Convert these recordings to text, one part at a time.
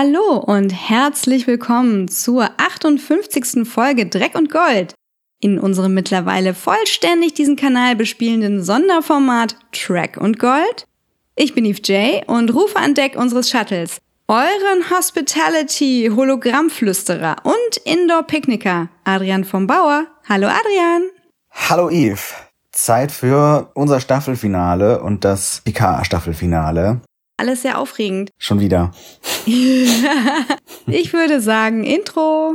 Hallo und herzlich willkommen zur 58. Folge Dreck und Gold in unserem mittlerweile vollständig diesen Kanal bespielenden Sonderformat Track und Gold. Ich bin Eve J und rufe an Deck unseres Shuttles euren Hospitality Hologrammflüsterer und Indoor Picknicker Adrian vom Bauer. Hallo Adrian. Hallo Eve. Zeit für unser Staffelfinale und das Picard Staffelfinale. Alles sehr aufregend. Schon wieder. ich würde sagen, Intro.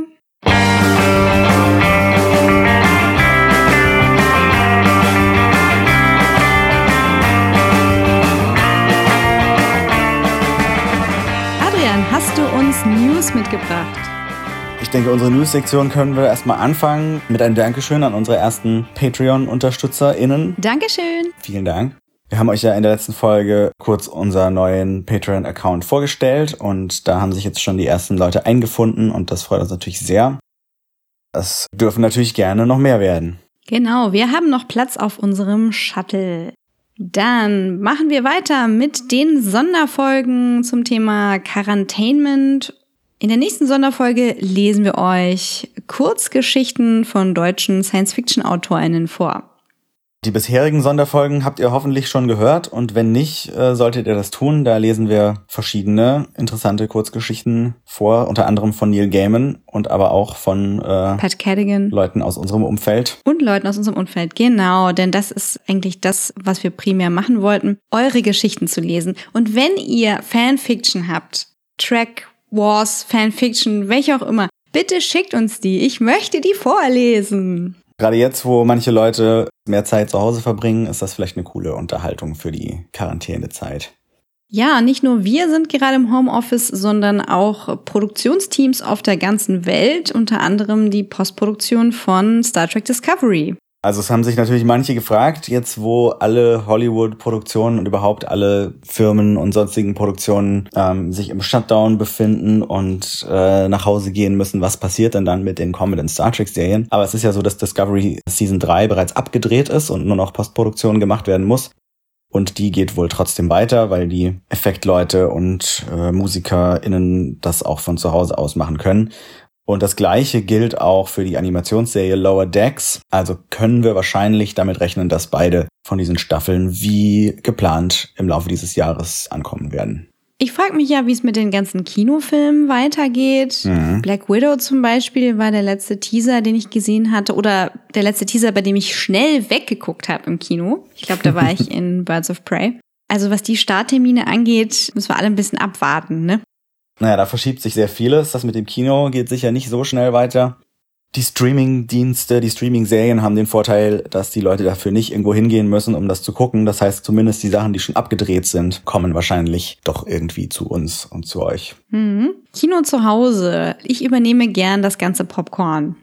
Adrian, hast du uns News mitgebracht? Ich denke, unsere News-Sektion können wir erstmal anfangen mit einem Dankeschön an unsere ersten Patreon-UnterstützerInnen. Dankeschön. Vielen Dank. Wir haben euch ja in der letzten Folge kurz unseren neuen Patreon-Account vorgestellt und da haben sich jetzt schon die ersten Leute eingefunden und das freut uns natürlich sehr. Es dürfen natürlich gerne noch mehr werden. Genau, wir haben noch Platz auf unserem Shuttle. Dann machen wir weiter mit den Sonderfolgen zum Thema Quarantainment. In der nächsten Sonderfolge lesen wir euch Kurzgeschichten von deutschen Science-Fiction-AutorInnen vor. Die bisherigen Sonderfolgen habt ihr hoffentlich schon gehört und wenn nicht, äh, solltet ihr das tun. Da lesen wir verschiedene interessante Kurzgeschichten vor, unter anderem von Neil Gaiman und aber auch von äh, Pat Cadigan. Leuten aus unserem Umfeld. Und Leuten aus unserem Umfeld, genau. Denn das ist eigentlich das, was wir primär machen wollten, eure Geschichten zu lesen. Und wenn ihr Fanfiction habt, Track, Wars, Fanfiction, welche auch immer, bitte schickt uns die. Ich möchte die vorlesen. Gerade jetzt, wo manche Leute mehr Zeit zu Hause verbringen, ist das vielleicht eine coole Unterhaltung für die Quarantänezeit. Ja, nicht nur wir sind gerade im Homeoffice, sondern auch Produktionsteams auf der ganzen Welt, unter anderem die Postproduktion von Star Trek Discovery. Also es haben sich natürlich manche gefragt, jetzt wo alle Hollywood-Produktionen und überhaupt alle Firmen und sonstigen Produktionen ähm, sich im Shutdown befinden und äh, nach Hause gehen müssen, was passiert denn dann mit den kommenden Star Trek-Serien? Aber es ist ja so, dass Discovery Season 3 bereits abgedreht ist und nur noch Postproduktion gemacht werden muss. Und die geht wohl trotzdem weiter, weil die Effektleute und äh, MusikerInnen das auch von zu Hause aus machen können. Und das gleiche gilt auch für die Animationsserie Lower Decks. Also können wir wahrscheinlich damit rechnen, dass beide von diesen Staffeln wie geplant im Laufe dieses Jahres ankommen werden. Ich frage mich ja, wie es mit den ganzen Kinofilmen weitergeht. Mhm. Black Widow zum Beispiel war der letzte Teaser, den ich gesehen hatte, oder der letzte Teaser, bei dem ich schnell weggeguckt habe im Kino. Ich glaube, da war ich in Birds of Prey. Also was die Starttermine angeht, müssen wir alle ein bisschen abwarten, ne? Naja, da verschiebt sich sehr vieles. Das mit dem Kino geht sicher nicht so schnell weiter. Die Streaming-Dienste, die Streaming-Serien haben den Vorteil, dass die Leute dafür nicht irgendwo hingehen müssen, um das zu gucken. Das heißt, zumindest die Sachen, die schon abgedreht sind, kommen wahrscheinlich doch irgendwie zu uns und zu euch. Mhm. Kino zu Hause. Ich übernehme gern das ganze Popcorn.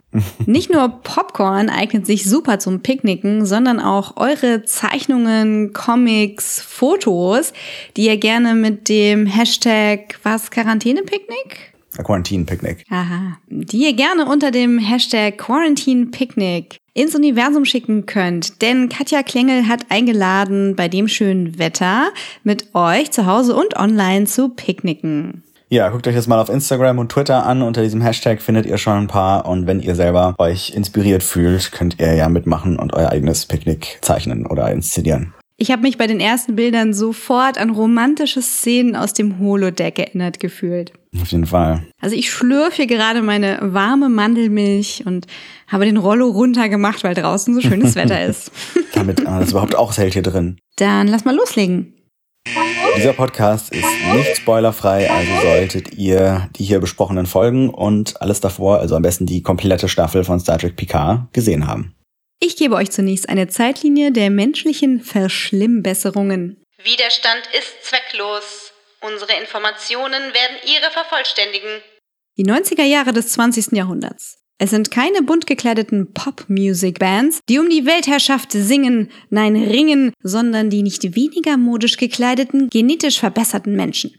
Nicht nur Popcorn eignet sich super zum Picknicken, sondern auch eure Zeichnungen, Comics, Fotos, die ihr gerne mit dem Hashtag was Quarantäne-Picknick Quarantine Picnic. Aha. Die ihr gerne unter dem Hashtag Quarantine Picnic ins Universum schicken könnt. Denn Katja Klengel hat eingeladen, bei dem schönen Wetter mit euch zu Hause und online zu picknicken. Ja, guckt euch das mal auf Instagram und Twitter an. Unter diesem Hashtag findet ihr schon ein paar. Und wenn ihr selber euch inspiriert fühlt, könnt ihr ja mitmachen und euer eigenes Picknick zeichnen oder inszenieren. Ich habe mich bei den ersten Bildern sofort an romantische Szenen aus dem Holodeck erinnert gefühlt. Auf jeden Fall. Also ich schlürfe hier gerade meine warme Mandelmilch und habe den Rollo runtergemacht, weil draußen so schönes Wetter ist. Damit man das überhaupt auch hält hier drin. Dann lass mal loslegen. Dieser Podcast ist nicht spoilerfrei, also solltet ihr die hier besprochenen Folgen und alles davor, also am besten die komplette Staffel von Star Trek Picard, gesehen haben. Ich gebe euch zunächst eine Zeitlinie der menschlichen Verschlimmbesserungen. Widerstand ist zwecklos. Unsere Informationen werden ihre vervollständigen. Die 90er Jahre des 20. Jahrhunderts. Es sind keine bunt gekleideten Pop-Music-Bands, die um die Weltherrschaft singen, nein ringen, sondern die nicht weniger modisch gekleideten, genetisch verbesserten Menschen.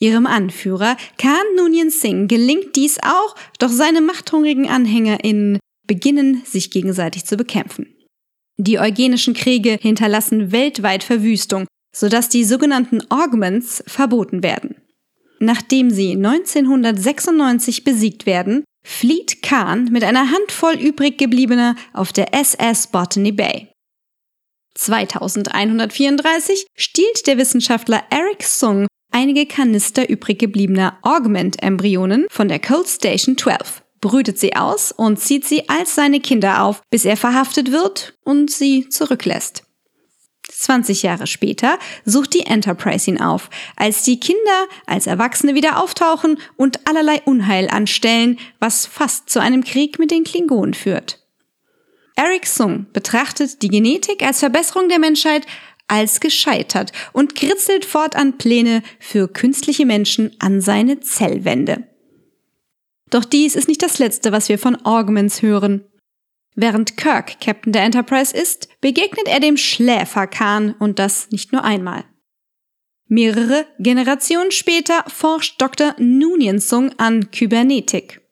Ihrem Anführer Khan Noonien Singh gelingt dies auch, doch seine machthungrigen AnhängerInnen beginnen, sich gegenseitig zu bekämpfen. Die eugenischen Kriege hinterlassen weltweit Verwüstung, sodass die sogenannten Augments verboten werden. Nachdem sie 1996 besiegt werden, flieht Khan mit einer Handvoll übrig gebliebener auf der SS Botany Bay. 2134 stiehlt der Wissenschaftler Eric Sung einige Kanister übrig gebliebener Augment-Embryonen von der Cold Station 12, brütet sie aus und zieht sie als seine Kinder auf, bis er verhaftet wird und sie zurücklässt. 20 Jahre später sucht die Enterprise ihn auf, als die Kinder als Erwachsene wieder auftauchen und allerlei Unheil anstellen, was fast zu einem Krieg mit den Klingonen führt. Eric Sung betrachtet die Genetik als Verbesserung der Menschheit als gescheitert und kritzelt fortan Pläne für künstliche Menschen an seine Zellwände. Doch dies ist nicht das Letzte, was wir von Augments hören. Während Kirk Captain der Enterprise ist, begegnet er dem Schläfer Khan und das nicht nur einmal. Mehrere Generationen später forscht Dr. Noonien Sung an Kybernetik.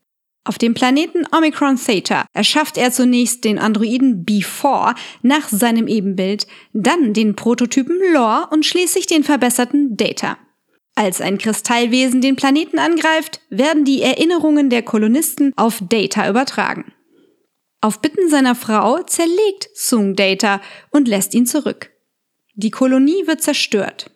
Auf dem Planeten Omicron Theta erschafft er zunächst den Androiden B4 nach seinem Ebenbild, dann den Prototypen Lore und schließlich den verbesserten Data. Als ein Kristallwesen den Planeten angreift, werden die Erinnerungen der Kolonisten auf Data übertragen. Auf Bitten seiner Frau zerlegt Sung Data und lässt ihn zurück. Die Kolonie wird zerstört.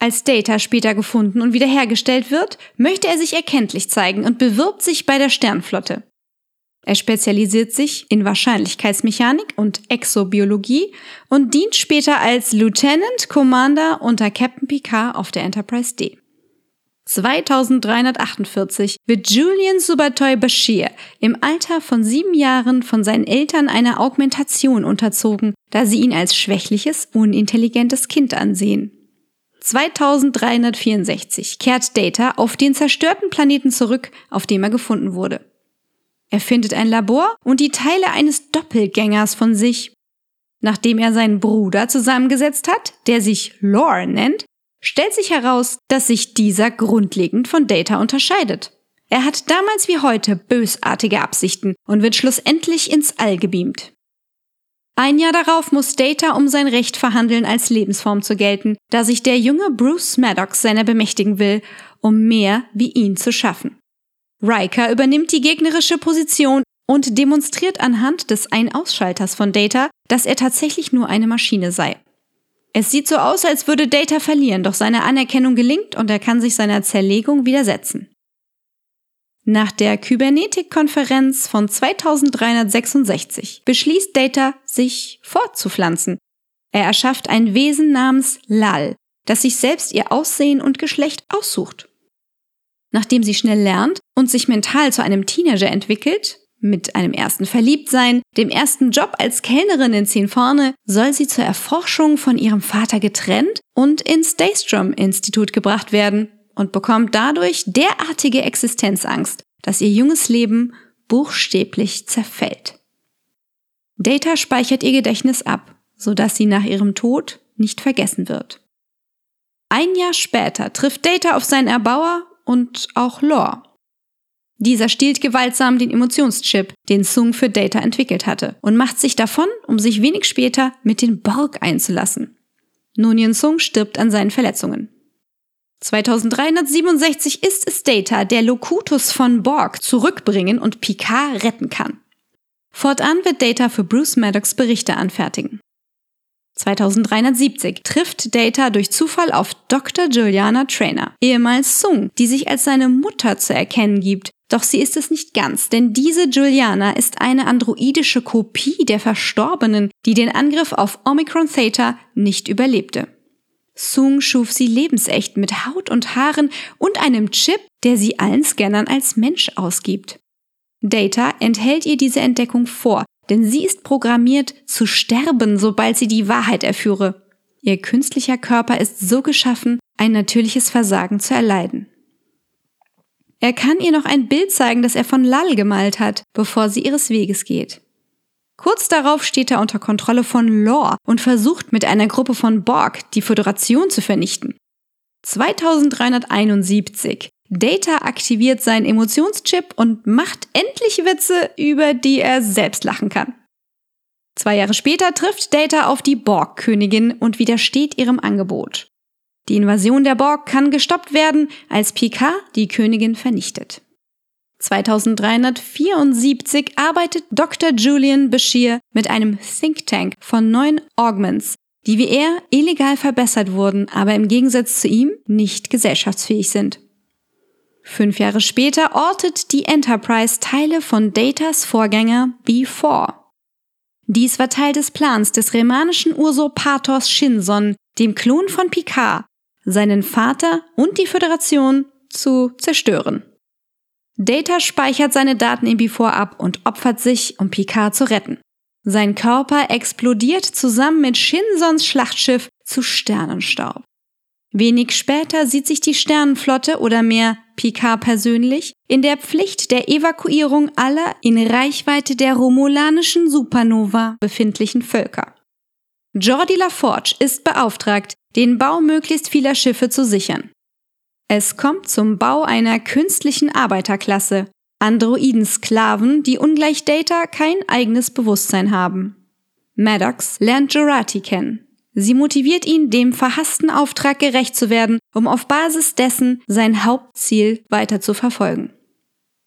Als Data später gefunden und wiederhergestellt wird, möchte er sich erkenntlich zeigen und bewirbt sich bei der Sternflotte. Er spezialisiert sich in Wahrscheinlichkeitsmechanik und Exobiologie und dient später als Lieutenant Commander unter Captain Picard auf der Enterprise D. 2348 wird Julian Subatoy Bashir im Alter von sieben Jahren von seinen Eltern einer Augmentation unterzogen, da sie ihn als schwächliches, unintelligentes Kind ansehen. 2364 kehrt Data auf den zerstörten Planeten zurück, auf dem er gefunden wurde. Er findet ein Labor und die Teile eines Doppelgängers von sich. Nachdem er seinen Bruder zusammengesetzt hat, der sich Lore nennt, stellt sich heraus, dass sich dieser grundlegend von Data unterscheidet. Er hat damals wie heute bösartige Absichten und wird schlussendlich ins All gebeamt. Ein Jahr darauf muss Data um sein Recht verhandeln, als Lebensform zu gelten, da sich der junge Bruce Maddox seiner bemächtigen will, um mehr wie ihn zu schaffen. Riker übernimmt die gegnerische Position und demonstriert anhand des Ein-Ausschalters von Data, dass er tatsächlich nur eine Maschine sei. Es sieht so aus, als würde Data verlieren, doch seine Anerkennung gelingt und er kann sich seiner Zerlegung widersetzen. Nach der Kybernetik-Konferenz von 2366 beschließt Data, sich fortzupflanzen. Er erschafft ein Wesen namens Lal, das sich selbst ihr Aussehen und Geschlecht aussucht. Nachdem sie schnell lernt und sich mental zu einem Teenager entwickelt, mit einem ersten Verliebtsein, dem ersten Job als Kellnerin in Zehn vorne, soll sie zur Erforschung von ihrem Vater getrennt und ins Daystrom-Institut gebracht werden und bekommt dadurch derartige Existenzangst, dass ihr junges Leben buchstäblich zerfällt. Data speichert ihr Gedächtnis ab, sodass sie nach ihrem Tod nicht vergessen wird. Ein Jahr später trifft Data auf seinen Erbauer und auch Lore, dieser stiehlt gewaltsam den Emotionschip, den Sung für Data entwickelt hatte, und macht sich davon, um sich wenig später mit den Borg einzulassen. Nunien Sung stirbt an seinen Verletzungen. 2367 ist es Data, der Locutus von Borg zurückbringen und Picard retten kann. Fortan wird Data für Bruce Maddox Berichte anfertigen. 2370 trifft Data durch Zufall auf Dr. Juliana Trainer, ehemals Sung, die sich als seine Mutter zu erkennen gibt doch sie ist es nicht ganz, denn diese Juliana ist eine androidische Kopie der Verstorbenen, die den Angriff auf Omicron Theta nicht überlebte. Sung schuf sie lebensecht mit Haut und Haaren und einem Chip, der sie allen Scannern als Mensch ausgibt. Data enthält ihr diese Entdeckung vor, denn sie ist programmiert zu sterben, sobald sie die Wahrheit erführe. Ihr künstlicher Körper ist so geschaffen, ein natürliches Versagen zu erleiden. Er kann ihr noch ein Bild zeigen, das er von Lal gemalt hat, bevor sie ihres Weges geht. Kurz darauf steht er unter Kontrolle von Lore und versucht mit einer Gruppe von Borg die Föderation zu vernichten. 2371. Data aktiviert seinen Emotionschip und macht endlich Witze, über die er selbst lachen kann. Zwei Jahre später trifft Data auf die Borg-Königin und widersteht ihrem Angebot. Die Invasion der Borg kann gestoppt werden, als Picard die Königin vernichtet. 2374 arbeitet Dr. Julian Bashir mit einem Think Tank von neun Augments, die wie er illegal verbessert wurden, aber im Gegensatz zu ihm nicht gesellschaftsfähig sind. Fünf Jahre später ortet die Enterprise Teile von Datas Vorgänger B4. Dies war Teil des Plans des remanischen Usurpators Shinson, dem Klon von Picard, seinen Vater und die Föderation zu zerstören. Data speichert seine Daten in B4 ab und opfert sich, um Picard zu retten. Sein Körper explodiert zusammen mit Shinsons Schlachtschiff zu Sternenstaub. Wenig später sieht sich die Sternenflotte oder mehr Picard persönlich in der Pflicht der Evakuierung aller in Reichweite der romulanischen Supernova befindlichen Völker. Jordi LaForge ist beauftragt, den Bau möglichst vieler Schiffe zu sichern. Es kommt zum Bau einer künstlichen Arbeiterklasse, Androiden-Sklaven, die ungleich Data kein eigenes Bewusstsein haben. Maddox lernt Jurati kennen. Sie motiviert ihn, dem verhassten Auftrag gerecht zu werden, um auf Basis dessen sein Hauptziel weiter zu verfolgen.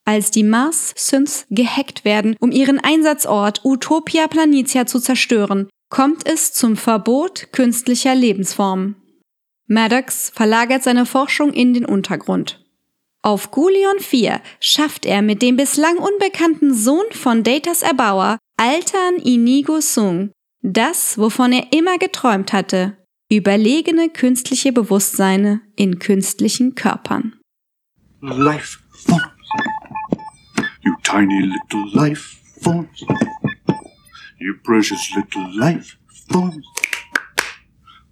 Als die Mars-Synths gehackt werden, um ihren Einsatzort Utopia Planitia zu zerstören, kommt es zum Verbot künstlicher Lebensformen. Maddox verlagert seine Forschung in den Untergrund. Auf Gulion 4 schafft er mit dem bislang unbekannten Sohn von Datas Erbauer, Altan Inigo Sung, das, wovon er immer geträumt hatte, überlegene künstliche Bewusstseine in künstlichen Körpern. Life forms. You tiny little life forms. You precious little life forms.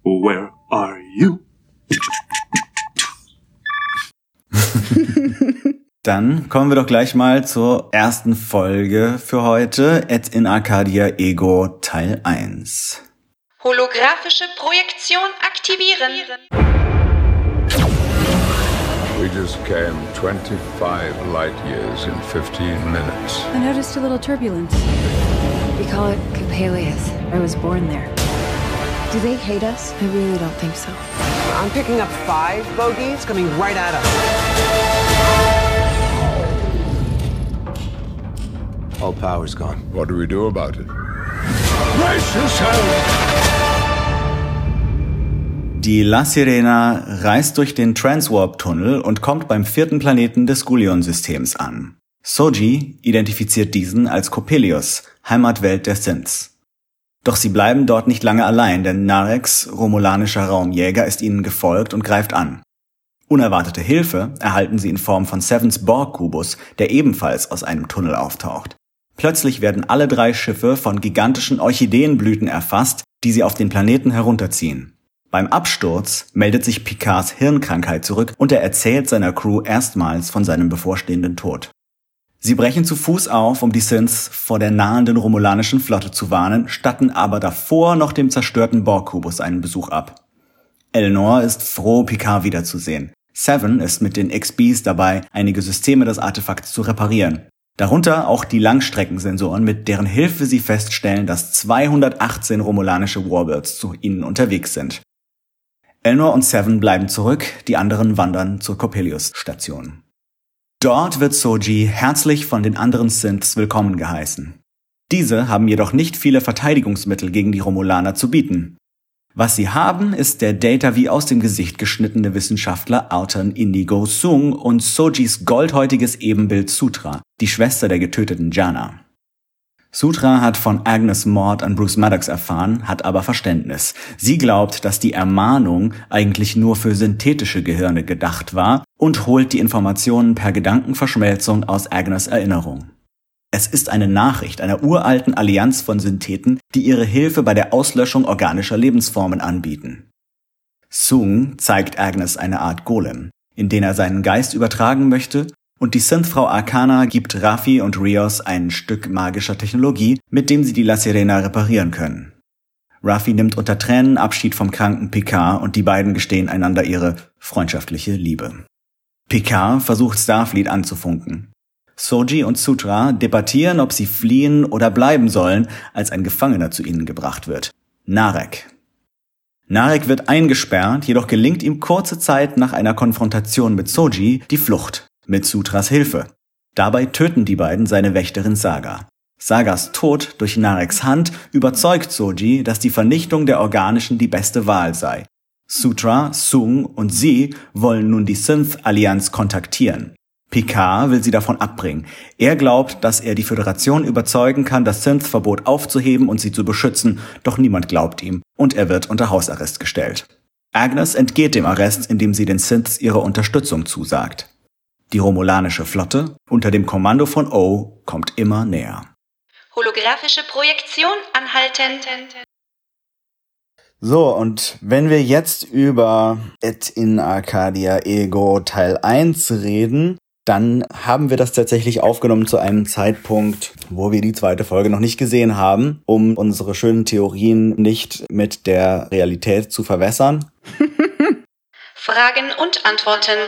Where are you? Dann kommen wir doch gleich mal zur ersten Folge für heute, Et in Arcadia Ego Teil 1. Holographische Projektion aktivieren. We just came 25 light years in 15 minutes. I noticed a little turbulence. We call it Coppelius. I was born there. Do they hate us? I really don't think so. I'm picking up five bogeys coming right at us. All power's gone. What do we do about it? Brace yourself! Die La Sirena reist durch den Transwarp-Tunnel und kommt beim vierten Planeten des Gulion-Systems an. Soji identifiziert diesen als Coppelius, Heimatwelt der Synths. Doch sie bleiben dort nicht lange allein, denn Narex, romulanischer Raumjäger, ist ihnen gefolgt und greift an. Unerwartete Hilfe erhalten sie in Form von Sevens Borg-Kubus, der ebenfalls aus einem Tunnel auftaucht. Plötzlich werden alle drei Schiffe von gigantischen Orchideenblüten erfasst, die sie auf den Planeten herunterziehen. Beim Absturz meldet sich Picards Hirnkrankheit zurück und er erzählt seiner Crew erstmals von seinem bevorstehenden Tod. Sie brechen zu Fuß auf, um die Synths vor der nahenden romulanischen Flotte zu warnen, statten aber davor noch dem zerstörten Borg-Kubus einen Besuch ab. Eleanor ist froh, Picard wiederzusehen. Seven ist mit den XBs dabei, einige Systeme des Artefakts zu reparieren. Darunter auch die Langstreckensensoren, mit deren Hilfe sie feststellen, dass 218 romulanische Warbirds zu ihnen unterwegs sind. Elnor und Seven bleiben zurück, die anderen wandern zur Coppelius-Station. Dort wird Soji herzlich von den anderen Synths willkommen geheißen. Diese haben jedoch nicht viele Verteidigungsmittel gegen die Romulaner zu bieten. Was sie haben, ist der Data wie aus dem Gesicht geschnittene Wissenschaftler Alton Indigo Sung und Sojis goldhäutiges Ebenbild Sutra, die Schwester der getöteten Jana. Sutra hat von Agnes Mord an Bruce Maddox erfahren, hat aber Verständnis. Sie glaubt, dass die Ermahnung eigentlich nur für synthetische Gehirne gedacht war und holt die Informationen per Gedankenverschmelzung aus Agnes Erinnerung. Es ist eine Nachricht einer uralten Allianz von Syntheten, die ihre Hilfe bei der Auslöschung organischer Lebensformen anbieten. Sung zeigt Agnes eine Art Golem, in den er seinen Geist übertragen möchte und die Synthfrau Arcana gibt Raffi und Rios ein Stück magischer Technologie, mit dem sie die La Sirena reparieren können. Raffi nimmt unter Tränen Abschied vom kranken Picard und die beiden gestehen einander ihre freundschaftliche Liebe. Picard versucht Starfleet anzufunken. Soji und Sutra debattieren, ob sie fliehen oder bleiben sollen, als ein Gefangener zu ihnen gebracht wird. Narek. Narek wird eingesperrt, jedoch gelingt ihm kurze Zeit nach einer Konfrontation mit Soji die Flucht mit Sutras Hilfe. Dabei töten die beiden seine Wächterin Saga. Sagas Tod durch Nareks Hand überzeugt Soji, dass die Vernichtung der Organischen die beste Wahl sei. Sutra, Sung und sie wollen nun die Synth-Allianz kontaktieren. Picard will sie davon abbringen. Er glaubt, dass er die Föderation überzeugen kann, das Synth-Verbot aufzuheben und sie zu beschützen, doch niemand glaubt ihm und er wird unter Hausarrest gestellt. Agnes entgeht dem Arrest, indem sie den Synths ihre Unterstützung zusagt. Die romulanische Flotte unter dem Kommando von O kommt immer näher. Holographische Projektion anhalten. So, und wenn wir jetzt über Et in Arcadia Ego Teil 1 reden, dann haben wir das tatsächlich aufgenommen zu einem Zeitpunkt, wo wir die zweite Folge noch nicht gesehen haben, um unsere schönen Theorien nicht mit der Realität zu verwässern. Fragen und Antworten.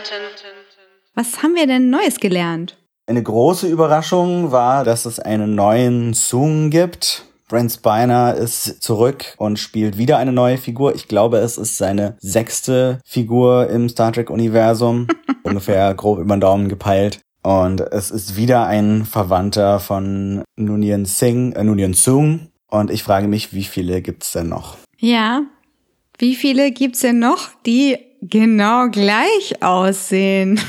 Was haben wir denn Neues gelernt? Eine große Überraschung war, dass es einen neuen Sung gibt. Brent Spiner ist zurück und spielt wieder eine neue Figur. Ich glaube, es ist seine sechste Figur im Star Trek-Universum. Ungefähr grob über den Daumen gepeilt. Und es ist wieder ein Verwandter von Nunien Singh, äh, Nunien Sung. Und ich frage mich, wie viele gibt's denn noch? Ja. Wie viele gibt's denn noch, die genau gleich aussehen?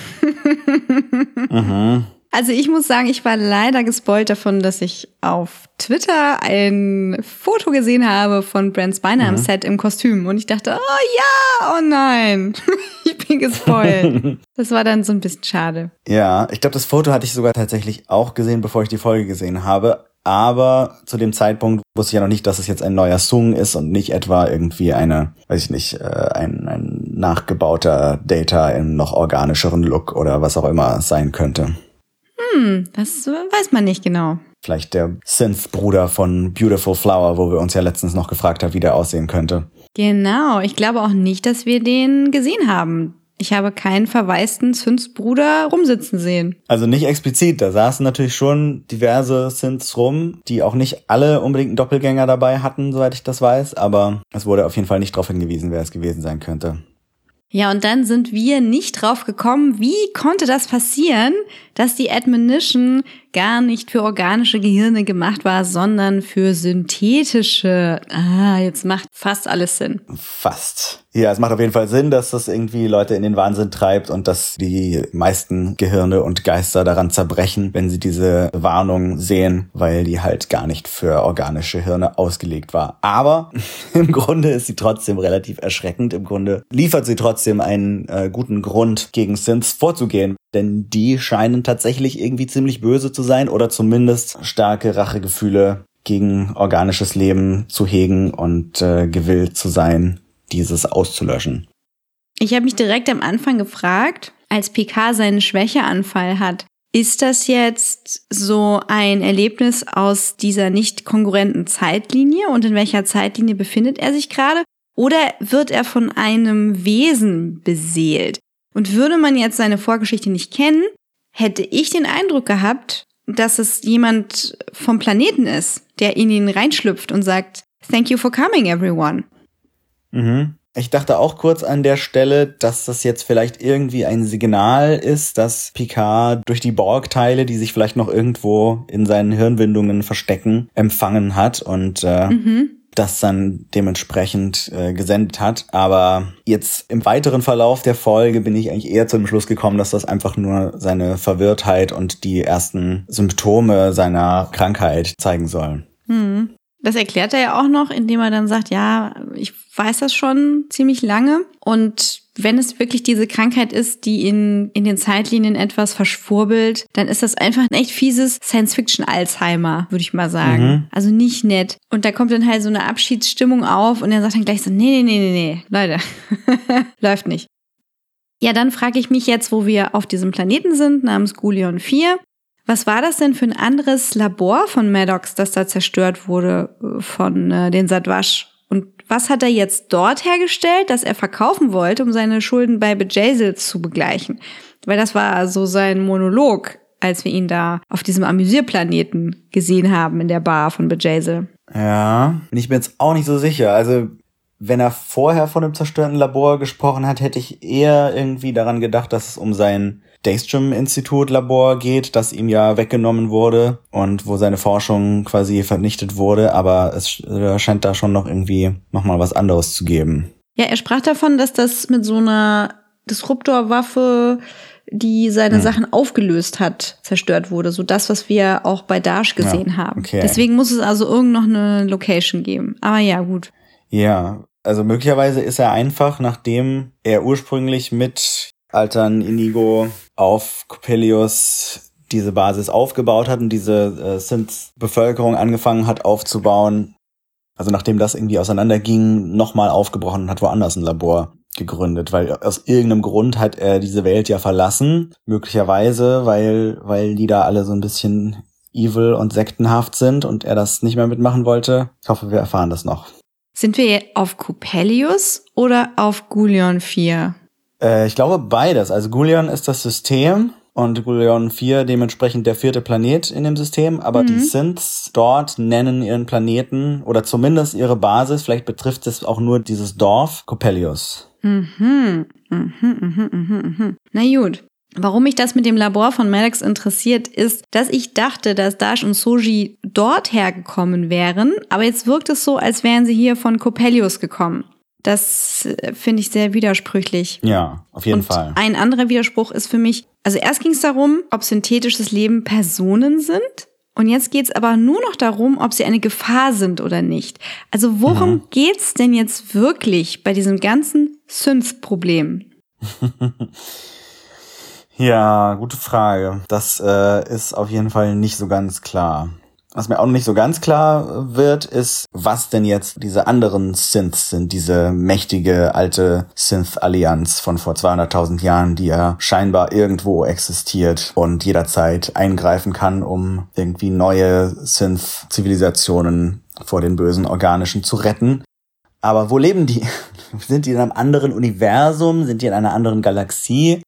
Mhm. Also ich muss sagen, ich war leider gespoilt davon, dass ich auf Twitter ein Foto gesehen habe von Brent Spiner am Set im Kostüm und ich dachte, oh ja, oh nein, ich bin gespoilt. das war dann so ein bisschen schade. Ja, ich glaube, das Foto hatte ich sogar tatsächlich auch gesehen, bevor ich die Folge gesehen habe. Aber zu dem Zeitpunkt wusste ich ja noch nicht, dass es jetzt ein neuer Song ist und nicht etwa irgendwie eine, weiß ich nicht, äh, ein, ein nachgebauter Data im noch organischeren Look oder was auch immer sein könnte. Hm, das weiß man nicht genau. Vielleicht der Synth-Bruder von Beautiful Flower, wo wir uns ja letztens noch gefragt haben, wie der aussehen könnte. Genau, ich glaube auch nicht, dass wir den gesehen haben. Ich habe keinen verwaisten Synths-Bruder rumsitzen sehen. Also nicht explizit, da saßen natürlich schon diverse Synths rum, die auch nicht alle unbedingt einen Doppelgänger dabei hatten, soweit ich das weiß, aber es wurde auf jeden Fall nicht darauf hingewiesen, wer es gewesen sein könnte. Ja, und dann sind wir nicht drauf gekommen, wie konnte das passieren, dass die Admonition gar nicht für organische Gehirne gemacht war, sondern für synthetische. Ah, jetzt macht fast alles Sinn. Fast. Ja, es macht auf jeden Fall Sinn, dass das irgendwie Leute in den Wahnsinn treibt und dass die meisten Gehirne und Geister daran zerbrechen, wenn sie diese Warnung sehen, weil die halt gar nicht für organische Hirne ausgelegt war. Aber im Grunde ist sie trotzdem relativ erschreckend. Im Grunde liefert sie trotzdem einen äh, guten Grund, gegen Synths vorzugehen. Denn die scheinen tatsächlich irgendwie ziemlich böse zu sein oder zumindest starke Rachegefühle gegen organisches Leben zu hegen und äh, gewillt zu sein, dieses auszulöschen. Ich habe mich direkt am Anfang gefragt, als Picard seinen Schwächeanfall hat, ist das jetzt so ein Erlebnis aus dieser nicht kongruenten Zeitlinie und in welcher Zeitlinie befindet er sich gerade? Oder wird er von einem Wesen beseelt? Und würde man jetzt seine Vorgeschichte nicht kennen, hätte ich den Eindruck gehabt, dass es jemand vom Planeten ist, der in ihn reinschlüpft und sagt, Thank you for coming, everyone. Mhm. Ich dachte auch kurz an der Stelle, dass das jetzt vielleicht irgendwie ein Signal ist, dass Picard durch die Borg-Teile, die sich vielleicht noch irgendwo in seinen Hirnwindungen verstecken, empfangen hat und äh, Mhm. Das dann dementsprechend äh, gesendet hat. Aber jetzt im weiteren Verlauf der Folge bin ich eigentlich eher zu dem Schluss gekommen, dass das einfach nur seine Verwirrtheit und die ersten Symptome seiner Krankheit zeigen soll. Hm. Das erklärt er ja auch noch, indem er dann sagt, ja, ich weiß das schon ziemlich lange. Und wenn es wirklich diese Krankheit ist, die ihn in den Zeitlinien etwas verschwurbelt, dann ist das einfach ein echt fieses Science-Fiction-Alzheimer, würde ich mal sagen. Mhm. Also nicht nett. Und da kommt dann halt so eine Abschiedsstimmung auf und er sagt dann gleich so, nee, nee, nee, nee, nee, Leute, läuft nicht. Ja, dann frage ich mich jetzt, wo wir auf diesem Planeten sind, namens Gulion 4, was war das denn für ein anderes Labor von Maddox, das da zerstört wurde äh, von äh, den Sadwasch? Und was hat er jetzt dort hergestellt, das er verkaufen wollte, um seine Schulden bei Bejazel zu begleichen? Weil das war so sein Monolog, als wir ihn da auf diesem Amüsierplaneten gesehen haben in der Bar von Bejazel. Ja, bin ich mir jetzt auch nicht so sicher. Also Wenn er vorher von einem zerstörten Labor gesprochen hat, hätte ich eher irgendwie daran gedacht, dass es um sein Daystrom-Institut-Labor geht, das ihm ja weggenommen wurde und wo seine Forschung quasi vernichtet wurde, aber es scheint da schon noch irgendwie nochmal was anderes zu geben. Ja, er sprach davon, dass das mit so einer Disruptorwaffe, die seine Hm. Sachen aufgelöst hat, zerstört wurde. So das, was wir auch bei Dash gesehen Ja, haben. okay. Deswegen muss es also irgend noch eine Location geben. Aber ja, gut. Ja, also möglicherweise ist er einfach, nachdem er ursprünglich mit Altern Inigo auf Coppelius diese Basis aufgebaut hat und diese äh, Synth-Bevölkerung angefangen hat aufzubauen, also nachdem das irgendwie auseinanderging, nochmal aufgebrochen und hat woanders ein Labor gegründet, weil aus irgendeinem Grund hat er diese Welt ja verlassen, möglicherweise, weil, weil die da alle so ein bisschen evil und sektenhaft sind und er das nicht mehr mitmachen wollte. Ich hoffe, wir erfahren das noch. Sind wir auf Coppelius oder auf Gulion 4? Äh, ich glaube beides. Also Gulion ist das System und Gulion 4 dementsprechend der vierte Planet in dem System, aber die Synths dort nennen ihren Planeten oder zumindest ihre Basis, vielleicht betrifft es auch nur dieses Dorf, Coppelius. Mhm. Mhm, mhm, mhm, mhm. Na gut. Warum mich das mit dem Labor von Maddox interessiert, ist, dass ich dachte, dass Dash und Soji dort hergekommen wären, aber jetzt wirkt es so, als wären sie hier von Coppelius gekommen. Das finde ich sehr widersprüchlich. Ja, auf jeden und Fall. ein anderer Widerspruch ist für mich, also erst ging es darum, ob synthetisches Leben Personen sind. Und jetzt geht es aber nur noch darum, ob sie eine Gefahr sind oder nicht. Also worum Mhm. geht's denn jetzt wirklich bei diesem ganzen Synth-Problem? Ja, gute Frage. Das äh, ist auf jeden Fall nicht so ganz klar. Was mir auch noch nicht so ganz klar wird, ist, was denn jetzt diese anderen Synths sind, diese mächtige alte Synth-Allianz von vor 200.000 Jahren, die ja scheinbar irgendwo existiert und jederzeit eingreifen kann, um irgendwie neue Synth-Zivilisationen vor den bösen Organischen zu retten. Aber wo leben die? Sind die in einem anderen Universum? Sind die in einer anderen Galaxie?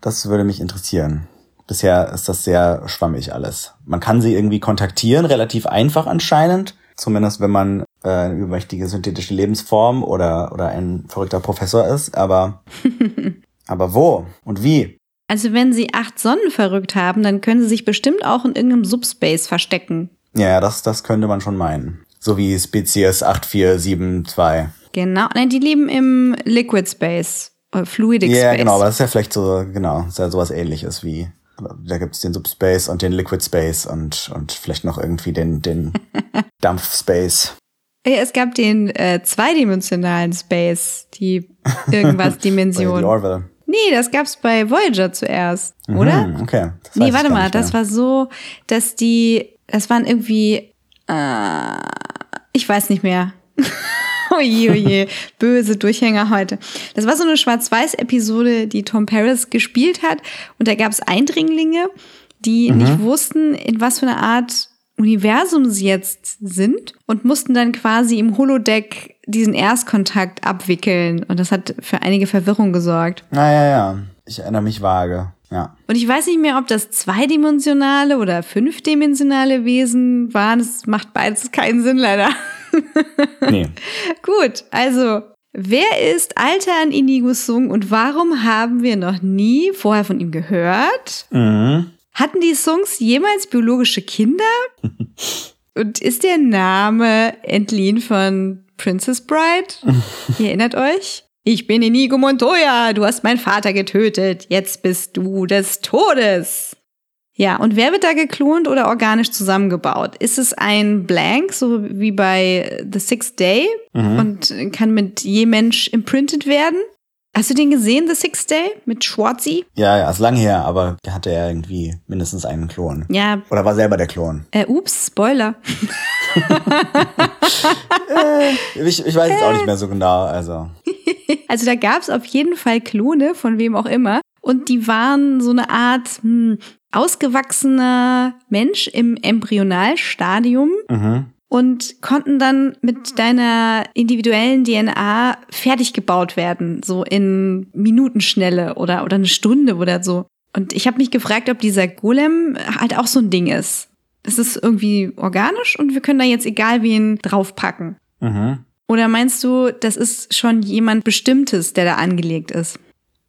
Das würde mich interessieren. Bisher ist das sehr schwammig alles. Man kann sie irgendwie kontaktieren, relativ einfach anscheinend. Zumindest wenn man äh, eine übermächtige synthetische Lebensform oder, oder ein verrückter Professor ist. Aber, aber wo und wie? Also wenn sie acht Sonnen verrückt haben, dann können sie sich bestimmt auch in irgendeinem Subspace verstecken. Ja, das, das könnte man schon meinen. So wie Spezies 8472. Genau. Nein, die leben im Liquid Space. äh, Fluidic Ja, Space. genau, aber das ist ja vielleicht so, genau, ist ja sowas ähnliches wie, da gibt's den Subspace und den Liquid Space und, und vielleicht noch irgendwie den, den Dampfspace. Ja, Es gab den äh, zweidimensionalen Space, die irgendwas Dimension. Orville. Nee, das gab's bei Voyager zuerst, oder? Hm, okay. Das Nee, warte mal, das war so, dass die, das waren irgendwie, äh, ich weiß nicht mehr. oje, oje, böse Durchhänger heute. Das war so eine Schwarz-Weiß-Episode, die Tom Paris gespielt hat. Und da gab's Eindringlinge, die nicht wussten, in was für einer Art Universum sie jetzt sind und mussten dann quasi im Holodeck diesen Erstkontakt abwickeln. Und das hat für einige Verwirrung gesorgt. Ah, ja, ja. Ich erinnere mich vage. Ja. Und ich weiß nicht mehr, ob das zweidimensionale oder fünfdimensionale Wesen waren. Es macht beides keinen Sinn, leider. Nee. Gut, also, wer ist Alter an Inigo Sung und warum haben wir noch nie vorher von ihm gehört? mhm. Hatten die Songs jemals biologische Kinder? Und ist der Name entliehen von Princess Bride? Ihr erinnert euch? Ich bin Inigo Montoya, du hast meinen Vater getötet, jetzt bist du des Todes. Ja, und wer wird da geklont oder organisch zusammengebaut? Ist es ein Blank, so wie bei The Sixth Day und kann mit je Mensch imprintet werden? Hast du den gesehen, The Sixth Day, mit Schwarzi? Ja, ja, ist lang her, aber der hatte ja irgendwie mindestens einen Klon. Ja, Oder war selber der Klon? äh, ups, Spoiler. Ich, ich weiß jetzt auch nicht mehr so genau, also. Also da gab es auf jeden Fall Klone, von wem auch immer. Und die waren so eine Art hm, ausgewachsener Mensch im Embryonalstadium Mhm. und konnten dann mit deiner individuellen DNA fertig gebaut werden, so in Minutenschnelle oder, oder eine Stunde oder so. Und ich habe mich gefragt, ob dieser Golem halt auch so ein Ding ist. Es ist irgendwie organisch und wir können da jetzt egal wen draufpacken. Mhm. Oder meinst du, das ist schon jemand Bestimmtes, der da angelegt ist?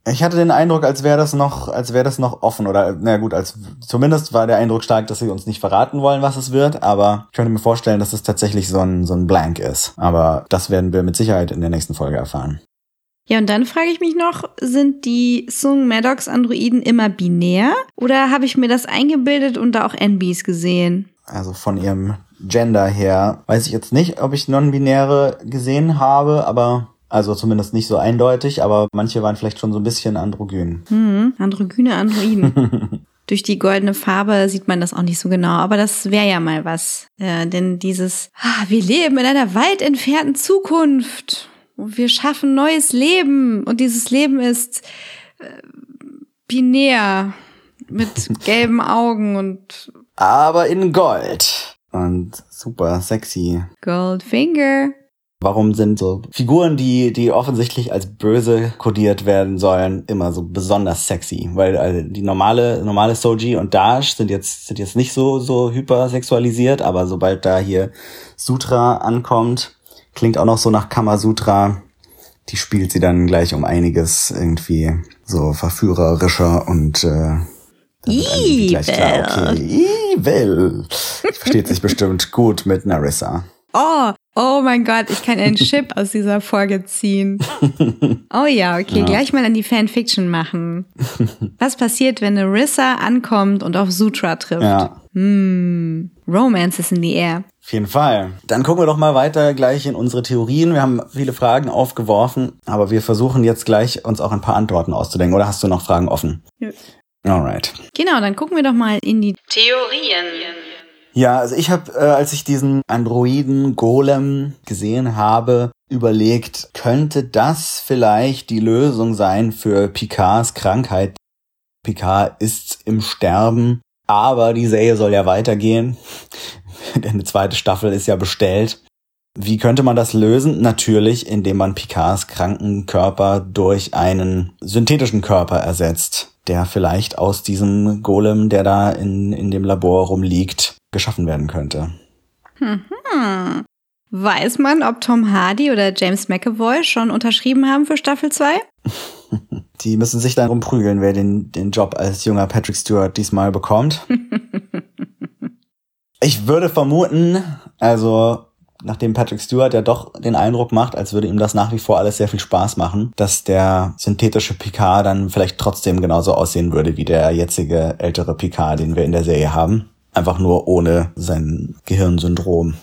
Ich hatte den Eindruck, als wäre das noch, als wäre das noch offen oder na gut, als zumindest war der Eindruck stark, dass sie uns nicht verraten wollen, was es wird. Aber ich könnte mir vorstellen, dass es tatsächlich so ein so ein Blank ist. Aber das werden wir mit Sicherheit in der nächsten Folge erfahren. Ja, und dann frage ich mich noch, sind die Sung Maddox Androiden immer binär oder habe ich mir das eingebildet und da auch NBs gesehen? Also von ihrem Gender her weiß ich jetzt nicht, ob ich non-binäre gesehen habe, aber also zumindest nicht so eindeutig, aber manche waren vielleicht schon so ein bisschen androgyn. Hm, androgyne Androiden. Durch die goldene Farbe sieht man das auch nicht so genau, aber das wäre ja mal was. Äh, denn dieses, ah, wir leben in einer weit entfernten Zukunft und wir schaffen neues Leben und dieses Leben ist äh, binär mit gelben Augen und Aber in Gold. Und super sexy. Goldfinger. Warum sind so Figuren, die, die offensichtlich als böse kodiert werden sollen, immer so besonders sexy? Weil also die normale, normale Soji und Dash sind jetzt, sind jetzt nicht so, so hypersexualisiert, aber sobald da hier Sutra ankommt, klingt auch noch so nach Kamasutra. Die spielt sie dann gleich um einiges irgendwie so verführerischer und äh, gleich klar, okay, evil. Versteht sich bestimmt gut mit Narissa. Oh, oh mein Gott, ich kann einen Chip aus dieser Folge ziehen. Oh ja, okay, Ja. gleich mal an die Fanfiction machen. Was passiert, wenn Narissa ankommt und auf Sutra trifft? Ja. Hm, Romance is in the air. Auf jeden Fall. Dann gucken wir doch mal weiter gleich in unsere Theorien. Wir haben viele Fragen aufgeworfen, aber wir versuchen jetzt gleich uns auch ein paar Antworten auszudenken. Oder hast du noch Fragen offen? Nö. Alright. Genau, dann gucken wir doch mal in die Theorien. Ja, also ich habe, äh, als ich diesen Androiden Golem gesehen habe, überlegt, könnte das vielleicht die Lösung sein für Picards Krankheit? Picard ist im Sterben, aber die Serie soll ja weitergehen. Denn eine zweite Staffel ist ja bestellt. Wie könnte man das lösen? Natürlich, indem man Picards kranken Körper durch einen synthetischen Körper ersetzt, der vielleicht aus diesem Golem, der da in, in dem Labor rumliegt, geschaffen werden könnte. Weiß man, ob Tom Hardy oder James McAvoy schon unterschrieben haben für Staffel 2? Die müssen sich dann rumprügeln, wer den, den Job als junger Patrick Stewart diesmal bekommt. ich würde vermuten, also nachdem Patrick Stewart ja doch den Eindruck macht, als würde ihm das nach wie vor alles sehr viel Spaß machen, dass der synthetische Picard dann vielleicht trotzdem genauso aussehen würde wie der jetzige ältere Picard, den wir in der Serie haben. Einfach nur ohne sein Gehirnsyndrom.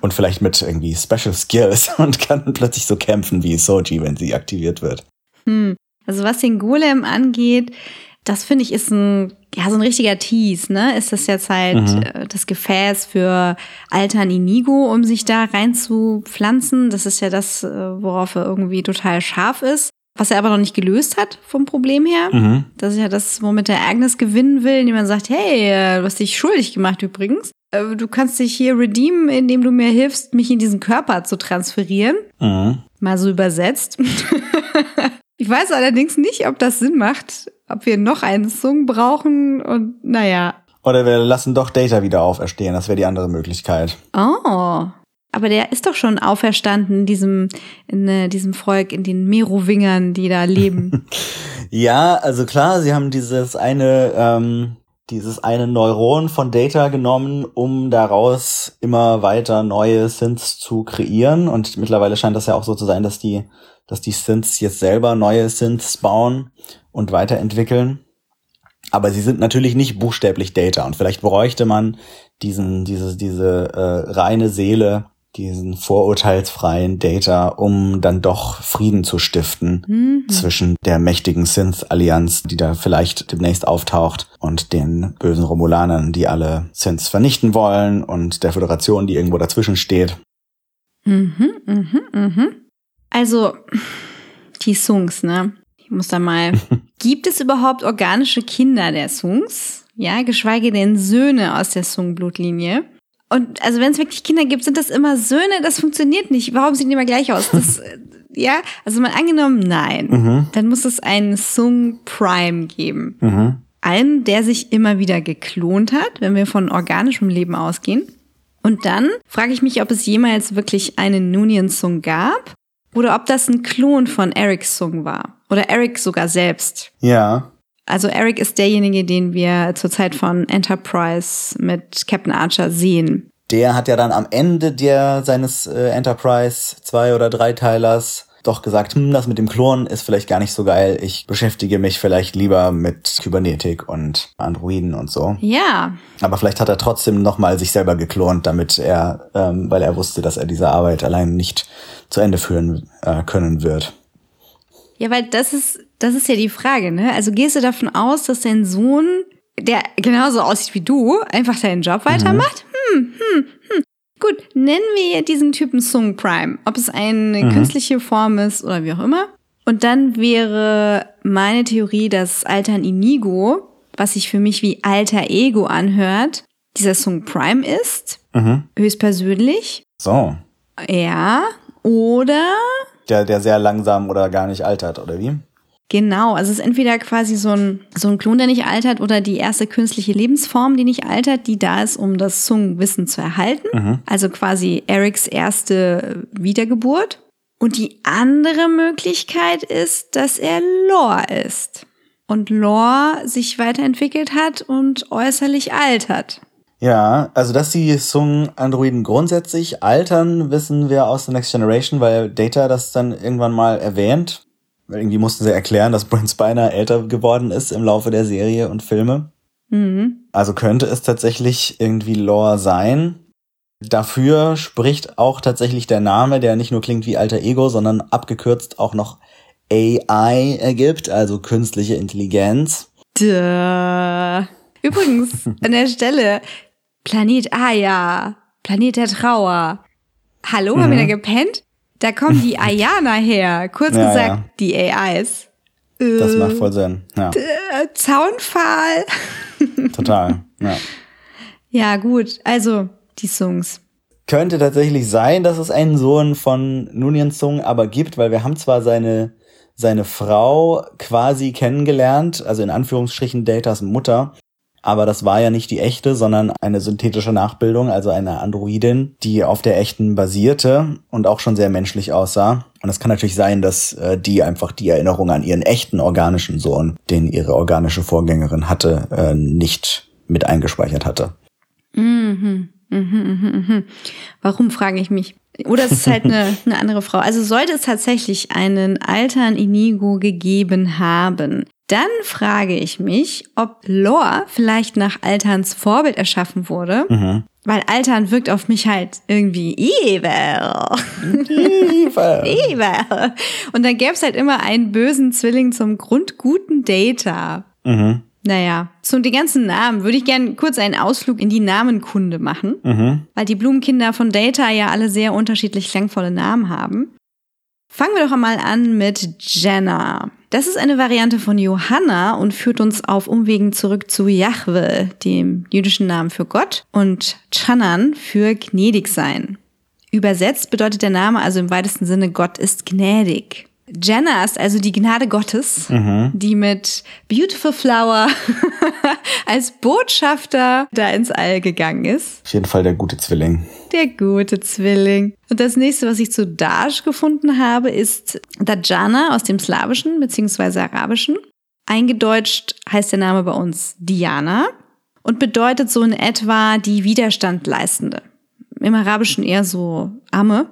Und vielleicht mit irgendwie Special Skills und kann plötzlich so kämpfen wie Soji, wenn sie aktiviert wird. Hm. Also was den Golem angeht, das finde ich ist ein, ja, so ein richtiger Tease, ne? Ist das jetzt halt Mhm. äh, das Gefäß für Altern Inigo, um sich da reinzupflanzen. Das ist ja das, äh, worauf er irgendwie total scharf ist. Was er aber noch nicht gelöst hat vom Problem her. Mhm. Das ist ja das, womit er Agnes gewinnen will, indem man sagt, hey, äh, du hast dich schuldig gemacht übrigens. Äh, Du kannst dich hier redeemen, indem du mir hilfst, mich in diesen Körper zu transferieren. Mhm. Mal so übersetzt. ich weiß allerdings nicht, ob das Sinn macht, ob wir noch einen Song brauchen und naja. Oder wir lassen doch Data wieder auferstehen. Das wäre die andere Möglichkeit. Oh. Aber der ist doch schon auferstanden in diesem, in äh, diesem Volk, in den Merowingern, die da leben. Ja, also klar, sie haben dieses eine, ähm, dieses eine Neuron von Data genommen, um daraus immer weiter neue Synths zu kreieren. Und mittlerweile scheint das ja auch so zu sein, dass die, dass die Synths jetzt selber neue Synths bauen und weiterentwickeln. Aber sie sind natürlich nicht buchstäblich Data. Und vielleicht bräuchte man diesen, diese, diese äh, reine Seele, diesen vorurteilsfreien Data, um dann doch Frieden zu stiften Hm. zwischen der mächtigen Synth-Allianz, die da vielleicht demnächst auftaucht, und den bösen Romulanern, die alle Synths vernichten wollen, und der Föderation, die irgendwo dazwischen steht. Mhm, mhm, mhm. Also, die Sungs, ne? Ich muss da mal. Gibt es überhaupt organische Kinder der Sungs? Ja, geschweige denn Söhne aus der Sung-Blutlinie. Und also wenn es wirklich Kinder gibt, sind das immer Söhne, das funktioniert nicht. Warum sehen die immer gleich aus? Das, äh, ja, also mal angenommen, nein. Mhm. Dann muss es einen Sung Prime geben. Mhm. Einen, der sich immer wieder geklont hat, wenn wir von organischem Leben ausgehen. Und dann frage ich mich, ob es jemals wirklich eine Noonian-Song gab oder ob das ein Klon von Erics Song war. Oder Eric sogar selbst. Ja. Also Eric ist derjenige, den wir zur Zeit von Enterprise mit Captain Archer sehen. Der hat ja dann am Ende der seines äh, Enterprise zwei oder drei Teilers doch gesagt, hm, das mit dem Klonen ist vielleicht gar nicht so geil. Ich beschäftige mich vielleicht lieber mit Kybernetik und Androiden und so. Ja. Aber vielleicht hat er trotzdem nochmal sich selber geklont, damit er, ähm, weil er wusste, dass er diese Arbeit allein nicht zu Ende führen äh, können wird. Ja, weil das ist, das ist ja die Frage, ne? Also gehst du davon aus, dass dein Sohn, der genauso aussieht wie du, einfach seinen Job weitermacht? Hm, hm, hm. Gut, nennen wir diesen Typen Sung Prime. Ob es eine künstliche Form ist oder wie auch immer. Und dann wäre meine Theorie, dass Altern Inigo, was sich für mich wie Alter Ego anhört, dieser Sung Prime ist. Höchstpersönlich. So. Ja. Oder Der, der sehr langsam oder gar nicht altert, oder wie? Genau, also es ist entweder quasi so ein, so ein Klon, der nicht altert, oder die erste künstliche Lebensform, die nicht altert, die da ist, um das Sung-Wissen zu erhalten. Also quasi Erics erste Wiedergeburt. Und die andere Möglichkeit ist, dass er Lore ist. Und Lore sich weiterentwickelt hat und äußerlich altert. Ja, also dass die Sung-Androiden grundsätzlich altern, wissen wir aus The Next Generation, weil Data das dann irgendwann mal erwähnt. Weil irgendwie mussten sie erklären, dass Brent Spiner älter geworden ist im Laufe der Serie und Filme. Also könnte es tatsächlich irgendwie Lore sein. Dafür spricht auch tatsächlich der Name, der nicht nur klingt wie alter Ego, sondern abgekürzt auch noch AI ergibt, also künstliche Intelligenz. Duh. Übrigens, an der Stelle, Planet Aya, Planet der Trauer. Hallo, haben wir da gepennt? Da kommen die Ayana her. Kurz Ja, gesagt, ja. die AIs. Das macht voll Sinn. Ja, Äh, Zaunpfahl. total. Ja. Ja, gut. Also, die Songs. Könnte tatsächlich sein, dass es einen Sohn von Nunien Sung aber gibt, weil wir haben zwar seine, seine Frau quasi kennengelernt, also in Anführungsstrichen Datas Mutter, aber das war ja nicht die echte, sondern eine synthetische Nachbildung, also eine Androidin, die auf der echten basierte und auch schon sehr menschlich aussah. Und es kann natürlich sein, dass äh, die einfach die Erinnerung an ihren echten organischen Sohn, den ihre organische Vorgängerin hatte, äh, nicht mit eingespeichert hatte. Warum, frage ich mich. Oder es ist halt eine, eine andere Frau. Also sollte es tatsächlich einen Altern Inigo gegeben haben, dann frage ich mich, ob Lore vielleicht nach Alterns Vorbild erschaffen wurde. Weil Altern wirkt auf mich halt irgendwie evil. evil. Und dann gäbe es halt immer einen bösen Zwilling zum grundguten Data. Naja, zu den ganzen Namen würde ich gerne kurz einen Ausflug in die Namenkunde machen, weil die Blumenkinder von Data ja alle sehr unterschiedlich klangvolle Namen haben. Fangen wir doch einmal an mit Jenna. Das ist eine Variante von Johanna und führt uns auf Umwegen zurück zu Jahwe, dem jüdischen Namen für Gott, und Chanan für gnädig sein. Übersetzt bedeutet der Name also im weitesten Sinne Gott ist gnädig. Jenna ist also die Gnade Gottes, die mit Beautiful Flower als Botschafter da ins All gegangen ist. Auf jeden Fall der gute Zwilling. Der gute Zwilling. Und das nächste, was ich zu Dash gefunden habe, ist Dajana aus dem Slawischen bzw. Arabischen. Eingedeutscht heißt der Name bei uns Diana und bedeutet so in etwa die Widerstand leistende. Im Arabischen eher so Amme.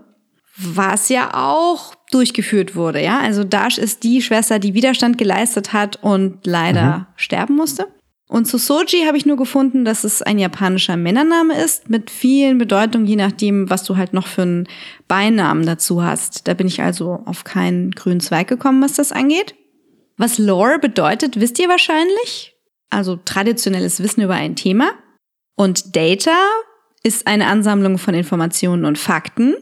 Was ja auch durchgeführt wurde, ja. Also Dash ist die Schwester, die Widerstand geleistet hat und leider sterben musste. Und zu Soji habe ich nur gefunden, dass es ein japanischer Männername ist, mit vielen Bedeutungen, je nachdem, was du halt noch für einen Beinamen dazu hast. Da bin ich also auf keinen grünen Zweig gekommen, was das angeht. Was Lore bedeutet, wisst ihr wahrscheinlich. Also traditionelles Wissen über ein Thema. Und Data ist eine Ansammlung von Informationen und Fakten.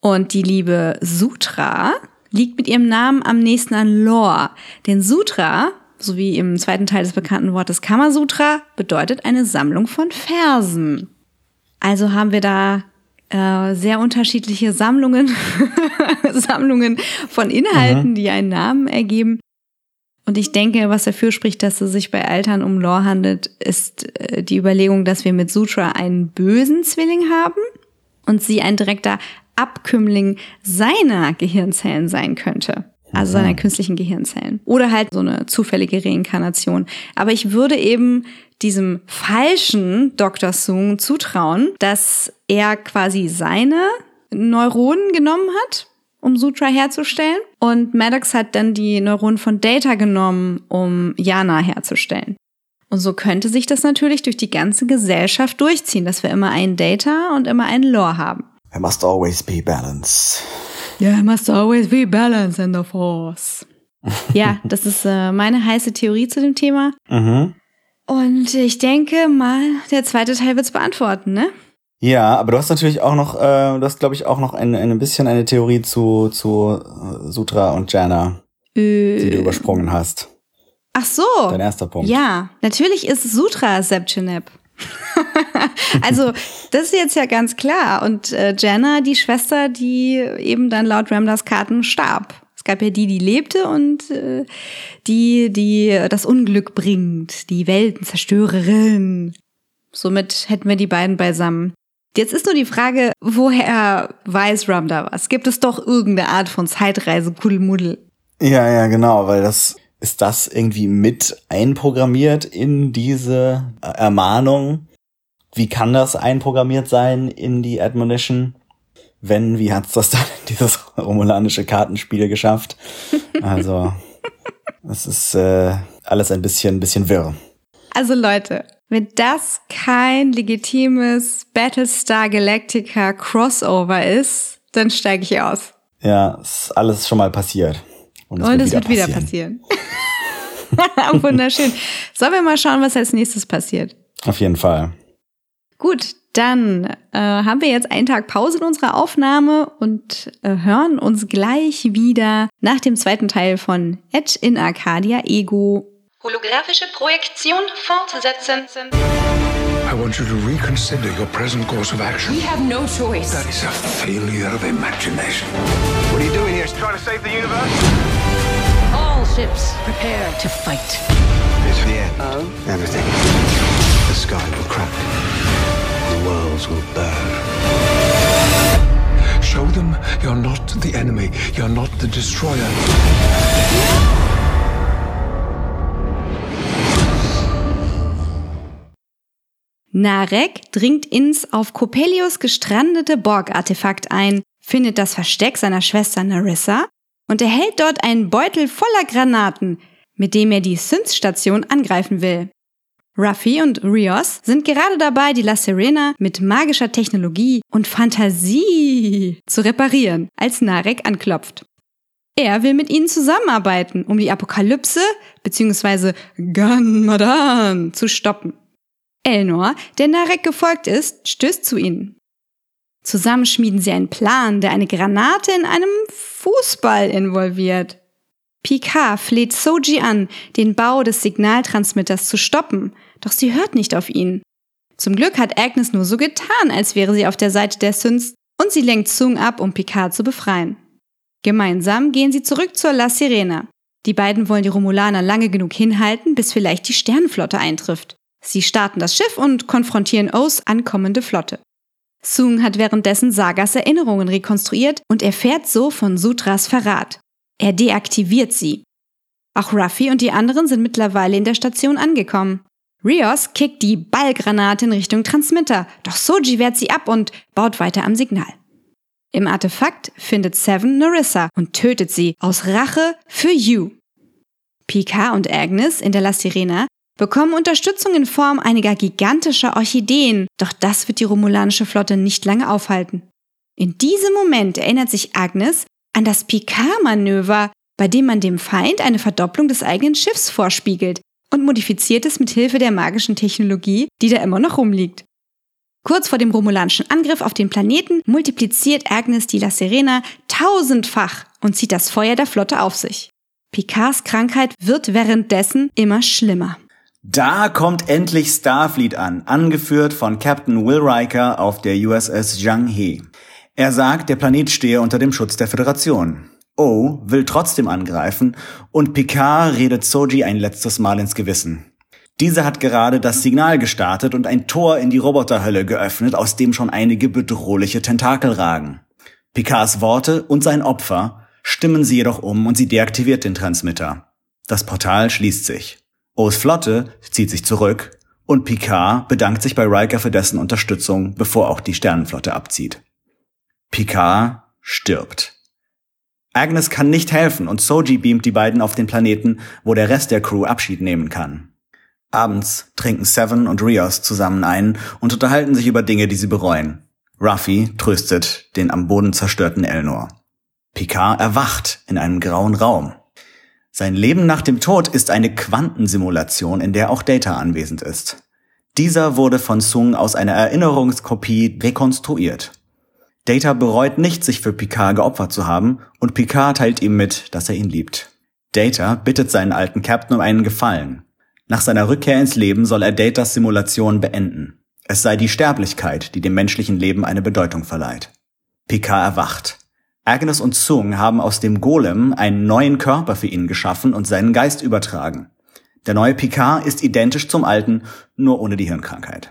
Und die liebe Sutra liegt mit ihrem Namen am nächsten an Lore. Denn Sutra, so wie im zweiten Teil des bekannten Wortes Kamasutra, bedeutet eine Sammlung von Versen. Also haben wir da äh, sehr unterschiedliche Sammlungen, Sammlungen von Inhalten, die einen Namen ergeben. Und ich denke, was dafür spricht, dass es sich bei Altern um Lore handelt, ist äh, die Überlegung, dass wir mit Sutra einen bösen Zwilling haben und sie ein direkter Abkömmling seiner Gehirnzellen sein könnte. Also seiner künstlichen Gehirnzellen. Oder halt so eine zufällige Reinkarnation. Aber ich würde eben diesem falschen Dr. Sung zutrauen, dass er quasi seine Neuronen genommen hat, um Sutra herzustellen. Und Maddox hat dann die Neuronen von Data genommen, um Yana herzustellen. Und so könnte sich das natürlich durch die ganze Gesellschaft durchziehen, dass wir immer einen Data und immer einen Lore haben. There must always be balance. There must always be balance in the force. ja, das ist äh, meine heiße Theorie zu dem Thema. Mhm. Und ich denke mal, der zweite Teil wird's beantworten, ne? Ja, aber du hast natürlich auch noch, äh, du hast, glaube ich, auch noch ein, ein bisschen eine Theorie zu, zu äh, Sutra und Jana, die du Äh, übersprungen hast. ach so. Dein erster Punkt. Ja, natürlich ist Sutra Sepchineb. also, das ist jetzt ja ganz klar. Und äh, Jenna, die Schwester, die eben dann laut Ramdas Karten starb. Es gab ja die, die lebte und äh, die, die das Unglück bringt, die Weltenzerstörerin. Somit hätten wir die beiden beisammen. Jetzt ist nur die Frage, woher weiß Ramda was? Gibt es doch irgendeine Art von Zeitreise, Kuddelmuddel? Ja, ja, genau, weil das ist das irgendwie mit einprogrammiert in diese äh, Ermahnung. Wie kann das einprogrammiert sein in die Admonition? Wenn, wie hat's das dann in dieses romulanische Kartenspiel geschafft? Also, es ist äh, alles ein bisschen, ein bisschen wirr. Also Leute, wenn das kein legitimes Battlestar Galactica Crossover ist, dann steige ich aus. Ja, ist alles schon mal passiert. Und es Und wird, wieder, wird wieder passieren. passieren. Wunderschön. Sollen wir mal schauen, was als nächstes passiert? Auf jeden Fall. Gut, dann äh, haben wir jetzt einen Tag Pause in unserer Aufnahme und äh, hören uns gleich wieder nach dem zweiten Teil von Edge in Arcadia Ego. Holographische Projektion fortsetzen. I want you to reconsider your present course of action. We have no choice. That is a failure of imagination. What are you doing here? Trying to save the universe? All ships, prepare to fight. It's the end. Oh? Everything. The sky will crack. The worlds will burn. Show them you're not the enemy. You're not the destroyer. Narek dringt ins auf Coppelius gestrandete Borg-Artefakt ein, findet das Versteck seiner Schwester Narissa und erhält dort einen Beutel voller Granaten, mit dem er die Synth-Station angreifen will. Ruffy und Rios sind gerade dabei, die La Serena mit magischer Technologie und Fantasie zu reparieren, als Narek anklopft. Er will mit ihnen zusammenarbeiten, um die Apokalypse bzw. Ganmadan zu stoppen. Elnor, der Narek gefolgt ist, stößt zu ihnen. Zusammen schmieden sie einen Plan, der eine Granate in einem Fußball involviert. Picard fleht Soji an, den Bau des Signaltransmitters zu stoppen, doch sie hört nicht auf ihn. Zum Glück hat Agnes nur so getan, als wäre sie auf der Seite der Synths und sie lenkt Sung ab, um Picard zu befreien. Gemeinsam gehen sie zurück zur La Sirena. Die beiden wollen die Romulaner lange genug hinhalten, bis vielleicht die Sternenflotte eintrifft. Sie starten das Schiff und konfrontieren O's ankommende Flotte. Sung hat währenddessen Sagas Erinnerungen rekonstruiert und erfährt so von Sutras Verrat. Er deaktiviert sie. Auch Ruffy und die anderen sind mittlerweile in der Station angekommen. Rios kickt die Ballgranate in Richtung Transmitter, doch Soji wehrt sie ab und baut weiter am Signal. Im Artefakt findet Seven Narissa und tötet sie aus Rache für You. Picard und Agnes in der La Sirena bekommen Unterstützung in Form einiger gigantischer Orchideen, doch das wird die romulanische Flotte nicht lange aufhalten. In diesem Moment erinnert sich Agnes an das Picard-Manöver, bei dem man dem Feind eine Verdopplung des eigenen Schiffs vorspiegelt und modifiziert es mit Hilfe der magischen Technologie, die da immer noch rumliegt. Kurz vor dem romulanischen Angriff auf den Planeten multipliziert Agnes die La Serena tausendfach und zieht das Feuer der Flotte auf sich. Picards Krankheit wird währenddessen immer schlimmer. Da kommt endlich Starfleet an, angeführt von Captain Will Riker auf der USS Zhang He. Er sagt, der Planet stehe unter dem Schutz der Föderation. O will trotzdem angreifen und Picard redet Soji ein letztes Mal ins Gewissen. Diese hat gerade das Signal gestartet und ein Tor in die Roboterhölle geöffnet, aus dem schon einige bedrohliche Tentakel ragen. Picards Worte und sein Opfer stimmen sie jedoch um und sie deaktiviert den Transmitter. Das Portal schließt sich. O's Flotte zieht sich zurück und Picard bedankt sich bei Riker für dessen Unterstützung, bevor auch die Sternenflotte abzieht. Picard stirbt. Agnes kann nicht helfen und Soji beamt die beiden auf den Planeten, wo der Rest der Crew Abschied nehmen kann. Abends trinken Seven und Rios zusammen ein und unterhalten sich über Dinge, die sie bereuen. Ruffy tröstet den am Boden zerstörten Elnor. Picard erwacht in einem grauen Raum. Sein Leben nach dem Tod ist eine Quantensimulation, in der auch Data anwesend ist. Dieser wurde von Sung aus einer Erinnerungskopie rekonstruiert. Data bereut nicht, sich für Picard geopfert zu haben, und Picard teilt ihm mit, dass er ihn liebt. Data bittet seinen alten Captain um einen Gefallen. Nach seiner Rückkehr ins Leben soll er Datas Simulation beenden. Es sei die Sterblichkeit, die dem menschlichen Leben eine Bedeutung verleiht. Picard erwacht. Agnes und Sung haben aus dem Golem einen neuen Körper für ihn geschaffen und seinen Geist übertragen. Der neue Picard ist identisch zum alten, nur ohne die Hirnkrankheit.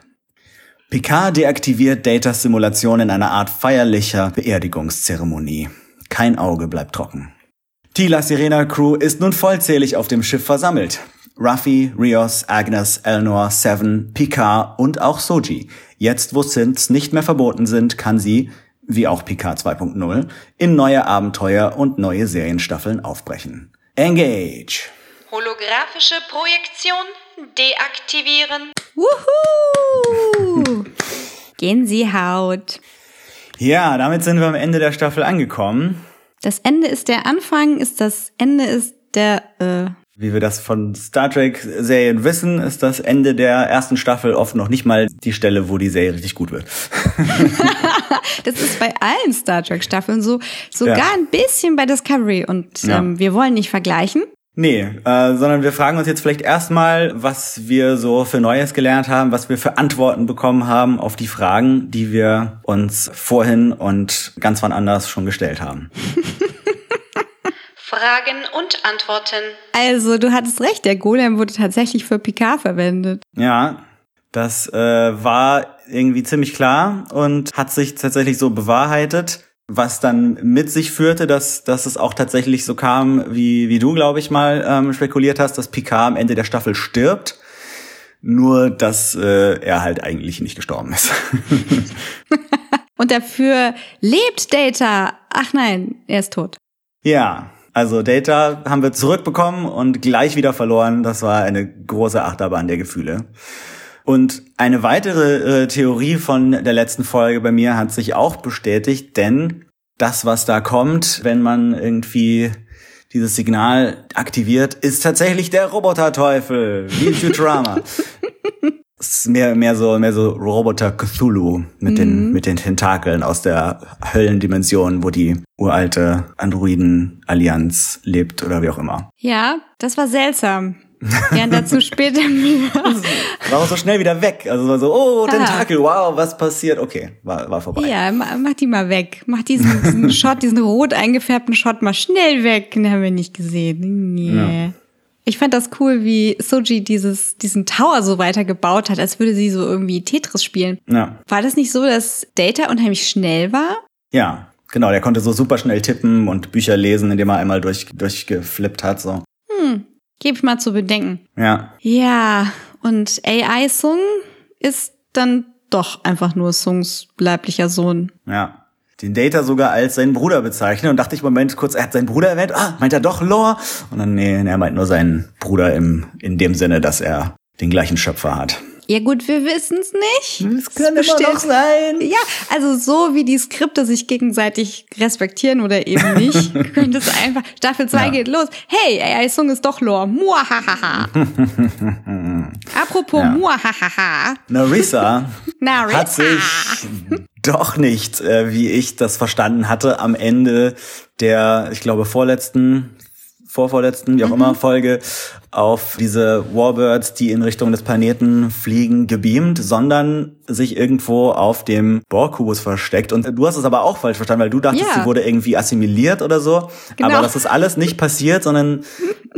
Picard deaktiviert Datas Simulation in einer Art feierlicher Beerdigungszeremonie. Kein Auge bleibt trocken. Die La Sirena Crew ist nun vollzählig auf dem Schiff versammelt. Ruffy, Rios, Agnes, Elnor, Seven, Picard und auch Soji. Jetzt, wo Synths nicht mehr verboten sind, kann sie, wie auch Picard 2.0, in neue Abenteuer und neue Serienstaffeln aufbrechen. Engage! Holographische Projektion deaktivieren. Wuhu! Gänsehaut. Ja, damit sind wir am Ende der Staffel angekommen. Das Ende ist der Anfang, ist das Ende ist der, äh, Wie wir das von Star Trek-Serien wissen, ist das Ende der ersten Staffel oft noch nicht mal die Stelle, wo die Serie richtig gut wird. das ist bei allen Star Trek Staffeln so, sogar Ja. ein bisschen bei Discovery und Ja. ähm, wir wollen nicht vergleichen. Nee, äh, sondern wir fragen uns jetzt vielleicht erstmal, was wir so für Neues gelernt haben, was wir für Antworten bekommen haben auf die Fragen, die wir uns vorhin und ganz wann anders schon gestellt haben. Fragen und Antworten. Also, du hattest recht, der Golem wurde tatsächlich für Picard verwendet. Ja, das äh, war irgendwie ziemlich klar und hat sich tatsächlich so bewahrheitet, was dann mit sich führte, dass, dass es auch tatsächlich so kam, wie, wie du, glaube ich, mal ähm, spekuliert hast, dass Picard am Ende der Staffel stirbt. Nur, dass äh, er halt eigentlich nicht gestorben ist. Und dafür lebt Data. Ach nein, er ist tot. ja, also Data haben wir zurückbekommen und gleich wieder verloren. Das war eine große Achterbahn der Gefühle. Und eine weitere äh, Theorie von der letzten Folge bei mir hat sich auch bestätigt, denn das, was da kommt, wenn man irgendwie dieses Signal aktiviert, ist tatsächlich der Roboterteufel, wie Futurama. Es ist mehr, mehr so, mehr so Roboter Cthulhu mit den, mit den Tentakeln aus der Höllendimension, wo die uralte Androiden-Allianz lebt oder wie auch immer. Ja, das war seltsam. Ja, dazu später mehr. War auch so schnell wieder weg. Also war so, oh, Ah. Tentakel, wow, was passiert? Okay, war, war vorbei. Ja, ma- mach die mal weg. Mach diesen, diesen Shot, diesen rot eingefärbten Shot mal schnell weg. Den haben wir nicht gesehen. Nee. Ich fand das cool, wie Soji dieses, diesen Tower so weitergebaut hat, als würde sie so irgendwie Tetris spielen. Ja. War das nicht so, dass Data unheimlich schnell war? ja, genau. Der konnte so super schnell tippen und Bücher lesen, indem er einmal durch, durchgeflippt hat. So. Gebe ich mal zu bedenken. Ja, Ja, und AI Sung ist dann doch einfach nur Sungs leiblicher Sohn. ja. Den Data sogar als seinen Bruder bezeichnet und dachte ich Moment kurz, er hat seinen Bruder erwähnt. Ah, meint er doch Lore? Und dann, nee, er meint nur seinen Bruder im, in dem Sinne, dass er den gleichen Schöpfer hat. Ja gut, wir wissen's nicht. Das kann immer bestimmt- noch sein. Ja, also so wie die Skripte sich gegenseitig respektieren oder eben nicht, könnte es einfach, Staffel 2 Ja. geht los. Hey, AI Sung ist doch Lore. Muahaha. Apropos Ja. Muahaha. Narissa Narissa. hat sich doch nicht, äh, wie ich das verstanden hatte, am Ende der, ich glaube, vorletzten vorvorletzten, wie auch immer, Folge auf diese Warbirds, die in Richtung des Planeten fliegen, gebeamt, sondern sich irgendwo auf dem Borg-Kubus versteckt. Und du hast es aber auch falsch verstanden, weil du dachtest, Ja. sie wurde irgendwie assimiliert oder so. Genau. Aber das ist alles nicht passiert, sondern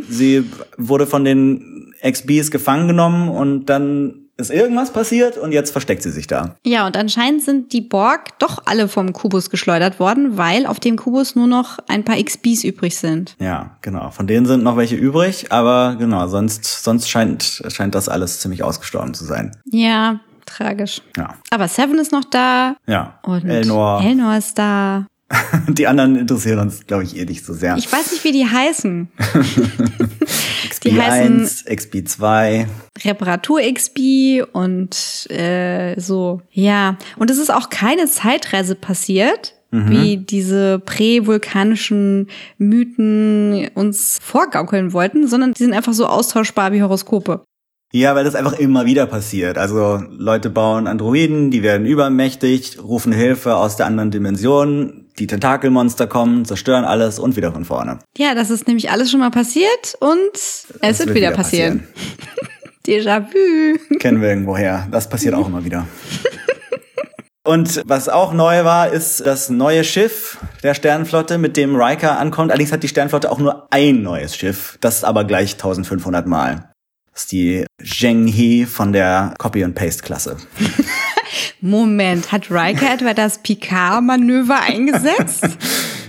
sie wurde von den XBs gefangen genommen und dann ist irgendwas passiert und jetzt versteckt sie sich da. Ja, und anscheinend sind die Borg doch alle vom Kubus geschleudert worden, weil auf dem Kubus nur noch ein paar XBs übrig sind. Ja, genau. Von denen sind noch welche übrig, aber genau, sonst, sonst scheint, scheint das alles ziemlich ausgestorben zu sein. Ja, tragisch. Ja. Aber Seven ist noch da Ja. und Elnor. Elnor ist da. Die anderen interessieren uns, glaube ich, eh nicht so sehr. Ich weiß nicht, wie die heißen. die heißen XB1, XB2. Reparatur-XB und äh, so. Ja, und es ist auch keine Zeitreise passiert, wie diese prävulkanischen Mythen uns vorgaukeln wollten, sondern die sind einfach so austauschbar wie Horoskope. Ja, weil das einfach immer wieder passiert. Also Leute bauen Androiden, die werden übermächtig, rufen Hilfe aus der anderen Dimension, die Tentakelmonster kommen, zerstören alles und wieder von vorne. Ja, das ist nämlich alles schon mal passiert und es, wird, wieder passieren. Déjà-vu. Kennen wir irgendwoher. Das passiert auch immer wieder. Und was auch neu war, ist das neue Schiff der Sternenflotte, mit dem Riker ankommt. Allerdings hat die Sternenflotte auch nur ein neues Schiff. Das aber gleich 1500 Mal. Das ist die Zheng He von der Copy-and-Paste-Klasse. Moment, hat Riker etwa das Picard-Manöver eingesetzt?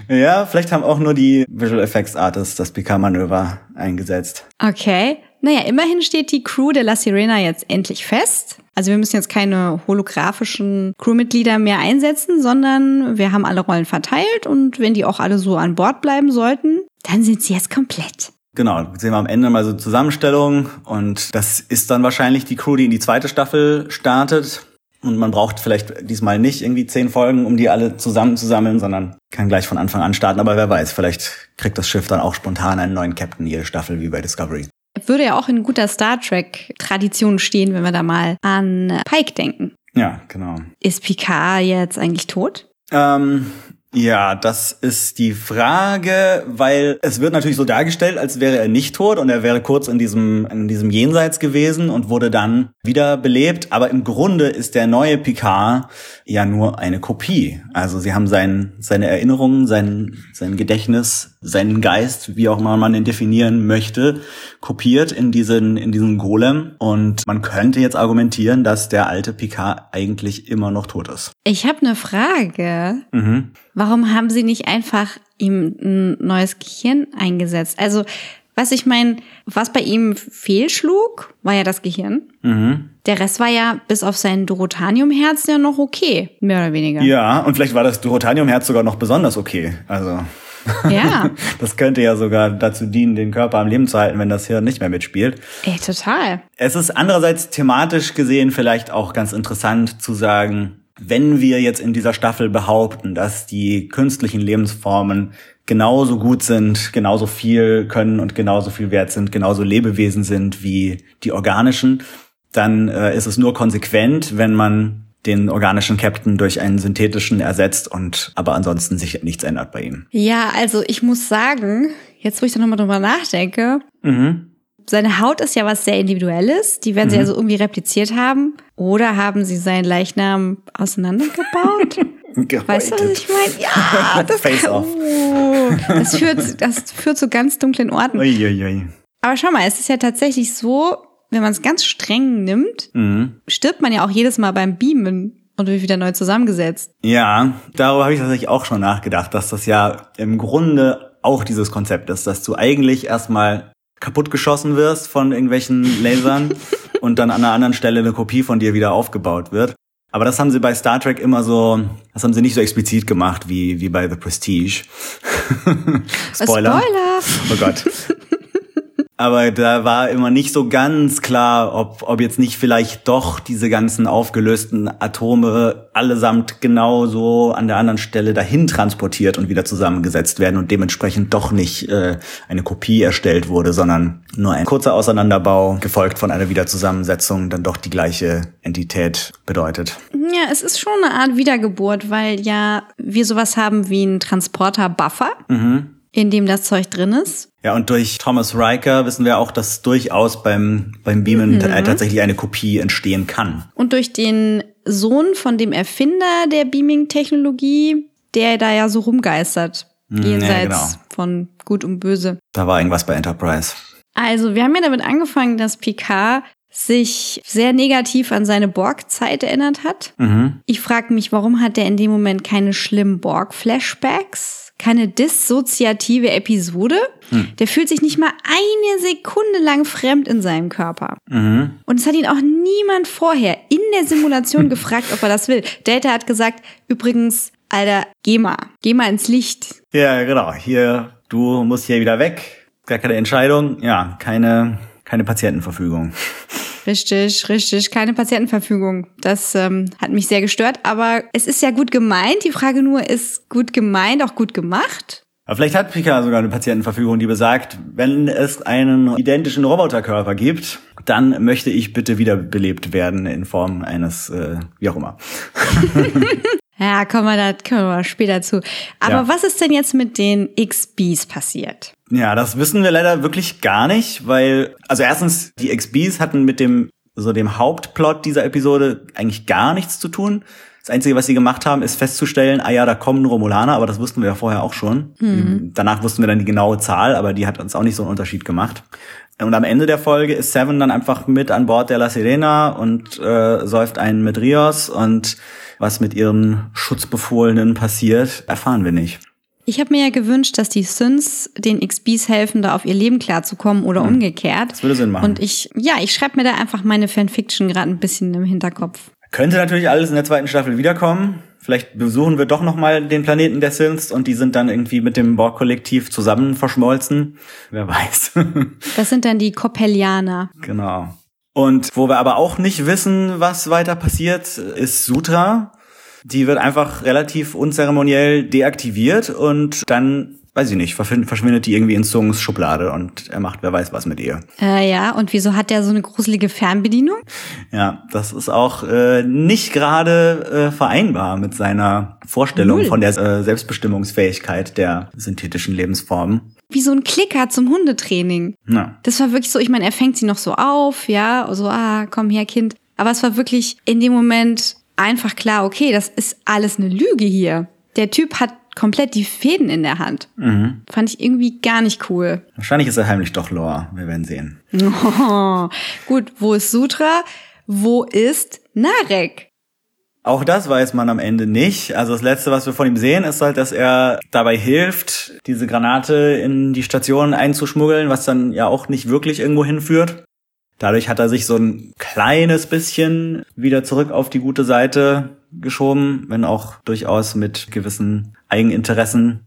Ja, vielleicht haben auch nur die Visual Effects Artists das Picard-Manöver eingesetzt. Okay. Naja, immerhin steht die Crew der La Sirena jetzt endlich fest. Also wir müssen jetzt keine holographischen Crewmitglieder mehr einsetzen, sondern wir haben alle Rollen verteilt und wenn die auch alle so an Bord bleiben sollten, dann sind sie jetzt komplett. Genau, sehen wir am Ende mal so Zusammenstellung und das ist dann wahrscheinlich die Crew, die in die zweite Staffel startet. Und man braucht vielleicht diesmal nicht irgendwie zehn Folgen, um die alle zusammenzusammeln, sondern kann gleich von Anfang an starten. Aber wer weiß, vielleicht kriegt das Schiff dann auch spontan einen neuen Captain jede Staffel wie bei Discovery. Würde ja auch in guter Star Trek-Tradition stehen, wenn wir da mal an Pike denken. Ja, genau. Ist Picard jetzt eigentlich tot? Ähm, ja, das ist die Frage, weil es wird natürlich so dargestellt, als wäre er nicht tot und er wäre kurz in diesem, in diesem Jenseits gewesen und wurde dann wieder belebt. Aber im Grunde ist der neue Picard ja nur eine Kopie. Also sie haben sein, seine Erinnerungen, sein, sein Gedächtnis, seinen Geist, wie auch immer man ihn definieren möchte, kopiert in diesen, in diesen Golem. Und man könnte jetzt argumentieren, dass der alte Picard eigentlich immer noch tot ist. Ich habe eine Frage. Mhm. Warum haben sie nicht einfach ihm ein neues Gehirn eingesetzt? Also, was ich meine, was bei ihm fehlschlug, war ja das Gehirn. Mhm. Der Rest war ja bis auf sein Dorotaniumherz ja noch okay, mehr oder weniger. Ja, und vielleicht war das Dorotaniumherz sogar noch besonders okay. Also Ja. das könnte ja sogar dazu dienen, den Körper am Leben zu halten, wenn das Hirn nicht mehr mitspielt. Ey, total. Es ist andererseits thematisch gesehen vielleicht auch ganz interessant zu sagen, wenn wir jetzt in dieser Staffel behaupten, dass die künstlichen Lebensformen genauso gut sind, genauso viel können und genauso viel wert sind, genauso Lebewesen sind wie die organischen, dann äh, ist es nur konsequent, wenn man den organischen Captain durch einen synthetischen ersetzt und aber ansonsten sich nichts ändert bei ihm. Ja, also ich muss sagen, jetzt wo ich da nochmal drüber nachdenke, Mhm. seine Haut ist ja was sehr Individuelles. Die werden sie also irgendwie repliziert haben. Oder haben sie seinen Leichnam auseinandergebaut? Weißt du, was ich meine? Ja, das, Face off. Oh, das, führt, das führt zu ganz dunklen Orten. Uiuiui. Aber schau mal, es ist ja tatsächlich so, wenn man es ganz streng nimmt, Mhm. stirbt man ja auch jedes Mal beim Beamen und wird wieder neu zusammengesetzt. Ja, darüber habe ich tatsächlich auch schon nachgedacht, dass das ja im Grunde auch dieses Konzept ist, dass du eigentlich erstmal kaputtgeschossen wirst von irgendwelchen Lasern und dann an einer anderen Stelle eine Kopie von dir wieder aufgebaut wird. Aber das haben sie bei Star Trek immer so, das haben sie nicht so explizit gemacht wie, wie bei The Prestige. Spoiler. Spoiler! Oh Gott. Aber da war immer nicht so ganz klar, ob, ob jetzt nicht vielleicht doch diese ganzen aufgelösten Atome allesamt genauso an der anderen Stelle dahin transportiert und wieder zusammengesetzt werden und dementsprechend doch nicht äh, eine Kopie erstellt wurde, sondern nur ein kurzer Auseinanderbau, gefolgt von einer Wiederzusammensetzung, dann doch die gleiche Entität bedeutet. Ja, es ist schon eine Art Wiedergeburt, weil ja wir sowas haben wie einen Transporter-Buffer. In dem das Zeug drin ist. Ja, und durch Thomas Riker wissen wir auch, dass durchaus beim, beim Beamen äh, tatsächlich eine Kopie entstehen kann. Und durch den Sohn von dem Erfinder der Beaming-Technologie, der da ja so rumgeistert. Hm, ja, jenseits genau. von Gut und Böse. Da war irgendwas bei Enterprise. Also, wir haben ja damit angefangen, dass Picard sich sehr negativ an seine Borg-Zeit erinnert hat. Mhm. Ich frage mich, warum hat er in dem Moment keine schlimmen Borg-Flashbacks? Keine dissoziative Episode? Der fühlt sich nicht mal eine Sekunde lang fremd in seinem Körper. Mhm. Und es hat ihn auch niemand vorher in der Simulation gefragt, ob er das will. Data hat gesagt, übrigens, Alter, geh mal. Geh mal ins Licht. Ja, genau. Hier, du musst hier wieder weg. Gar keine Entscheidung. Ja, keine, keine Patientenverfügung. Richtig, richtig. Keine Patientenverfügung. Das ähm, hat mich sehr gestört. Aber es ist ja gut gemeint. Die Frage nur, ist gut gemeint auch gut gemacht? Aber vielleicht hat Picard sogar eine Patientenverfügung, die besagt, wenn es einen identischen Roboterkörper gibt, dann möchte ich bitte wiederbelebt werden in Form eines, äh, wie auch immer. Ja, kommen wir da kommen wir mal später zu. Aber Ja. was ist denn jetzt mit den XBs passiert? Ja, das wissen wir leider wirklich gar nicht, weil, also erstens, die XBs hatten mit dem, so dem Hauptplot dieser Episode eigentlich gar nichts zu tun. Das Einzige, was sie gemacht haben, ist festzustellen, ah ja, da kommen Romulaner, aber das wussten wir ja vorher auch schon. Danach wussten wir dann die genaue Zahl, aber die hat uns auch nicht so einen Unterschied gemacht. Und am Ende der Folge ist Seven dann einfach mit an Bord der La Sirena und äh, säuft einen mit Rios und was mit ihren Schutzbefohlenen passiert, erfahren wir nicht. Ich habe mir ja gewünscht, dass die Synths den XBs helfen, da auf ihr Leben klarzukommen oder umgekehrt. Hm. Das würde Sinn machen. Und ich, ja, ich schreibe mir da einfach meine Fanfiction gerade ein bisschen im Hinterkopf. Könnte natürlich alles in der zweiten Staffel wiederkommen. Vielleicht besuchen wir doch noch mal den Planeten der Synths und die sind dann irgendwie mit dem Borg-Kollektiv zusammen verschmolzen. Wer weiß. Das sind dann die Coppelianer. genau. Und wo wir aber auch nicht wissen, was weiter passiert, ist Sutra. Die wird einfach relativ unzeremoniell deaktiviert und dann, weiß ich nicht, verschwin- verschwindet die irgendwie in Sungs Schublade und er macht wer weiß was mit ihr. Äh, ja, und wieso hat der so eine gruselige Fernbedienung? Ja, das ist auch äh, nicht gerade äh, vereinbar mit seiner Vorstellung Null. von der äh, Selbstbestimmungsfähigkeit der synthetischen Lebensformen. Wie so ein Klicker zum Hundetraining. Ja. Das war wirklich so, ich meine, er fängt sie noch so auf, ja, so, ah, komm her, Kind. Aber es war wirklich in dem Moment einfach klar, okay, das ist alles eine Lüge hier. Der Typ hat komplett die Fäden in der Hand. Fand ich irgendwie gar nicht cool. Wahrscheinlich ist er heimlich doch Lore. Wir werden sehen. Oh, gut, wo ist Sutra? Wo ist Narek? Auch das weiß man am Ende nicht. Also das Letzte, was wir von ihm sehen, ist halt, dass er dabei hilft, diese Granate in die Station einzuschmuggeln, was dann ja auch nicht wirklich irgendwo hinführt. Dadurch hat er sich so ein kleines bisschen wieder zurück auf die gute Seite geschoben, wenn auch durchaus mit gewissen Eigeninteressen.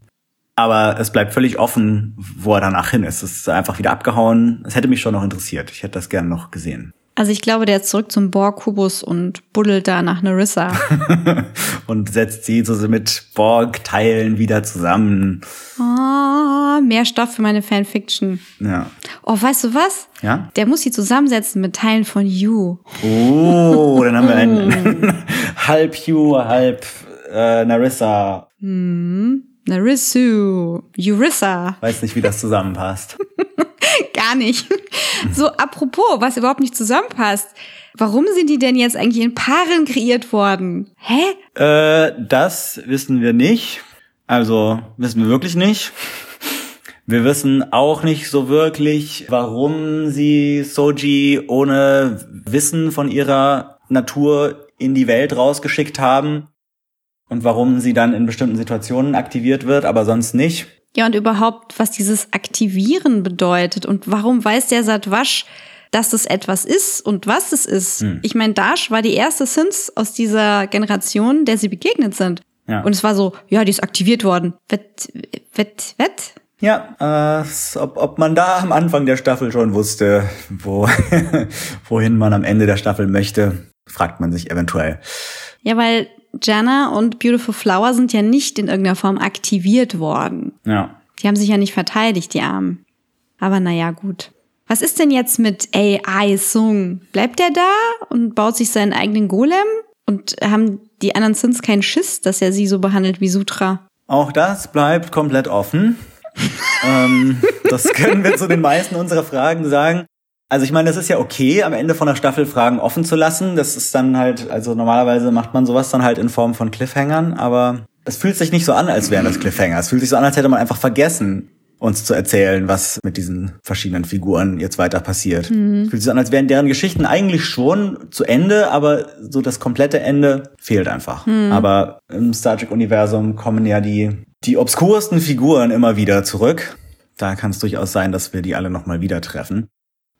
Aber es bleibt völlig offen, wo er danach hin ist. Es ist einfach wieder abgehauen. Es hätte mich schon noch interessiert. Ich hätte das gerne noch gesehen. Also ich glaube, der ist zurück zum Borg-Kubus und buddelt da nach Narissa. und setzt sie so mit Borg-Teilen wieder zusammen. Oh, mehr Stoff für meine Fanfiction. Ja. Oh, weißt du was? Ja? Der muss sie zusammensetzen mit Teilen von You. Oh, dann haben wir einen halb Hugh, halb äh, Narissa. Narissu. Eurissa. Weiß nicht, wie das zusammenpasst. Gar nicht. So, apropos, was überhaupt nicht zusammenpasst. Warum sind die denn jetzt eigentlich in Paaren kreiert worden? Hä? Äh, das wissen wir nicht. Also wissen wir wirklich nicht. Wir wissen auch nicht so wirklich, warum sie Soji ohne Wissen von ihrer Natur in die Welt rausgeschickt haben und warum sie dann in bestimmten Situationen aktiviert wird, aber sonst nicht. Ja, und überhaupt, was dieses Aktivieren bedeutet und warum weiß der Satwasch, dass das etwas ist und was es ist. Ich meine, Dash war die erste Synth aus dieser Generation, der sie begegnet sind. Ja. Und es war so, ja, die ist aktiviert worden. Wett, wett, wett. Ja, äh, ob, ob man da am Anfang der Staffel schon wusste, wo, wohin man am Ende der Staffel möchte, fragt man sich eventuell. Ja, weil Jana und Beautiful Flower sind ja nicht in irgendeiner Form aktiviert worden. Ja. Die haben sich ja nicht verteidigt, die Armen. Aber naja, gut. Was ist denn jetzt mit AI Sung? Bleibt er da und baut sich seinen eigenen Golem? Und haben die anderen Sins keinen Schiss, dass er sie so behandelt wie Sutra? Auch das bleibt komplett offen. ähm, das können wir zu den meisten unserer Fragen sagen. Also ich meine, das ist ja okay, am Ende von der Staffel Fragen offen zu lassen. Das ist dann halt, also normalerweise macht man sowas dann halt in Form von Cliffhangern, aber es fühlt sich nicht so an, als wären das Cliffhanger. Es fühlt sich so an, als hätte man einfach vergessen, uns zu erzählen, was mit diesen verschiedenen Figuren jetzt weiter passiert. Mhm. Es fühlt sich so an, als wären deren Geschichten eigentlich schon zu Ende, aber so das komplette Ende fehlt einfach. Mhm. Aber im Star Trek-Universum kommen ja die, die obskursten Figuren immer wieder zurück. Da kann es durchaus sein, dass wir die alle nochmal wieder treffen.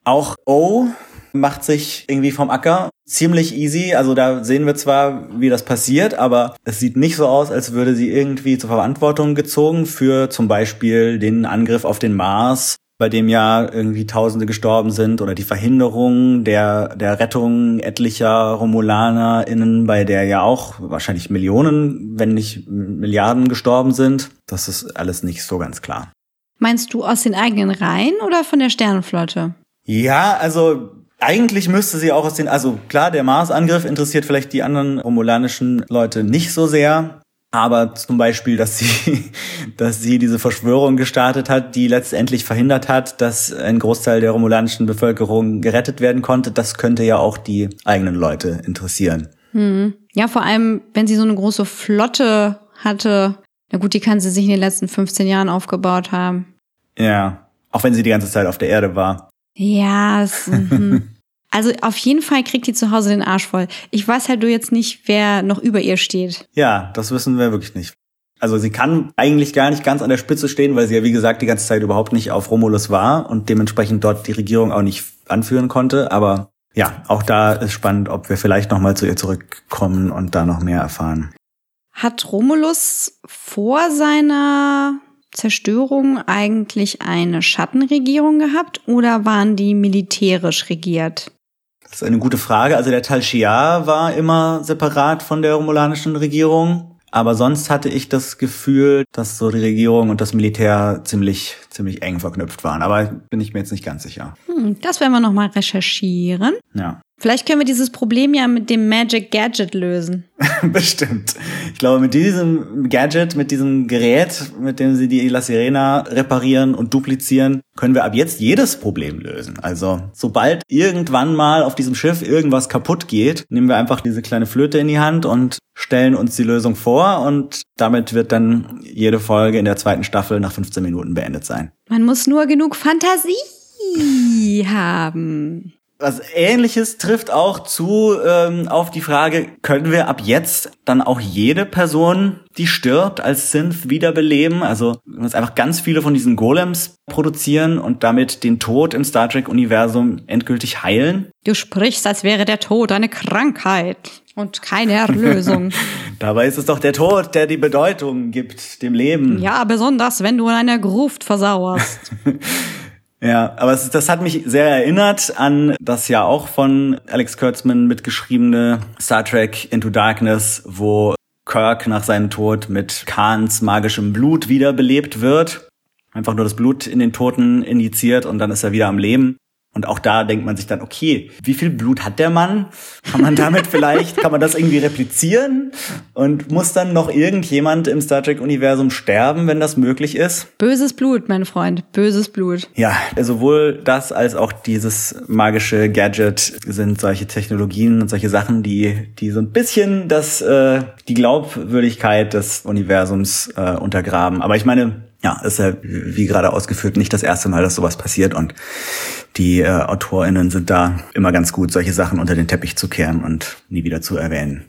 Auch O macht sich irgendwie vom Acker ziemlich easy. Also da sehen wir zwar, wie das passiert, aber es sieht nicht so aus, als würde sie irgendwie zur Verantwortung gezogen für zum Beispiel den Angriff auf den Mars, bei dem ja irgendwie Tausende gestorben sind oder die Verhinderung der, der Rettung etlicher RomulanerInnen, bei der ja auch wahrscheinlich Millionen, wenn nicht Milliarden gestorben sind. Das ist alles nicht so ganz klar. Meinst du aus den eigenen Reihen oder von der Sternenflotte? Ja, also eigentlich müsste sie auch aus den, also klar, der Mars-Angriff interessiert vielleicht die anderen romulanischen Leute nicht so sehr. Aber zum Beispiel, dass sie, dass sie diese Verschwörung gestartet hat, die letztendlich verhindert hat, dass ein Großteil der romulanischen Bevölkerung gerettet werden konnte, das könnte ja auch die eigenen Leute interessieren. Hm. Ja, vor allem, wenn sie so eine große Flotte hatte, na gut, die kann sie sich in den letzten 15 Jahren aufgebaut haben. Ja, auch wenn sie die ganze Zeit auf der Erde war. Ja, es, mhm. also auf jeden Fall kriegt die zu Hause den Arsch voll. Ich weiß halt nur jetzt nicht, wer noch über ihr steht. Ja, das wissen wir wirklich nicht. Also sie kann eigentlich gar nicht ganz an der Spitze stehen, weil sie ja wie gesagt die ganze Zeit überhaupt nicht auf Romulus war und dementsprechend dort die Regierung auch nicht anführen konnte. Aber ja, auch da ist spannend, ob wir vielleicht noch mal zu ihr zurückkommen und da noch mehr erfahren. Hat Romulus vor seiner Zerstörung eigentlich eine Schattenregierung gehabt oder waren die militärisch regiert? Das ist eine gute Frage. Also der Tal Shiar war immer separat von der romulanischen Regierung. Aber sonst hatte ich das Gefühl, dass so die Regierung und das Militär ziemlich, ziemlich eng verknüpft waren. Aber bin ich mir jetzt nicht ganz sicher. Hm, das werden wir nochmal recherchieren. Ja. Vielleicht können wir dieses Problem ja mit dem Magic Gadget lösen. Bestimmt. Ich glaube, mit diesem Gadget, mit diesem Gerät, mit dem sie die La Sirena reparieren und duplizieren, können wir ab jetzt jedes Problem lösen. Also, sobald irgendwann mal auf diesem Schiff irgendwas kaputt geht, nehmen wir einfach diese kleine Flöte in die Hand und stellen uns die Lösung vor und damit wird dann jede Folge in der zweiten Staffel nach 15 Minuten beendet sein. Man muss nur genug Fantasie haben was ähnliches trifft auch zu ähm, auf die Frage, können wir ab jetzt dann auch jede Person, die stirbt, als Synth wiederbeleben? Also uns einfach ganz viele von diesen Golems produzieren und damit den Tod im Star Trek-Universum endgültig heilen? Du sprichst, als wäre der Tod eine Krankheit und keine Erlösung. Dabei ist es doch der Tod, der die Bedeutung gibt dem Leben. Ja, besonders wenn du in einer Gruft versauerst. Ja, aber es, das hat mich sehr erinnert an das ja auch von Alex Kurtzman mitgeschriebene Star Trek Into Darkness, wo Kirk nach seinem Tod mit Kahns magischem Blut wiederbelebt wird. Einfach nur das Blut in den Toten injiziert und dann ist er wieder am Leben. Und auch da denkt man sich dann, okay, wie viel Blut hat der Mann? Kann man damit vielleicht, kann man das irgendwie replizieren? Und muss dann noch irgendjemand im Star Trek-Universum sterben, wenn das möglich ist? Böses Blut, mein Freund, böses Blut. Ja, sowohl das als auch dieses magische Gadget sind solche Technologien und solche Sachen, die, die so ein bisschen das, äh, die Glaubwürdigkeit des Universums äh, untergraben. Aber ich meine, ja, ist ja wie gerade ausgeführt nicht das erste Mal, dass sowas passiert und die äh, AutorInnen sind da immer ganz gut, solche Sachen unter den Teppich zu kehren und nie wieder zu erwähnen.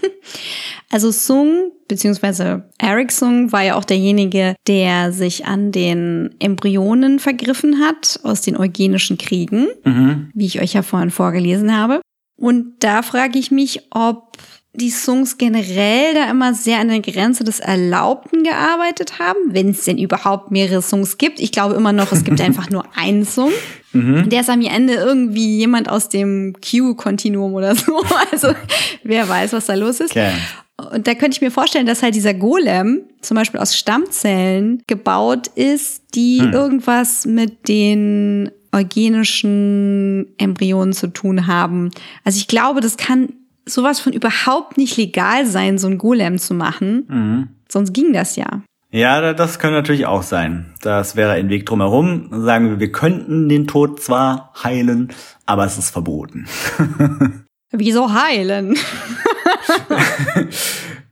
also Sung beziehungsweise Eric Sung war ja auch derjenige, der sich an den Embryonen vergriffen hat aus den eugenischen Kriegen, mhm. wie ich euch ja vorhin vorgelesen habe. Und da frage ich mich, ob die Songs generell da immer sehr an der Grenze des Erlaubten gearbeitet haben, wenn es denn überhaupt mehrere Songs gibt. Ich glaube immer noch, es gibt einfach nur einen Song. Mhm. Der ist am Ende irgendwie jemand aus dem Q-Kontinuum oder so. Also wer weiß, was da los ist. Okay. Und da könnte ich mir vorstellen, dass halt dieser Golem zum Beispiel aus Stammzellen gebaut ist, die hm. irgendwas mit den eugenischen Embryonen zu tun haben. Also ich glaube, das kann sowas von überhaupt nicht legal sein, so ein Golem zu machen. Mhm. Sonst ging das ja. Ja, da- das könnte natürlich auch sein. Das wäre ein Weg drumherum. Sagen wir, wir könnten den Tod zwar heilen, aber es ist verboten. Wieso heilen?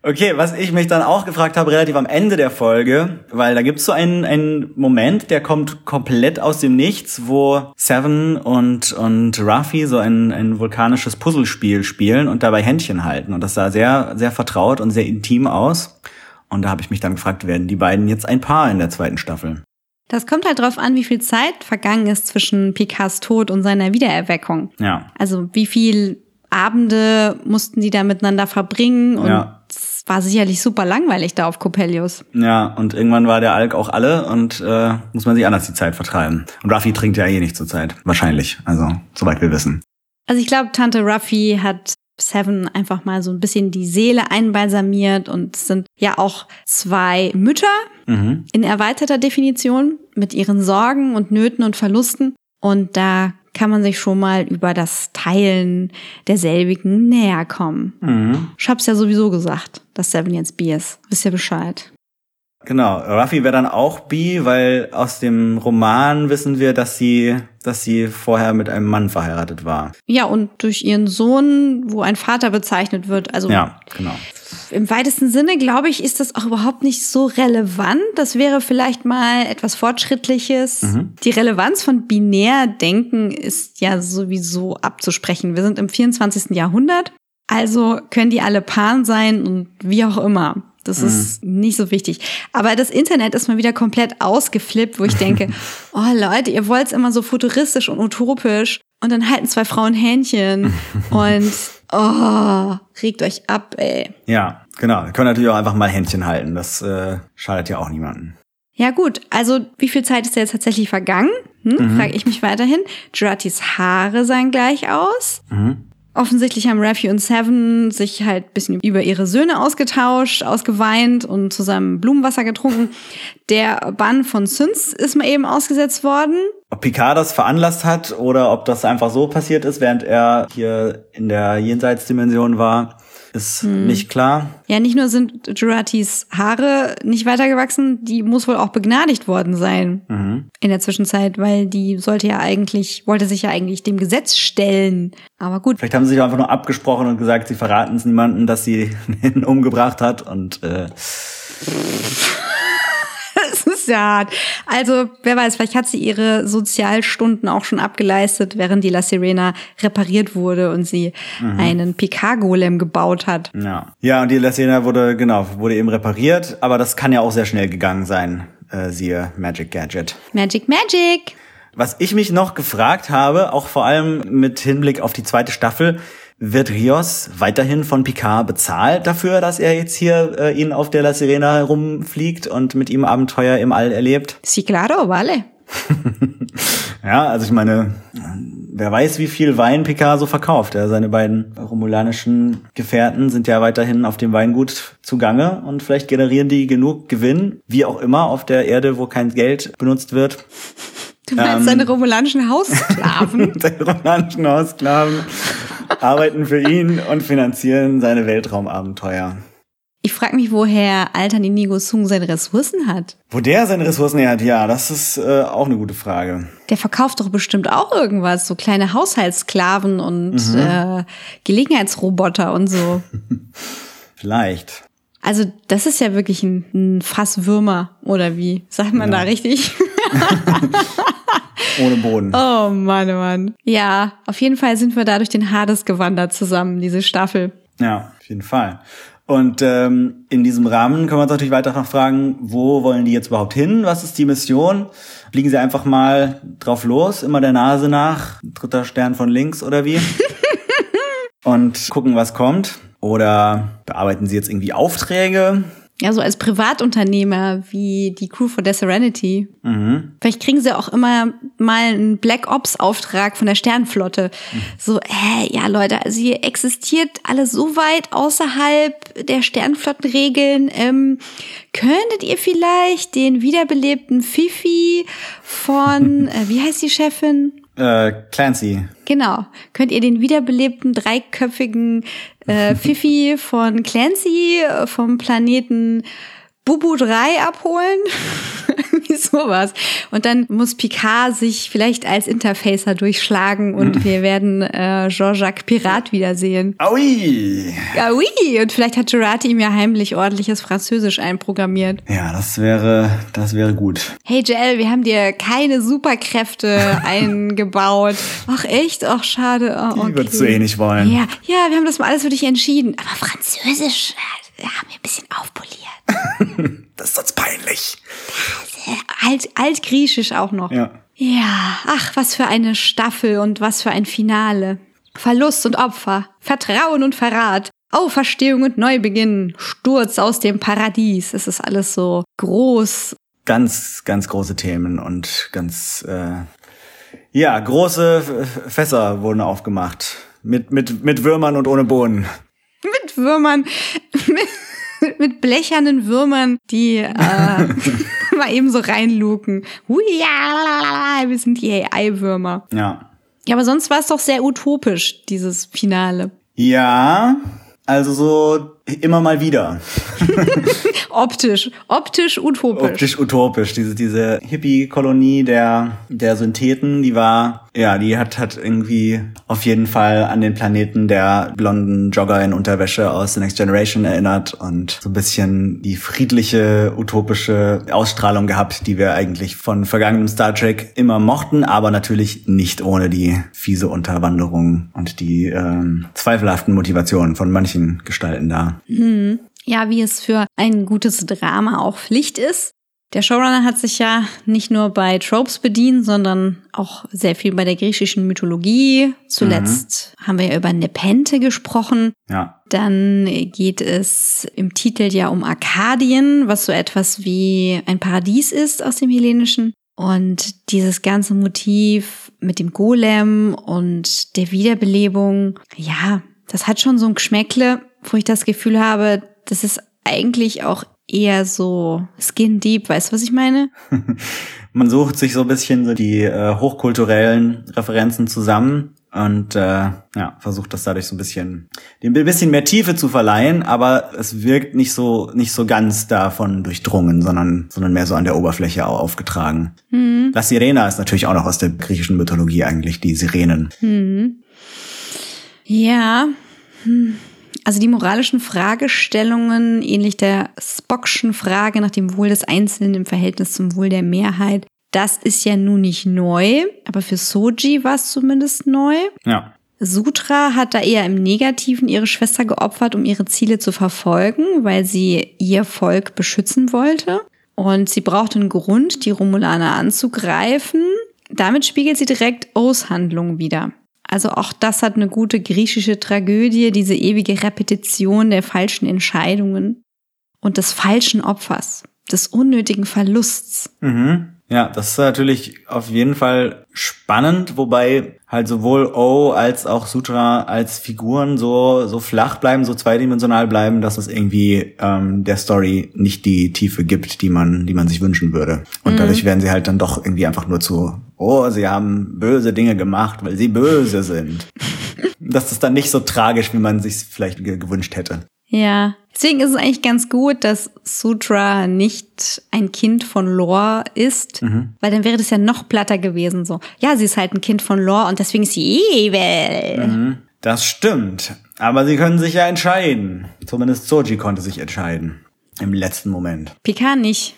Okay, was ich mich dann auch gefragt habe, relativ am Ende der Folge, weil da gibt's so einen, einen Moment, der kommt komplett aus dem Nichts, wo Seven und, und Ruffy so ein, ein vulkanisches Puzzlespiel spielen und dabei Händchen halten. Und das sah sehr, sehr vertraut und sehr intim aus. Und da habe ich mich dann gefragt, werden die beiden jetzt ein Paar in der zweiten Staffel? Das kommt halt drauf an, wie viel Zeit vergangen ist zwischen Picards Tod und seiner Wiedererweckung. Ja. Also wie viel Abende mussten die da miteinander verbringen und Ja. Es war sicherlich super langweilig da auf Coppelius. Ja, und irgendwann war der Alk auch alle und äh, muss man sich anders die Zeit vertreiben. Und Ruffy trinkt ja eh nicht zur Zeit. Wahrscheinlich. Also, soweit wir wissen. Also ich glaube, Tante Ruffy hat Seven einfach mal so ein bisschen die Seele einbalsamiert und es sind ja auch zwei Mütter Mhm. in erweiterter Definition mit ihren Sorgen und Nöten und Verlusten. Und da kann man sich schon mal über das Teilen derselbigen näher kommen. Mhm. Ich hab's ja sowieso gesagt, dass Seven jetzt B ist. Wisst ihr Bescheid? Genau, Ruffy wäre dann auch bi, weil aus dem Roman wissen wir, dass sie, dass sie vorher mit einem Mann verheiratet war. Ja, und durch ihren Sohn, wo ein Vater bezeichnet wird, also Ja, genau. im weitesten Sinne, glaube ich, ist das auch überhaupt nicht so relevant. Das wäre vielleicht mal etwas Fortschrittliches. Die Relevanz von Binärdenken ist ja sowieso abzusprechen. Wir sind im 24. Jahrhundert, also können die alle Pan sein und wie auch immer. Das ist nicht so wichtig. Aber das Internet ist mal wieder komplett ausgeflippt, wo ich denke, oh Leute, ihr wollt's immer so futuristisch und utopisch. Und dann halten zwei Frauen Händchen und oh, regt euch ab, ey. Ja, genau. Wir können natürlich auch einfach mal Händchen halten. Das äh, schadet ja auch niemanden. Ja gut, also wie viel Zeit ist da jetzt tatsächlich vergangen? Hm, Frage ich mich weiterhin. Juratis Haare sahen gleich aus. Offensichtlich haben Raffi und Seven sich halt ein bisschen über ihre Söhne ausgetauscht, ausgeweint und zusammen Blumenwasser getrunken. Der Bann von Syns ist mal eben ausgesetzt worden. Ob Picard das veranlasst hat oder ob das einfach so passiert ist, während er hier in der Jenseitsdimension war, ist nicht klar. Ja, nicht nur sind Juratis Haare nicht weitergewachsen, die muss wohl auch begnadigt worden sein in der Zwischenzeit, weil die sollte ja eigentlich, wollte sich ja eigentlich dem Gesetz stellen. Aber gut, Vielleicht haben sie sich einfach nur abgesprochen und gesagt, sie verraten es niemandem, dass sie ihn umgebracht hat und äh, Hart. Also, wer weiß, vielleicht hat sie ihre Sozialstunden auch schon abgeleistet, während die La Sirena repariert wurde und sie einen Picard-Golem gebaut hat. ja. Ja, und die Szene wurde, genau, wurde eben repariert, aber das kann ja auch sehr schnell gegangen sein, äh, siehe Magic Gadget. Magic, Magic! Was ich mich noch gefragt habe, auch vor allem mit Hinblick auf die zweite Staffel, wird Rios weiterhin von Picard bezahlt dafür, dass er jetzt hier äh, ihn auf der La Sirena herumfliegt und mit ihm Abenteuer im All erlebt? Sí, claro, vale. Ja, also ich meine, wer weiß, wie viel Wein Picard so verkauft. Ja, seine beiden romulanischen Gefährten sind ja weiterhin auf dem Weingut zugange und vielleicht generieren die genug Gewinn, wie auch immer, auf der Erde, wo kein Geld benutzt wird. Du meinst Ähm. seine romulanischen Haussklaven? Die romulanischen Haussklaven arbeiten für ihn und finanzieren seine Weltraumabenteuer. ich frage mich, woher Altern Inigo Sung seine Ressourcen hat. Wo der seine Ressourcen her hat, ja, das ist äh, auch eine gute Frage. Der verkauft doch bestimmt auch irgendwas, so kleine Haushaltssklaven und äh, Gelegenheitsroboter und so. Vielleicht. Also das ist ja wirklich ein, ein Fass Würmer, oder wie? Sagt man da richtig? Ohne Boden. Oh Mann, oh Mann. Ja, auf jeden Fall sind wir da durch den Hades gewandert zusammen, diese Staffel. Ja, auf jeden Fall. Und ähm, in diesem Rahmen können wir uns natürlich weiter noch fragen, wo wollen die jetzt überhaupt hin? Was ist die Mission? Fliegen sie einfach mal drauf los, immer der Nase nach, dritter Stern von links oder wie? Und gucken, was kommt? Oder bearbeiten sie jetzt irgendwie Aufträge? Ja, so als Privatunternehmer wie die Crew von der Serenity. Vielleicht kriegen sie auch immer mal einen Black Ops Auftrag von der Sternflotte. So, äh, ja Leute, also hier existiert alles so weit außerhalb der Sternflottenregeln. Ähm, könntet ihr vielleicht den wiederbelebten Fifi von, äh, wie heißt die Chefin? Äh, Clancy. Genau. Könnt ihr den wiederbelebten dreiköpfigen äh, Fifi von Clancy äh, vom Planeten Bubu 3 abholen. Wie sowas. Und dann muss Picard sich vielleicht als Interfacer durchschlagen und wir werden äh, Jean-Jacques Pirat wiedersehen. Aui! Ja, oui. Und vielleicht hat Gerati ihm ja heimlich ordentliches Französisch einprogrammiert. Ja, das wäre, das wäre gut. Hey Joel, wir haben dir keine Superkräfte eingebaut. Ach echt? Ach schade. Oh, Die würdest du eh nicht wollen. Ja, ja, wir haben das mal alles für dich entschieden. Aber Französisch äh, haben wir ein bisschen aufpoliert. Das ist sonst peinlich. Äh, Alt, altgriechisch auch noch. Ja. Ja, ach, was für eine Staffel und was für ein Finale. Verlust und Opfer, Vertrauen und Verrat, Auferstehung und Neubeginn, Sturz aus dem Paradies. Es ist alles so groß. Ganz, ganz große Themen und ganz, äh, ja, große Fässer wurden aufgemacht. Mit, mit, mit Würmern und ohne Bohnen. Würmern, mit, mit blechernen Würmern, die äh, mal eben so reinluken. Wir sind die AI-Würmer. Ja. Ja, aber sonst war es doch sehr utopisch, dieses Finale. Ja, also so immer mal wieder. Optisch, optisch utopisch. Optisch utopisch. Diese, diese Hippie-Kolonie der, der Syntheten, die war, ja, die hat, hat irgendwie auf jeden Fall an den Planeten der blonden Jogger in Unterwäsche aus The Next Generation erinnert und so ein bisschen die friedliche, utopische Ausstrahlung gehabt, die wir eigentlich von vergangenem Star Trek immer mochten, aber natürlich nicht ohne die fiese Unterwanderung und die ähm, zweifelhaften Motivationen von manchen Gestalten da. Ja, wie es für ein gutes Drama auch Pflicht ist. Der Showrunner hat sich ja nicht nur bei Tropes bedient, sondern auch sehr viel bei der griechischen Mythologie. Zuletzt haben wir ja über Nepenthe gesprochen. Ja. Dann geht es im Titel ja um Arkadien, was so etwas wie ein Paradies ist aus dem Hellenischen. Und dieses ganze Motiv mit dem Golem und der Wiederbelebung, ja, das hat schon so ein Geschmäckle, wo ich das Gefühl habe, das ist eigentlich auch eher so skin deep, weißt du, was ich meine? Man sucht sich so ein bisschen so die äh, hochkulturellen Referenzen zusammen und äh, ja, versucht das dadurch so ein bisschen dem ein bisschen mehr Tiefe zu verleihen, aber es wirkt nicht so nicht so ganz davon durchdrungen, sondern sondern mehr so an der Oberfläche au- aufgetragen. La Sirena ist natürlich auch noch aus der griechischen Mythologie eigentlich die Sirenen. Ja. hm. Also die moralischen Fragestellungen, ähnlich der Spockschen Frage nach dem Wohl des Einzelnen im Verhältnis zum Wohl der Mehrheit, das ist ja nun nicht neu, aber für Soji war es zumindest neu. Ja. Sutra hat da eher im Negativen ihre Schwester geopfert, um ihre Ziele zu verfolgen, weil sie ihr Volk beschützen wollte. Und sie braucht einen Grund, die Romulaner anzugreifen. Damit spiegelt sie direkt O's Handlung wieder. Also auch das hat eine gute griechische Tragödie, diese ewige Repetition der falschen Entscheidungen und des falschen Opfers, des unnötigen Verlusts. Mhm. Ja, das ist natürlich auf jeden Fall spannend, wobei halt sowohl O als auch Sutra als Figuren so so flach bleiben, so zweidimensional bleiben, dass es irgendwie ähm, der Story nicht die Tiefe gibt, die man die man sich wünschen würde. Und dadurch werden sie halt dann doch irgendwie einfach nur zu Oh, sie haben böse Dinge gemacht, weil sie böse sind. das ist dann nicht so tragisch, wie man sich vielleicht ge gewünscht hätte. Ja, deswegen ist es eigentlich ganz gut, dass Sutra nicht ein Kind von Lore ist, weil dann wäre das ja noch platter gewesen so. Ja, sie ist halt ein Kind von Lore und deswegen ist sie evil. Das stimmt. Aber sie können sich ja entscheiden. Zumindest Soji konnte sich entscheiden. Im letzten Moment. Picard nicht.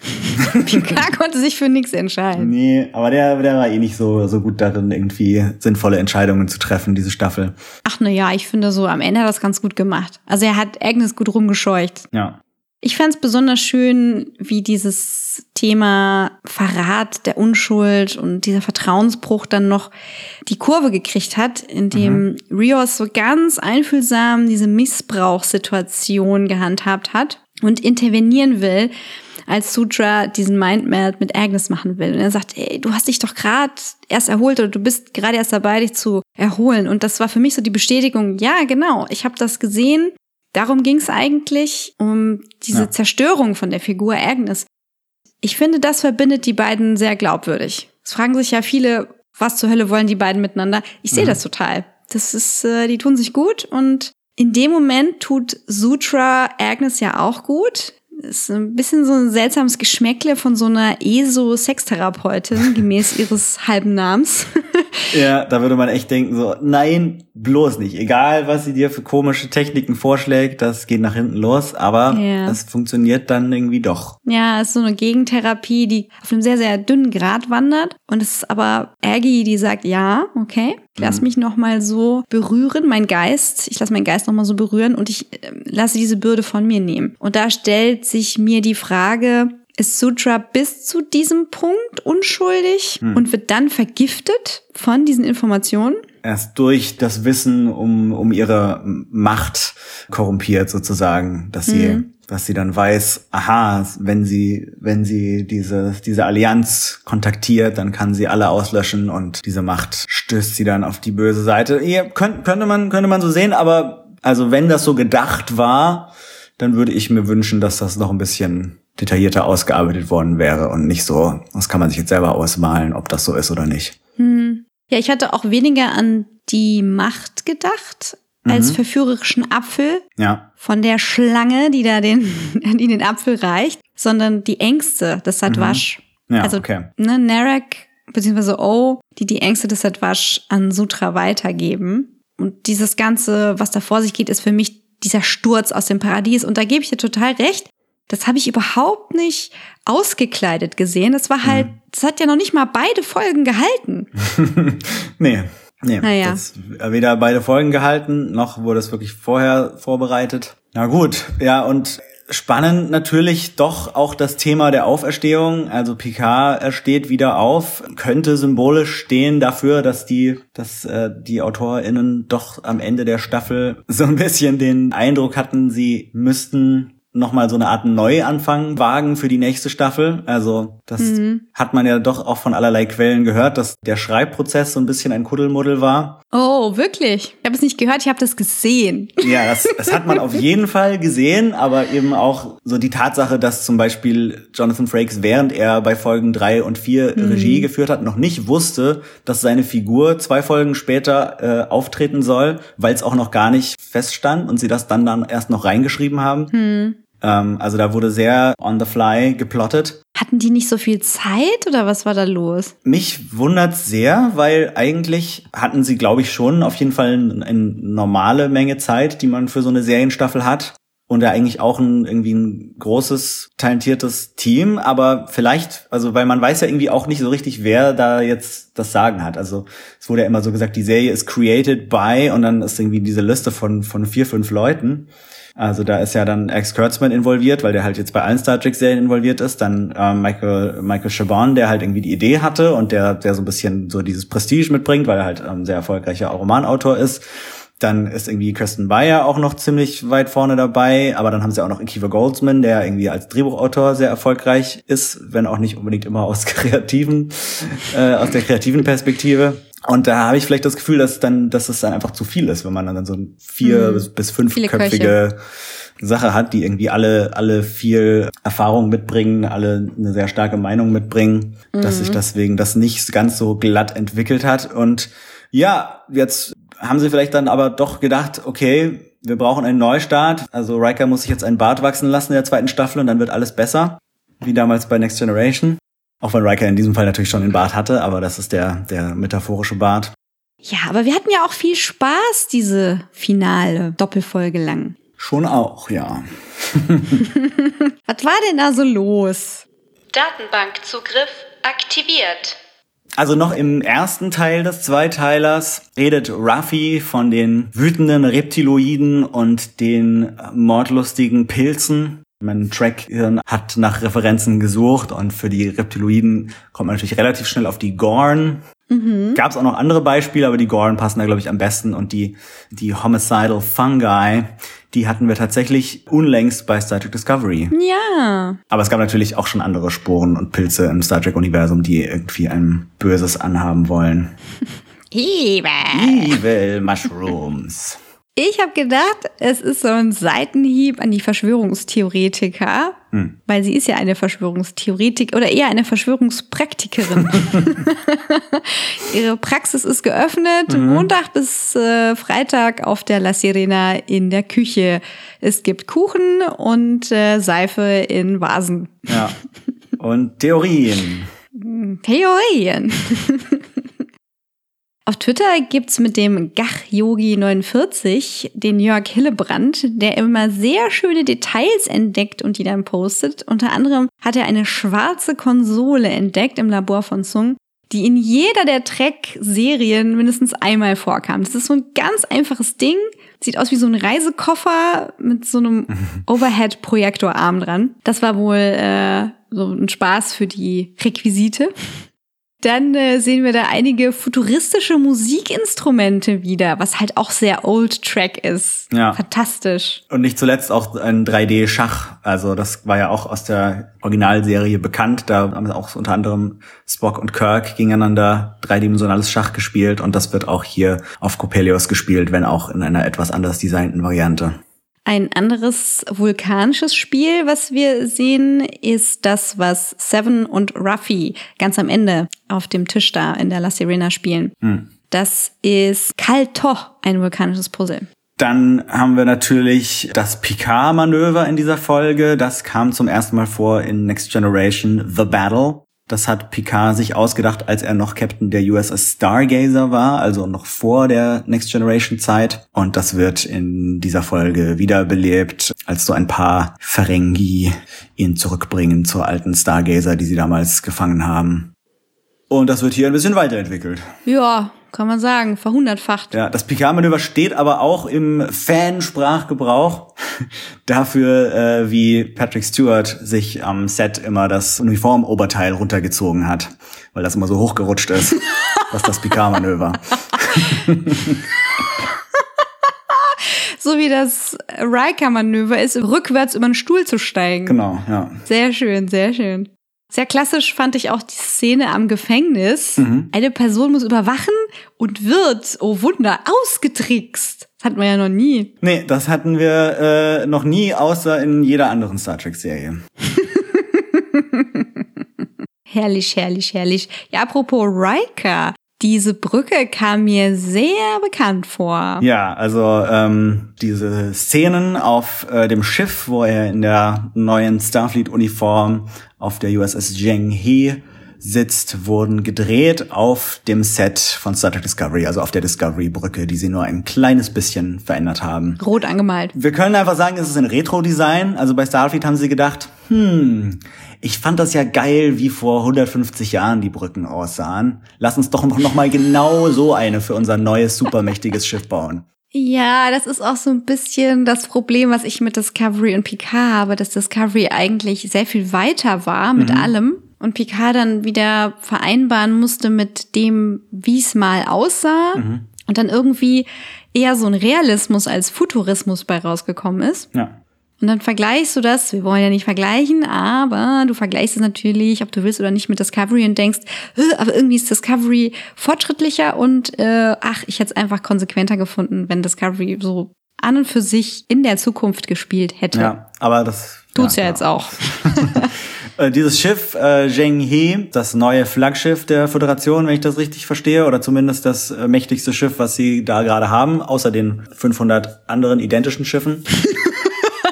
Picard konnte sich für nichts entscheiden. Nee, aber der, der war eh nicht so, so gut darin, irgendwie sinnvolle Entscheidungen zu treffen, diese Staffel. Ach na ja, ich finde so, am Ende hat er das ganz gut gemacht. Also er hat Agnes gut rumgescheucht. Ja. Ich fand es besonders schön, wie dieses Thema Verrat der Unschuld und dieser Vertrauensbruch dann noch die Kurve gekriegt hat, indem Rios so ganz einfühlsam diese Missbrauchssituation gehandhabt hat und intervenieren will, als Sutra diesen Mindmeld mit Agnes machen will. Und er sagt, ey, du hast dich doch gerade erst erholt oder du bist gerade erst dabei, dich zu erholen. Und das war für mich so die Bestätigung, ja, genau, ich habe das gesehen. Darum ging es eigentlich, um diese Ja. Zerstörung von der Figur Agnes. Ich finde, das verbindet die beiden sehr glaubwürdig. Es fragen sich ja viele, was zur Hölle wollen die beiden miteinander? Ich sehe das total. Das ist, äh, die tun sich gut und in dem Moment tut Sutra Agnes ja auch gut. Ist ein bisschen so ein seltsames Geschmäckle von so einer ESO-Sextherapeutin, gemäß ihres halben Namens. Ja, da würde man echt denken so, nein, bloß nicht. Egal, was sie dir für komische Techniken vorschlägt, das geht nach hinten los, aber Ja. es funktioniert dann irgendwie doch. Ja, es ist so eine Gegentherapie, die auf einem sehr, sehr dünnen Grad wandert. Und es ist aber Aggie, die sagt, ja, okay, ich lass mich noch mal so berühren, mein Geist, ich lasse meinen Geist noch mal so berühren und ich äh, lasse diese Bürde von mir nehmen. Und da stellt sich mir die Frage, ist Sutra bis zu diesem Punkt unschuldig und wird dann vergiftet von diesen Informationen? Erst durch das Wissen um, um ihre Macht korrumpiert sozusagen, dass sie, dass sie dann weiß, aha, wenn sie, wenn sie diese, diese Allianz kontaktiert, dann kann sie alle auslöschen und diese Macht stößt sie dann auf die böse Seite. Ja, könnte, könnte man, könnte man so sehen, aber also wenn das so gedacht war, dann würde ich mir wünschen, dass das noch ein bisschen detaillierter ausgearbeitet worden wäre und nicht so, das kann man sich jetzt selber ausmalen, ob das so ist oder nicht. Ja, ich hatte auch weniger an die Macht gedacht als verführerischen Apfel Ja. von der Schlange, die da den, die den Apfel reicht, sondern die Ängste des Satwasch. Ja, also, okay. ne, Narek beziehungsweise O, die die Ängste des Satwasch an Sutra weitergeben. Und dieses Ganze, was da vor sich geht, ist für mich dieser Sturz aus dem Paradies. Und da gebe ich dir total recht. Das habe ich überhaupt nicht ausgekleidet gesehen. Das war halt, das hat ja noch nicht mal beide Folgen gehalten. Nee. Nee, Naja. das weder beide Folgen gehalten, noch wurde es wirklich vorher vorbereitet. Na gut, ja, und spannend natürlich doch auch das Thema der Auferstehung. Also Picard steht wieder auf, könnte symbolisch stehen dafür, dass die, dass äh, die AutorInnen doch am Ende der Staffel so ein bisschen den Eindruck hatten, sie müssten nochmal so eine Art Neuanfang wagen für die nächste Staffel. Also das hat man ja doch auch von allerlei Quellen gehört, dass der Schreibprozess so ein bisschen ein Kuddelmuddel war. Oh, wirklich? Ich habe es nicht gehört, ich habe das gesehen. Ja, das, das hat man auf jeden Fall gesehen, aber eben auch so die Tatsache, dass zum Beispiel Jonathan Frakes, während er bei Folgen drei und vier Regie geführt hat, noch nicht wusste, dass seine Figur zwei Folgen später äh, auftreten soll, weil es auch noch gar nicht feststand und sie das dann dann erst noch reingeschrieben haben. Ähm, also da wurde sehr on the fly geplottet. Hatten die nicht so viel Zeit oder was war da los? Mich wundert sehr, weil eigentlich hatten sie, glaube ich, schon auf jeden Fall eine, eine normale Menge Zeit, die man für so eine Serienstaffel hat. Und ja eigentlich auch ein irgendwie ein großes, talentiertes Team, aber vielleicht, also weil man weiß ja irgendwie auch nicht so richtig, wer da jetzt das Sagen hat. Also es wurde ja immer so gesagt, die Serie ist created by und dann ist irgendwie diese Liste von, von vier, fünf Leuten. Also da ist ja dann Alex Kurtzman involviert, weil der halt jetzt bei allen Star Trek Serien involviert ist. Dann ähm, Michael Michael Chabon, der halt irgendwie die Idee hatte und der der so ein bisschen so dieses Prestige mitbringt, weil er halt ein sehr erfolgreicher Romanautor ist. Dann ist irgendwie Kirsten Bayer auch noch ziemlich weit vorne dabei, aber dann haben sie auch noch Akiva Goldsman, der irgendwie als Drehbuchautor sehr erfolgreich ist, wenn auch nicht unbedingt immer aus kreativen, äh, aus der kreativen Perspektive. Und da habe ich vielleicht das Gefühl, dass dann, dass es dann einfach zu viel ist, wenn man dann so ein vier bis- bis fünfköpfige Sache hat, die irgendwie alle, alle viel Erfahrung mitbringen, alle eine sehr starke Meinung mitbringen, dass sich deswegen das nicht ganz so glatt entwickelt hat. Und ja, jetzt haben sie vielleicht dann aber doch gedacht, okay, wir brauchen einen Neustart. Also Riker muss sich jetzt einen Bart wachsen lassen in der zweiten Staffel und dann wird alles besser, wie damals bei Next Generation. Auch wenn Riker in diesem Fall natürlich schon den Bart hatte, aber das ist der, der metaphorische Bart. Ja, aber wir hatten ja auch viel Spaß, diese finale Doppelfolge lang. Schon auch, ja. Was war denn da so los? Datenbankzugriff aktiviert. Also noch im ersten Teil des Zweiteilers redet Ruffy von den wütenden Reptiloiden und den mordlustigen Pilzen. Mein Track hat nach Referenzen gesucht und für die Reptiloiden kommt man natürlich relativ schnell auf die Gorn. Gab es auch noch andere Beispiele, aber die Gorn passen da, glaube ich, am besten. Und die, die Homicidal Fungi, die hatten wir tatsächlich unlängst bei Star Trek Discovery. Ja. Aber es gab natürlich auch schon andere Sporen und Pilze im Star Trek-Universum, die irgendwie ein Böses anhaben wollen. Eben. Evil Mushrooms. Ich habe gedacht, es ist so ein Seitenhieb an die Verschwörungstheoretiker, Hm. weil sie ist ja eine Verschwörungstheoretik oder eher eine Verschwörungspraktikerin. Ihre Praxis ist geöffnet, Montag bis äh, Freitag auf der La Sirena in der Küche. Es gibt Kuchen und äh, Seife in Vasen. Ja. Und Theorien. Theorien. Auf Twitter gibt's mit dem Gach-Yogi49 den Jörg Hillebrand, der immer sehr schöne Details entdeckt und die dann postet. Unter anderem hat er eine schwarze Konsole entdeckt im Labor von Sung, die in jeder der Trek-Serien mindestens einmal vorkam. Das ist so ein ganz einfaches Ding. Sieht aus wie so ein Reisekoffer mit so einem Overhead-Projektorarm dran. Das war wohl äh, so ein Spaß für die Requisite. Dann äh, sehen wir da einige futuristische Musikinstrumente wieder, was halt auch sehr Old Track ist. Ja. Fantastisch. Und nicht zuletzt auch ein 3D-Schach. Also das war ja auch aus der Originalserie bekannt. Da haben auch unter anderem Spock und Kirk gegeneinander dreidimensionales Schach gespielt. Und das wird auch hier auf Coppelius gespielt, wenn auch in einer etwas anders designten Variante. Ein anderes vulkanisches Spiel, was wir sehen, ist das, was Seven und Ruffy ganz am Ende auf dem Tisch da in der La Sirena spielen. Das ist Kalto, ein vulkanisches Puzzle. Dann haben wir natürlich das Picard-Manöver in dieser Folge. Das kam zum ersten Mal vor in Next Generation The Battle. Das hat Picard sich ausgedacht, als er noch Captain der USS Stargazer war, also noch vor der Next Generation Zeit. Und das wird in dieser Folge wiederbelebt, als so ein paar Ferengi ihn zurückbringen zur alten Stargazer, die sie damals gefangen haben. Und das wird hier ein bisschen weiterentwickelt. Ja, kann man sagen, verhundertfacht. Ja, das Picard-Manöver steht aber auch im Fansprachgebrauch dafür, äh, wie Patrick Stewart sich am Set immer das Uniformoberteil runtergezogen hat, weil das immer so hochgerutscht ist. das ist das Picard-Manöver. So wie das Riker-Manöver ist, rückwärts über den Stuhl zu steigen. Genau, ja. Sehr schön, sehr schön. Sehr klassisch fand ich auch die Szene am Gefängnis. Eine Person muss überwachen und wird, oh Wunder, ausgetrickst. Das hatten wir ja noch nie. Nee, das hatten wir äh, noch nie, außer in jeder anderen Star Trek-Serie. Herrlich, herrlich, herrlich. Ja, apropos Riker. Diese Brücke kam mir sehr bekannt vor. Ja, also ähm, diese Szenen auf äh, dem Schiff, wo er in der neuen Starfleet-Uniform auf der USS Zheng He sitzt, wurden gedreht auf dem Set von Star Trek Discovery, also auf der Discovery-Brücke, die sie nur ein kleines bisschen verändert haben. Rot angemalt. Wir können einfach sagen, es ist ein Retro-Design. Also bei Starfleet haben sie gedacht, hm, ich fand das ja geil, wie vor 150 Jahren die Brücken aussahen. Lass uns doch noch mal genau so eine für unser neues supermächtiges Schiff bauen. Ja, das ist auch so ein bisschen das Problem, was ich mit Discovery und Picard habe, dass Discovery eigentlich sehr viel weiter war mit allem und Picard dann wieder vereinbaren musste mit dem, wie es mal aussah und dann irgendwie eher so ein Realismus als Futurismus bei rausgekommen ist. Ja. Und dann vergleichst du das, wir wollen ja nicht vergleichen, aber du vergleichst es natürlich, ob du willst oder nicht, mit Discovery und denkst, "Äh, aber irgendwie ist Discovery fortschrittlicher und äh, ach, ich hätte es einfach konsequenter gefunden, wenn Discovery so an und für sich in der Zukunft gespielt hätte. Ja, aber das Tut's ja, genau. jetzt auch. Äh, Dieses Schiff äh, Zheng He, das neue Flaggschiff der Föderation, wenn ich das richtig verstehe, oder zumindest das äh, mächtigste Schiff, was sie da gerade haben, außer den 500 anderen identischen Schiffen,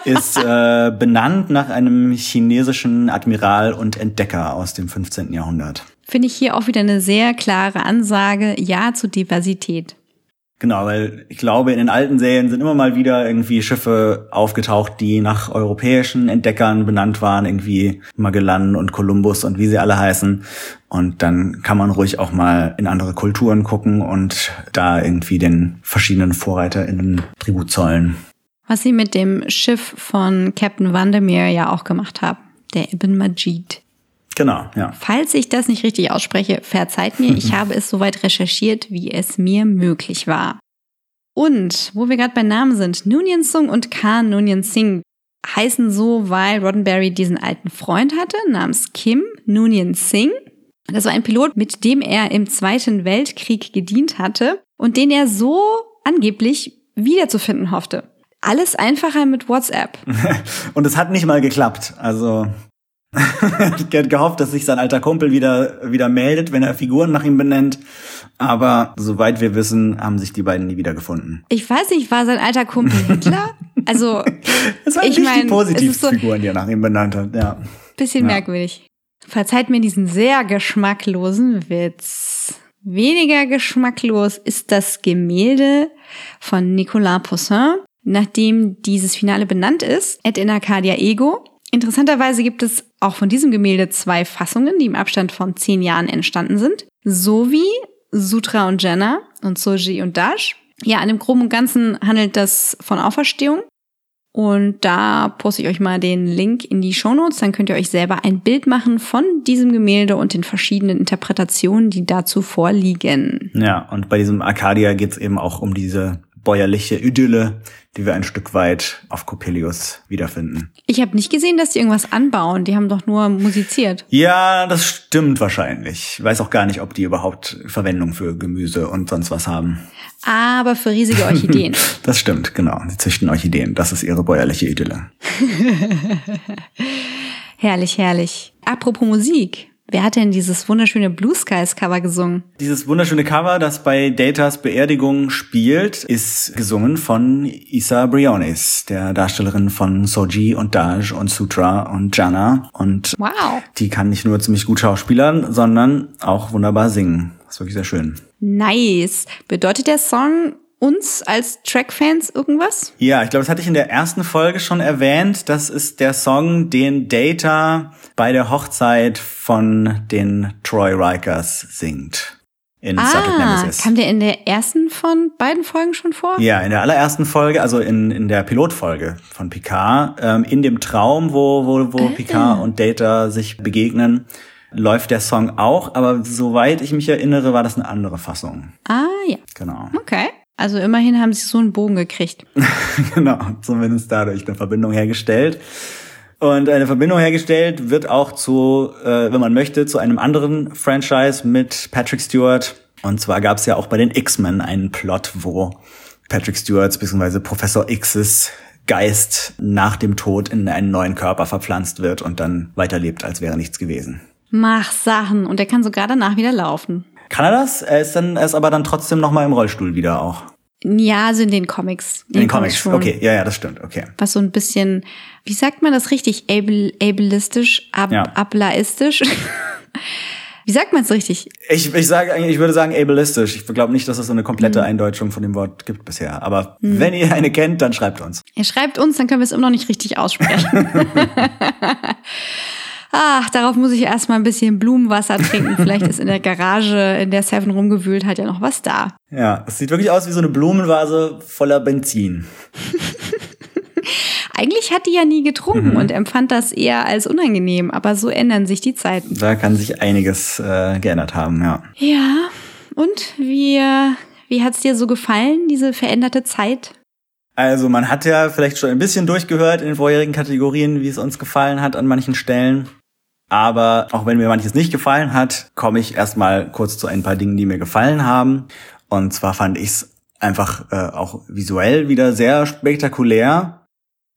ist äh, benannt nach einem chinesischen Admiral und Entdecker aus dem 15. Jahrhundert. Finde ich hier auch wieder eine sehr klare Ansage, Ja zu Diversität. Genau, weil ich glaube, in den alten Serien sind immer mal wieder irgendwie Schiffe aufgetaucht, die nach europäischen Entdeckern benannt waren, irgendwie Magellan und Kolumbus und wie sie alle heißen. Und dann kann man ruhig auch mal in andere Kulturen gucken und da irgendwie den verschiedenen VorreiterInnen Tribut zollen. Was sie mit dem Schiff von Captain Vandermeer ja auch gemacht haben, der Ibn Majid. Genau, ja. Falls ich das nicht richtig ausspreche, verzeiht mir, ich habe es soweit recherchiert, wie es mir möglich war. Und, wo wir gerade bei Namen sind, Noonien Sung und Khan Noonien Singh heißen so, weil Roddenberry diesen alten Freund hatte, namens Kim Noonien Singh. Das war ein Pilot, mit dem er im Zweiten Weltkrieg gedient hatte und den er so angeblich wiederzufinden hoffte. Alles einfacher mit WhatsApp. Und es hat nicht mal geklappt. Also ich hätte gehofft, dass sich sein alter Kumpel wieder, wieder meldet, wenn er Figuren nach ihm benennt. Aber soweit wir wissen, haben sich die beiden nie wieder gefunden. Ich weiß nicht, war sein alter Kumpel Hitler? Also, Es waren ich nicht mein, die ist so Figuren, die er nach ihm benannt hat. Ja. bisschen Ja. merkwürdig. Verzeiht mir diesen sehr geschmacklosen Witz. Weniger geschmacklos ist das Gemälde von Nicolas Poussin, nachdem dieses Finale benannt ist, Et in Arcadia Ego. Interessanterweise gibt es auch von diesem Gemälde zwei Fassungen, die im Abstand von zehn Jahren entstanden sind, sowie Sutra und Jenna und Soji und Dash. Ja, an dem Groben und Ganzen handelt das von Auferstehung. Und da poste ich euch mal den Link in die Shownotes, dann könnt ihr euch selber ein Bild machen von diesem Gemälde und den verschiedenen Interpretationen, die dazu vorliegen. Ja, und bei diesem Arcadia geht's eben auch um diese bäuerliche Idylle, die wir ein Stück weit auf Coppelius wiederfinden. Ich habe nicht gesehen, dass die irgendwas anbauen, die haben doch nur musiziert. Ja, das stimmt wahrscheinlich. Ich weiß auch gar nicht, ob die überhaupt Verwendung für Gemüse und sonst was haben. Aber für riesige Orchideen. Das stimmt, genau. Sie züchten Orchideen. Das ist ihre bäuerliche Idylle. herrlich, herrlich. Apropos Musik. Wer hat denn dieses wunderschöne Blue Skies Cover gesungen? Dieses wunderschöne Cover, das bei Datas Beerdigung spielt, ist gesungen von Isa Briones, der Darstellerin von Soji und Daj und Sutra und Jana. Und Wow. die kann nicht nur ziemlich gut schauspielern, sondern auch wunderbar singen. Das ist wirklich sehr schön. Nice. Bedeutet der Song uns als Track-Fans irgendwas? Ja, ich glaube, das hatte ich in der ersten Folge schon erwähnt. Das ist der Song, den Data bei der Hochzeit von den Troy Rikers singt. In Ah, Nemesis. kam der in der ersten von beiden Folgen schon vor? Ja, in der allerersten Folge, also in, in der Pilotfolge von Picard, ähm, in dem Traum, wo, wo, wo Picard und Data sich begegnen, läuft der Song auch, aber soweit ich mich erinnere, war das eine andere Fassung. Ah, ja. Genau. Okay. Also immerhin haben sie so einen Bogen gekriegt. genau, zumindest dadurch eine Verbindung hergestellt. Und eine Verbindung hergestellt wird auch zu, äh, wenn man möchte, zu einem anderen Franchise mit Patrick Stewart. Und zwar gab es ja auch bei den X-Men einen Plot, wo Patrick Stewarts bzw. Professor X's Geist nach dem Tod in einen neuen Körper verpflanzt wird und dann weiterlebt, als wäre nichts gewesen. Mach Sachen. Und er kann sogar danach wieder laufen. Kann er das? Er ist dann, er ist aber dann trotzdem noch mal im Rollstuhl wieder auch. Ja, also in den Comics. In den Comics. schon. Okay, ja, ja, das stimmt. Okay. Was so ein bisschen, wie sagt man das richtig? Able, ableistisch, ab, Ja. ablaistisch? wie sagt man es richtig? Ich, ich sage eigentlich, ich würde sagen ableistisch. Ich glaube nicht, dass es so eine komplette Eindeutschung von dem Wort gibt bisher. Aber wenn ihr eine kennt, dann schreibt uns. Er schreibt uns, dann können wir es immer noch nicht richtig aussprechen. Ach, darauf muss ich erstmal ein bisschen Blumenwasser trinken. Vielleicht ist in der Garage, in der Seven rumgewühlt hat, ja noch was da. Ja, es sieht wirklich aus wie so eine Blumenvase voller Benzin. Eigentlich hat die ja nie Mhm. getrunken und empfand das eher als unangenehm, aber so ändern sich die Zeiten. Da kann sich einiges äh, geändert haben, ja. Ja, und wie, wie hat's dir so gefallen, diese veränderte Zeit? Also man hat ja vielleicht schon ein bisschen durchgehört in den vorherigen Kategorien, wie es uns gefallen hat an manchen Stellen. Aber auch wenn mir manches nicht gefallen hat, komme ich erstmal kurz zu ein paar Dingen, die mir gefallen haben. Und zwar fand ich es einfach äh, auch visuell wieder sehr spektakulär.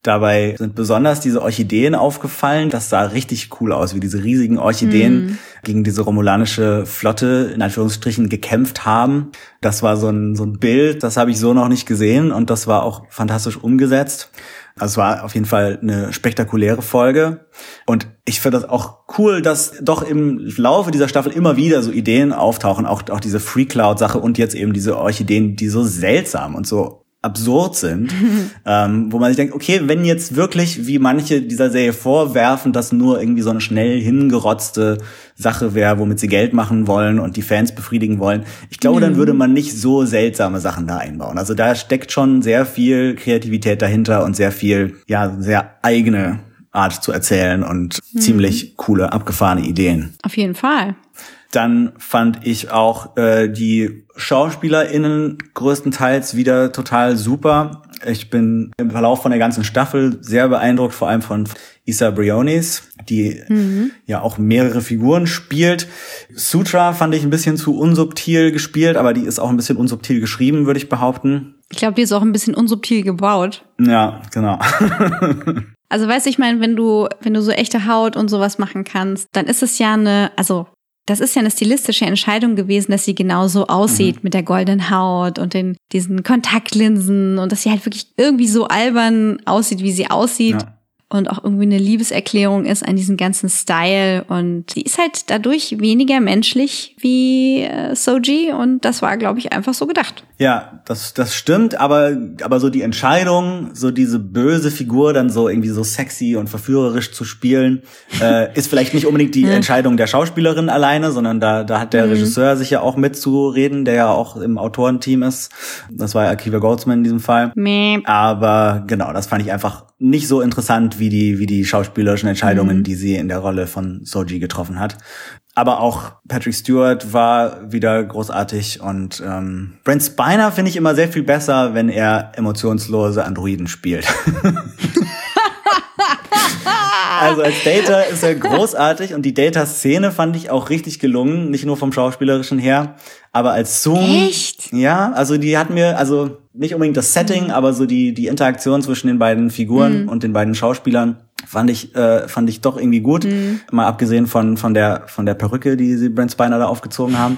Dabei sind besonders diese Orchideen aufgefallen. Das sah richtig cool aus, wie diese riesigen Orchideen gegen diese romulanische Flotte in Anführungsstrichen gekämpft haben. Das war so ein, so ein Bild, das habe ich so noch nicht gesehen und das war auch fantastisch umgesetzt. Also es war auf jeden Fall eine spektakuläre Folge. Und ich finde das auch cool, dass doch im Laufe dieser Staffel immer wieder so Ideen auftauchen, auch, auch diese Free Cloud-Sache und jetzt eben diese Orchideen, die so seltsam und so absurd sind, ähm, wo man sich denkt, okay, wenn jetzt wirklich, wie manche dieser Serie vorwerfen, dass nur irgendwie so eine schnell hingerotzte Sache wäre, womit sie Geld machen wollen und die Fans befriedigen wollen, ich glaube, dann würde man nicht so seltsame Sachen da einbauen. Also da steckt schon sehr viel Kreativität dahinter und sehr viel, ja, sehr eigene Art zu erzählen und ziemlich coole, abgefahrene Ideen. Auf jeden Fall. Dann fand ich auch äh, die SchauspielerInnen größtenteils wieder total super. Ich bin im Verlauf von der ganzen Staffel sehr beeindruckt, vor allem von Isa Briones, die ja auch mehrere Figuren spielt. Sutra fand ich ein bisschen zu unsubtil gespielt, aber die ist auch ein bisschen unsubtil geschrieben, würde ich behaupten. Ich glaube, die ist auch ein bisschen unsubtil gebaut. Ja, genau. Also weißt du, ich meine, wenn du, wenn du so echte Haut und sowas machen kannst, dann ist es ja eine, also das ist ja eine stilistische Entscheidung gewesen, dass sie genauso aussieht Mhm. mit der goldenen Haut und den, diesen Kontaktlinsen und dass sie halt wirklich irgendwie so albern aussieht, wie sie aussieht. Ja. Und auch irgendwie eine Liebeserklärung ist an diesen ganzen Style. Und die ist halt dadurch weniger menschlich wie äh, Soji. Und das war, glaube ich, einfach so gedacht. Ja, das, das stimmt, aber, aber so die Entscheidung, so diese böse Figur dann so irgendwie so sexy und verführerisch zu spielen, äh, ist vielleicht nicht unbedingt die Entscheidung der Schauspielerin alleine, sondern da, da hat der Regisseur sich ja auch mitzureden, der ja auch im Autorenteam ist. Das war ja Akiva Goldsman in diesem Fall. Meh. Aber genau, das fand ich einfach nicht so interessant wie die, wie die schauspielerischen Entscheidungen, die sie in der Rolle von Soji getroffen hat. Aber auch Patrick Stewart war wieder großartig und ähm, Brent Spiner finde ich immer sehr viel besser, wenn er emotionslose Androiden spielt. also als Data ist er großartig und die Data-Szene fand ich auch richtig gelungen, nicht nur vom schauspielerischen her, aber als Zoom. Echt? Ja, also die hat mir, also nicht unbedingt das Setting, aber so die, die Interaktion zwischen den beiden Figuren und den beiden Schauspielern fand ich, äh, fand ich doch irgendwie gut. Mal abgesehen von, von der, von der Perücke, die sie Brent Spiner da aufgezogen haben.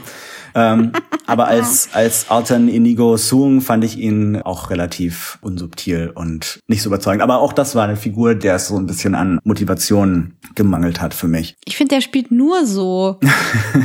Ähm, aber als, als Alton Inigo Soong fand ich ihn auch relativ unsubtil und nicht so überzeugend. Aber auch das war eine Figur, der es so ein bisschen an Motivation gemangelt hat für mich. Ich finde, der spielt nur so.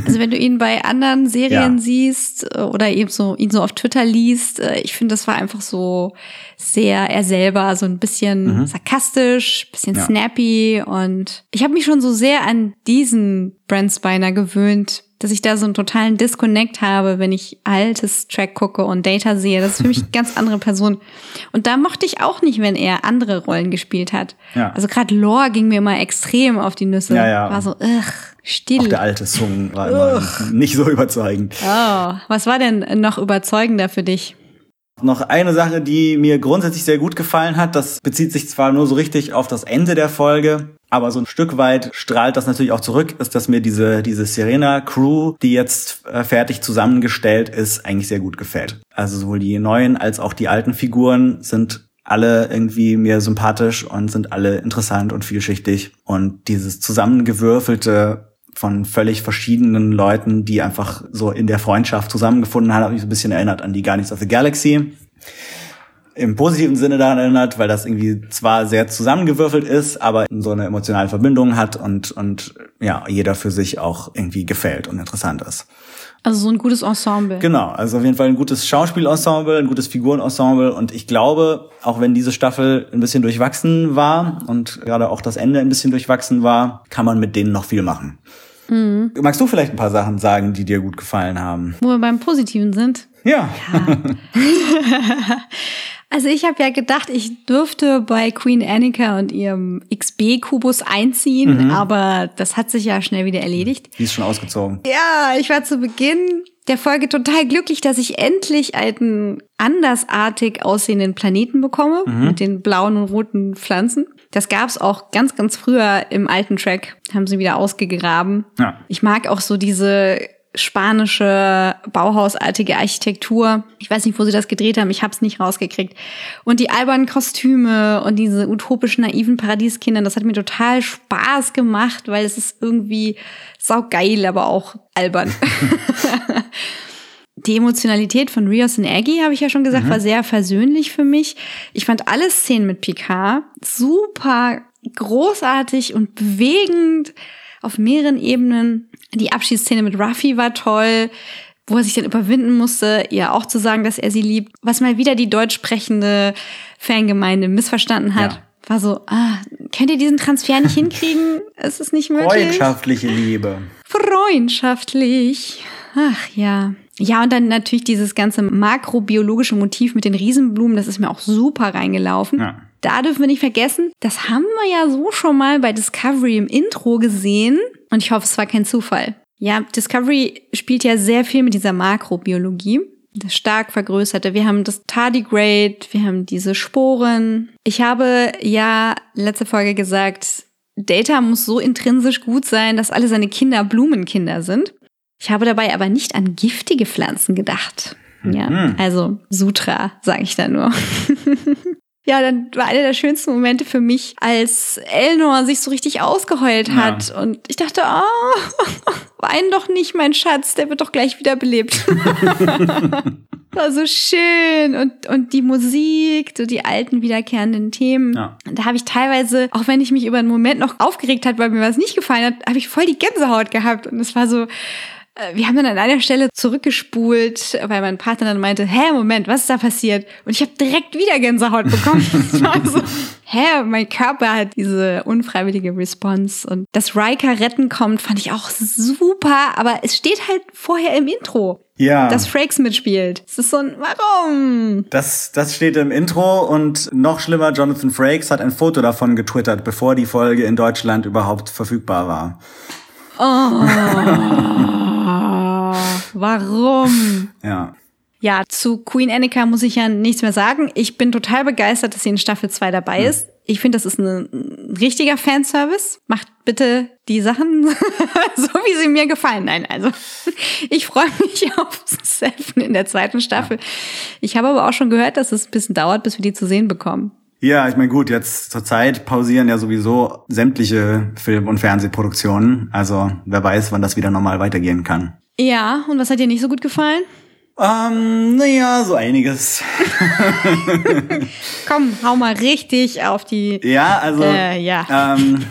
Also wenn du ihn bei anderen Serien Ja. siehst äh, oder eben so ihn so auf Twitter liest, äh, ich finde, das war einfach so sehr er selber, so ein bisschen sarkastisch, bisschen Mhm. Ja. snappy und ich habe mich schon so sehr an diesen Brent Spiner gewöhnt, dass ich da so einen totalen Disconnect habe, wenn ich altes Track gucke und Data sehe. Das ist für mich eine ganz andere Person. Und da mochte ich auch nicht, wenn er andere Rollen gespielt hat. Ja. Also gerade Lore ging mir immer extrem auf die Nüsse. Ja, ja. War so, ugh, still. Auch der alte Soong war immer nicht so überzeugend. Oh, was war denn noch überzeugender für dich? Noch eine Sache, die mir grundsätzlich sehr gut gefallen hat, das bezieht sich zwar nur so richtig auf das Ende der Folge, aber so ein Stück weit strahlt das natürlich auch zurück, ist, dass mir diese, diese Serena-Crew, die jetzt äh, fertig zusammengestellt ist, eigentlich sehr gut gefällt. Also sowohl die neuen als auch die alten Figuren sind alle irgendwie mir sympathisch und sind alle interessant und vielschichtig. Und dieses zusammengewürfelte von völlig verschiedenen Leuten, die einfach so in der Freundschaft zusammengefunden haben, hat mich so ein bisschen erinnert an die Guardians of the Galaxy. Im positiven Sinne daran erinnert, weil das irgendwie zwar sehr zusammengewürfelt ist, aber so eine emotionale Verbindung hat und, und ja, jeder für sich auch irgendwie gefällt und interessant ist. Also so ein gutes Ensemble. Genau, also auf jeden Fall ein gutes Schauspielensemble, ein gutes Figurenensemble und ich glaube, auch wenn diese Staffel ein bisschen durchwachsen war und gerade auch das Ende ein bisschen durchwachsen war, kann man mit denen noch viel machen. Magst du vielleicht ein paar Sachen sagen, die dir gut gefallen haben? Wo wir beim Positiven sind. Ja. Also ich habe ja gedacht, ich dürfte bei Queen Annika und ihrem XB-Kubus einziehen, Mhm. aber das hat sich ja schnell wieder erledigt. Die ist schon ausgezogen. Ja, ich war zu Beginn der Folge total glücklich, dass ich endlich einen andersartig aussehenden Planeten bekomme mit den blauen und roten Pflanzen. Das gab's auch ganz, ganz früher im alten Track, haben sie wieder ausgegraben. Ja. Ich mag auch so diese spanische Bauhausartige Architektur. Ich weiß nicht, wo sie das gedreht haben, ich habe es nicht rausgekriegt. Und die albernen Kostüme und diese utopischen, naiven Paradieskinder, das hat mir total Spaß gemacht, weil es ist irgendwie saugeil, aber auch albern. Die Emotionalität von Rios und Aggie, habe ich ja schon gesagt, war sehr versöhnlich für mich. Ich fand alle Szenen mit Picard super großartig und bewegend auf mehreren Ebenen. Die Abschiedsszene mit Ruffy war toll, wo er sich dann überwinden musste, ihr auch zu sagen, dass er sie liebt. Was mal wieder die deutsch sprechende Fangemeinde missverstanden hat. Ja. War so, ah, könnt ihr diesen Transfer nicht hinkriegen? Es ist nicht möglich. Freundschaftliche Liebe. Freundschaftlich. Ach ja. Ja, und dann natürlich dieses ganze makrobiologische Motiv mit den Riesenblumen, das ist mir auch super reingelaufen. Ja. Da dürfen wir nicht vergessen, das haben wir ja so schon mal bei Discovery im Intro gesehen. Und ich hoffe, es war kein Zufall. Ja, Discovery spielt ja sehr viel mit dieser Makrobiologie. Das stark vergrößerte. Wir haben das Tardigrade, wir haben diese Sporen. Ich habe ja letzte Folge gesagt, Data muss so intrinsisch gut sein, dass alle seine Kinder Blumenkinder sind. Ich habe dabei aber nicht an giftige Pflanzen gedacht. Ja, also Sutra, sage ich da nur. Ja, dann war einer der schönsten Momente für mich, als Elnor sich so richtig ausgeheult hat. Und ich dachte, oh, wein doch nicht, mein Schatz, der wird doch gleich wieder belebt. war so schön. Und, und die Musik, so die alten wiederkehrenden Themen. Ja. Da habe ich teilweise, auch wenn ich mich über einen Moment noch aufgeregt hat, weil mir was nicht gefallen hat, habe ich voll die Gänsehaut gehabt. Und es war so, wir haben dann an einer Stelle zurückgespult, weil mein Partner dann meinte, hä, Moment, was ist da passiert? Und ich habe direkt wieder Gänsehaut bekommen. War so, hä, mein Körper hat diese unfreiwillige Response. Und dass Riker retten kommt, fand ich auch super, aber es steht halt vorher im Intro. Ja. Dass Frakes mitspielt. Es ist so ein, warum? Das, das steht im Intro und noch schlimmer, Jonathan Frakes hat ein Foto davon getwittert, bevor die Folge in Deutschland überhaupt verfügbar war. Oh, warum? Ja. Ja, zu Queen Annika muss ich ja nichts mehr sagen. Ich bin total begeistert, dass sie in Staffel 2 dabei ist. Ich finde, das ist ein, ein richtiger Fanservice. Macht bitte die Sachen so, wie sie mir gefallen. Nein, also ich freue mich auf Seven in der zweiten Staffel. Ich habe aber auch schon gehört, dass es ein bisschen dauert, bis wir die zu sehen bekommen. Ja, ich meine, gut, jetzt zur Zeit pausieren ja sowieso sämtliche Film- und Fernsehproduktionen. Also wer weiß, wann das wieder normal weitergehen kann. Ja, und was hat dir nicht so gut gefallen? Ähm, naja, so einiges. Komm, hau mal richtig auf die. Ja, also Äh, ja. Ähm,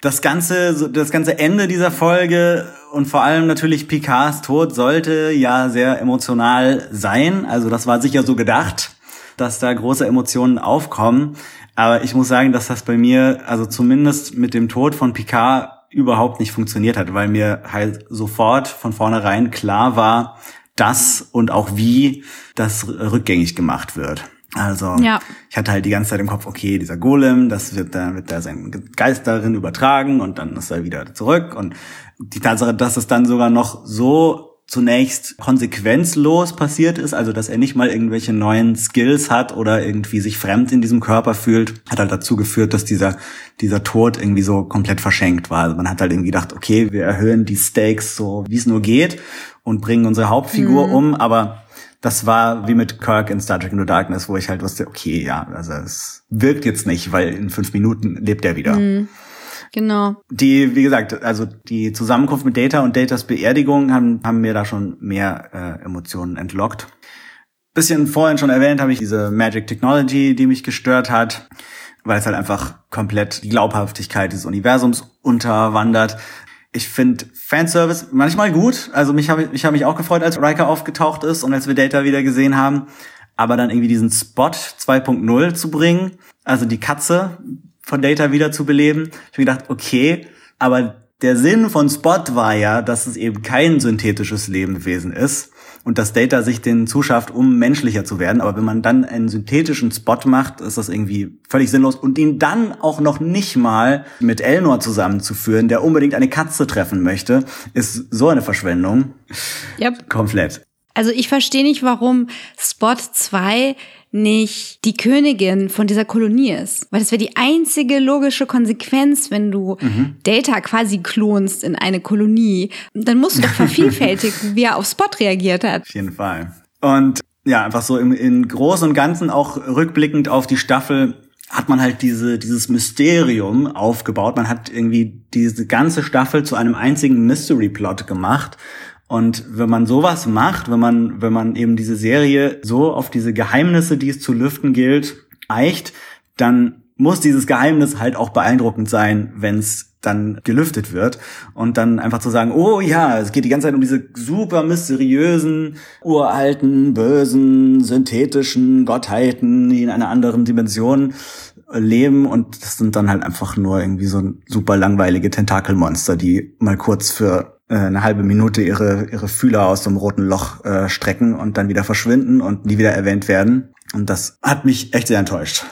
das ganze, das ganze Ende dieser Folge und vor allem natürlich Picards Tod sollte ja sehr emotional sein. Also das war sicher so gedacht, dass da große Emotionen aufkommen. Aber ich muss sagen, dass das bei mir, also zumindest mit dem Tod von Picard überhaupt nicht funktioniert hat, weil mir halt sofort von vornherein klar war, dass und auch wie das rückgängig gemacht wird. Also Ja. ich hatte halt die ganze Zeit im Kopf, okay, dieser Golem, das wird da, wird da seinen Geist darin übertragen und dann ist er wieder zurück. Und die Tatsache, dass es dann sogar noch so zunächst konsequenzlos passiert ist, also dass er nicht mal irgendwelche neuen Skills hat oder irgendwie sich fremd in diesem Körper fühlt, hat halt dazu geführt, dass dieser, dieser Tod irgendwie so komplett verschenkt war. Also man hat halt irgendwie gedacht, okay, wir erhöhen die Stakes so, wie es nur geht und bringen unsere Hauptfigur um, aber das war wie mit Kirk in Star Trek Into Darkness, wo ich halt wusste, okay, ja, also es wirkt jetzt nicht, weil in fünf Minuten lebt er wieder. Genau. Die, wie gesagt, also die Zusammenkunft mit Data und Datas Beerdigung haben, haben mir da schon mehr äh, Emotionen entlockt. Bisschen vorhin schon erwähnt habe ich diese Magic Technology, die mich gestört hat, weil es halt einfach komplett die Glaubhaftigkeit des Universums unterwandert. Ich finde Fanservice manchmal gut. Also mich habe ich habe mich auch gefreut, als Riker aufgetaucht ist und als wir Data wieder gesehen haben. Aber dann irgendwie diesen Spot 2.0 zu bringen, also die Katze von Data wieder zu beleben, ich mir gedacht, okay, aber der Sinn von Spot war ja, dass es eben kein synthetisches Lebewesen ist und dass Data sich den zuschafft, um menschlicher zu werden. Aber wenn man dann einen synthetischen Spot macht, ist das irgendwie völlig sinnlos. Und ihn dann auch noch nicht mal mit Elnor zusammenzuführen, der unbedingt eine Katze treffen möchte, ist so eine Verschwendung. Yep. Komplett. Also ich verstehe nicht, warum Spot 2 nicht die Königin von dieser Kolonie ist. Weil das wäre die einzige logische Konsequenz, wenn du Data quasi klonst in eine Kolonie. Dann musst du doch vervielfältigen, wie er auf Spot reagiert hat. Auf jeden Fall. Und ja, einfach so im, in Großen und Ganzen, auch rückblickend auf die Staffel, hat man halt diese, dieses Mysterium aufgebaut. Man hat irgendwie diese ganze Staffel zu einem einzigen Mystery-Plot gemacht. Und wenn man sowas macht, wenn man, wenn man eben diese Serie so auf diese Geheimnisse, die es zu lüften gilt, eicht, dann muss dieses Geheimnis halt auch beeindruckend sein, wenn es dann gelüftet wird. Und dann einfach zu sagen, oh ja, es geht die ganze Zeit um diese super mysteriösen, uralten, bösen, synthetischen Gottheiten, die in einer anderen Dimension leben. Und das sind dann halt einfach nur irgendwie so super langweilige Tentakelmonster, die mal kurz für äh, eine halbe Minute ihre ihre Fühler aus dem roten Loch äh, strecken und dann wieder verschwinden und nie wieder erwähnt werden und das hat mich echt sehr enttäuscht.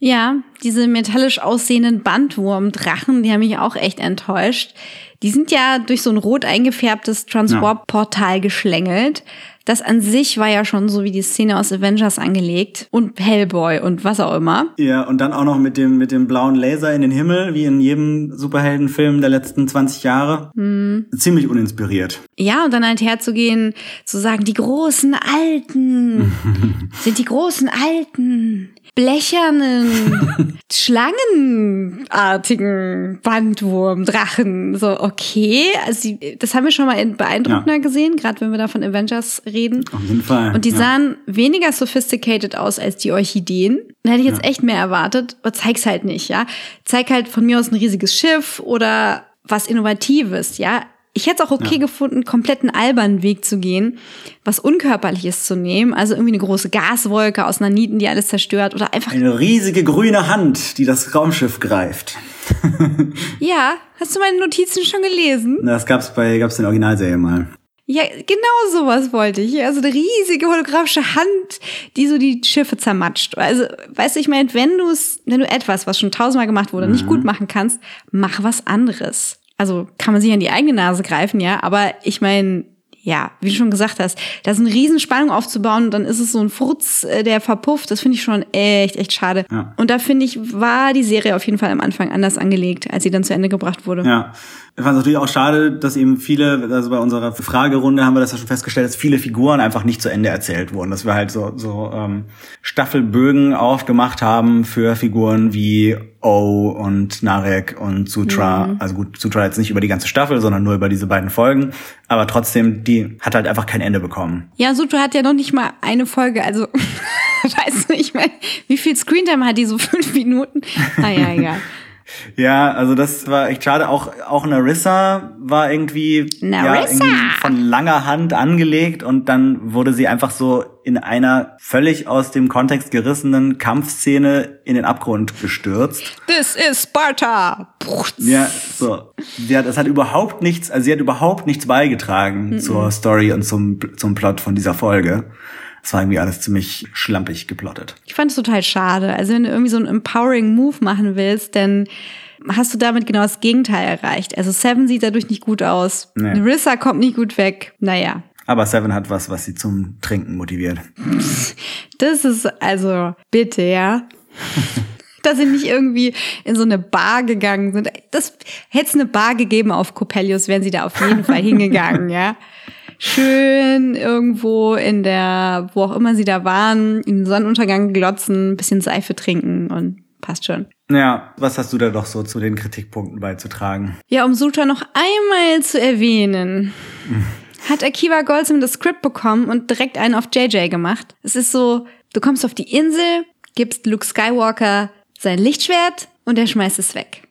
Ja, diese metallisch aussehenden Bandwurmdrachen, die haben mich auch echt enttäuscht. Die sind ja durch so ein rot eingefärbtes Transportportal geschlängelt. Das an sich war ja schon so wie die Szene aus Avengers angelegt und Hellboy und was auch immer. Ja, und dann auch noch mit dem, mit dem blauen Laser in den Himmel, wie in jedem Superheldenfilm der letzten 20 Jahre. Hm. Ziemlich uninspiriert. Ja, und dann halt herzugehen, zu sagen, die großen Alten sind die großen Alten. Blechernen, schlangenartigen Bandwurm, Drachen. So, okay. Also, die, das haben wir schon mal in beeindruckender Ja. gesehen, gerade wenn wir da von Avengers reden. Auf jeden Fall. Und die ja. sahen weniger sophisticated aus als die Orchideen. Da hätte ich jetzt echt mehr erwartet, aber zeig's halt nicht, ja. Zeig halt von mir aus ein riesiges Schiff oder was Innovatives, ja. Ich hätte es auch okay gefunden, komplett einen albernen Weg zu gehen, was Unkörperliches zu nehmen, also irgendwie eine große Gaswolke aus Naniten, die alles zerstört oder einfach, Eine riesige grüne Hand, die das Raumschiff greift. ja, hast du meine Notizen schon gelesen? Das gab's bei, gab's in der Originalserie mal. Ja, genau sowas wollte ich. Also eine riesige holographische Hand, die so die Schiffe zermatscht. Also, weißt du, ich meine, wenn du es, wenn du etwas, was schon tausendmal gemacht wurde, nicht gut machen kannst, mach was anderes. Also kann man sich an die eigene Nase greifen, ja, aber ich meine, ja, wie du schon gesagt hast, da ist eine riesen Spannung aufzubauen und dann ist es so ein Furz, äh, der verpufft. Das finde ich schon echt, echt schade. Ja. Und da finde ich, war die Serie auf jeden Fall am Anfang anders angelegt, als sie dann zu Ende gebracht wurde. Ja. Ich fand es natürlich auch schade, dass eben viele, also bei unserer Fragerunde haben wir das ja schon festgestellt, dass viele Figuren einfach nicht zu Ende erzählt wurden. Dass wir halt so, so ähm, Staffelbögen aufgemacht haben für Figuren wie O und Narek und Sutra. Also gut, Sutra jetzt nicht über die ganze Staffel, sondern nur über diese beiden Folgen. Aber trotzdem, die hat halt einfach kein Ende bekommen. Ja, Suto hat ja noch nicht mal eine Folge, also weißt du, ich meine, wie viel Screentime hat die so fünf Minuten? Naja, egal. Ja, also das war echt schade. Auch, auch Narissa war irgendwie, ja, Narissa! irgendwie von langer Hand angelegt und dann wurde sie einfach so in einer völlig aus dem Kontext gerissenen Kampfszene in den Abgrund gestürzt. This is Sparta! Ja, so. Sie hat, es hat überhaupt nichts, also sie hat überhaupt nichts beigetragen zur Story und zum, zum Plot von dieser Folge. Es war irgendwie alles ziemlich schlampig geplottet. Ich fand es total schade. Also wenn du irgendwie so einen empowering Move machen willst, dann hast du damit genau das Gegenteil erreicht. Also Seven sieht dadurch nicht gut aus. Nee. Rissa kommt nicht gut weg. Naja. Aber Seven hat was, was sie zum Trinken motiviert. Das ist also, bitte, ja. Dass sie nicht irgendwie in so eine Bar gegangen sind. Das hätte es eine Bar gegeben auf Coppelius, wären sie da auf jeden Fall hingegangen, ja. Schön irgendwo in der, wo auch immer sie da waren, in den Sonnenuntergang glotzen, ein bisschen Seife trinken und passt schon. Ja, was hast du da doch so zu den Kritikpunkten beizutragen? Ja, um Sutra noch einmal zu erwähnen, hat Akiva Goldsman das Skript bekommen und direkt einen auf JJ gemacht. Es ist so, du kommst auf die Insel, gibst Luke Skywalker sein Lichtschwert und er schmeißt es weg.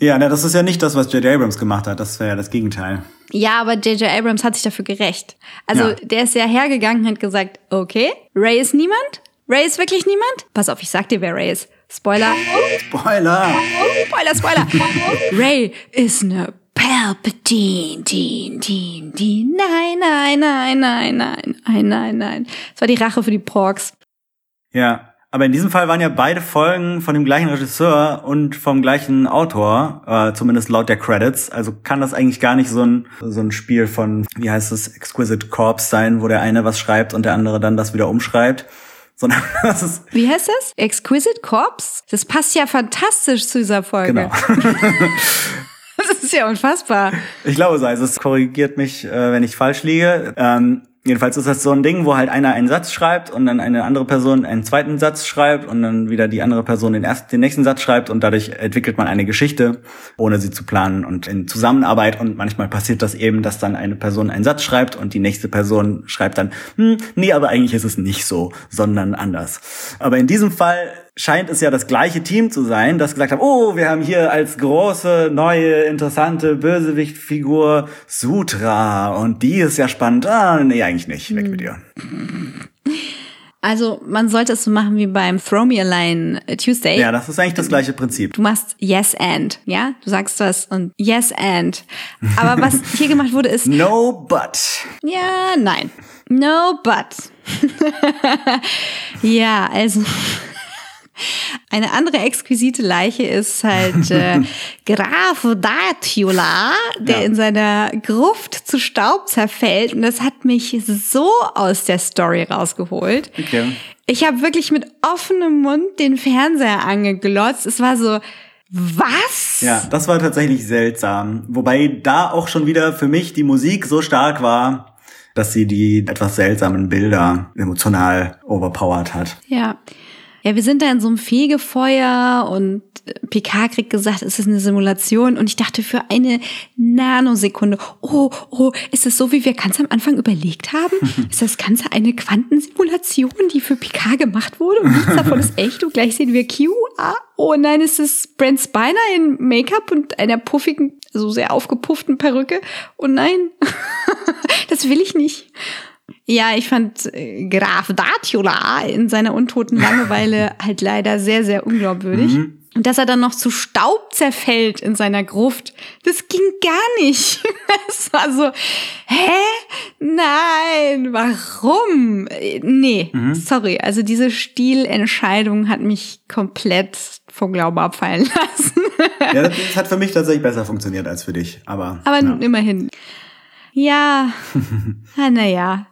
Ja, na, das ist ja nicht das, was J.J. Abrams gemacht hat. Das wäre ja das Gegenteil. Ja, aber J.J. Abrams hat sich dafür gerecht. Also Ja. der ist ja hergegangen und hat gesagt, okay, Ray ist niemand? Ray ist wirklich niemand? Pass auf, ich sag dir, wer Ray ist. Spoiler. Spoiler! Spoiler, Spoiler. Ray ist eine Palpatine, Teen, Teen, Teen. Nein, nein, nein, nein, nein, nein, nein, nein. Das war die Rache für die Porks. Ja, aber in diesem Fall waren ja beide Folgen von dem gleichen Regisseur und vom gleichen Autor, äh, zumindest laut der Credits. Also kann das eigentlich gar nicht so ein, so ein Spiel von, wie heißt es, Exquisite Corpse sein, wo der eine was schreibt und der andere dann das wieder umschreibt. Sondern das ist, Wie heißt das? Exquisite Corpse? Das passt ja fantastisch zu dieser Folge. genau. Das ist ja unfassbar. Ich glaube so, also es korrigiert mich, äh, wenn ich falsch liege. Ähm, jedenfalls ist das so ein Ding, wo halt einer einen Satz schreibt und dann eine andere Person einen zweiten Satz schreibt und dann wieder die andere Person den ersten, den nächsten Satz schreibt und dadurch entwickelt man eine Geschichte, ohne sie zu planen und in Zusammenarbeit und manchmal passiert das eben, dass dann eine Person einen Satz schreibt und die nächste Person schreibt dann, hm, nee, aber eigentlich ist es nicht so, sondern anders. Aber in diesem Fall scheint es ja das gleiche Team zu sein, das gesagt hat, oh, wir haben hier als große, neue, interessante Bösewichtfigur Sutra und die ist ja spannend. Ah, nee, eigentlich nicht. Weg mit ihr. Also man sollte es so machen wie beim Throw Me a Line Tuesday. Ja, das ist eigentlich das gleiche Prinzip. Du machst Yes and, ja? Du sagst das und Yes and. Aber was hier gemacht wurde ist No but. Ja, nein. No, but. ja, also. Eine andere exquisite Leiche ist halt äh, Graf Datula, der Ja. in seiner Gruft zu Staub zerfällt. Und das hat mich so aus der Story rausgeholt. Okay. Ich habe wirklich mit offenem Mund den Fernseher angeglotzt. Es war so, was? Ja, das war tatsächlich seltsam. Wobei da auch schon wieder für mich die Musik so stark war, dass sie die etwas seltsamen Bilder emotional overpowered hat. Ja. Ja, wir sind da in so einem Fegefeuer und äh, Picard kriegt gesagt, es ist eine Simulation und ich dachte für eine Nanosekunde, oh, oh, ist es so, wie wir ganz am Anfang überlegt haben? Ist das Ganze eine Quantensimulation, die für Picard gemacht wurde und nichts davon ist echt und gleich sehen wir Q? Ah, oh nein, ist es Brent Spiner in Make-up und einer puffigen, so sehr aufgepufften Perücke? Oh nein, das will ich nicht. Ja, ich fand äh, Graf Datula in seiner untoten Langeweile halt leider sehr, sehr unglaubwürdig. Und dass er dann noch zu Staub zerfällt in seiner Gruft, das ging gar nicht. Es war so, hä? Nein, warum? Äh, Nee, sorry. Also diese Stilentscheidung hat mich komplett vom Glauben abfallen lassen. Ja, das das hat für mich tatsächlich besser funktioniert als für dich. Aber, Aber ja. immerhin. Ja, ah, naja,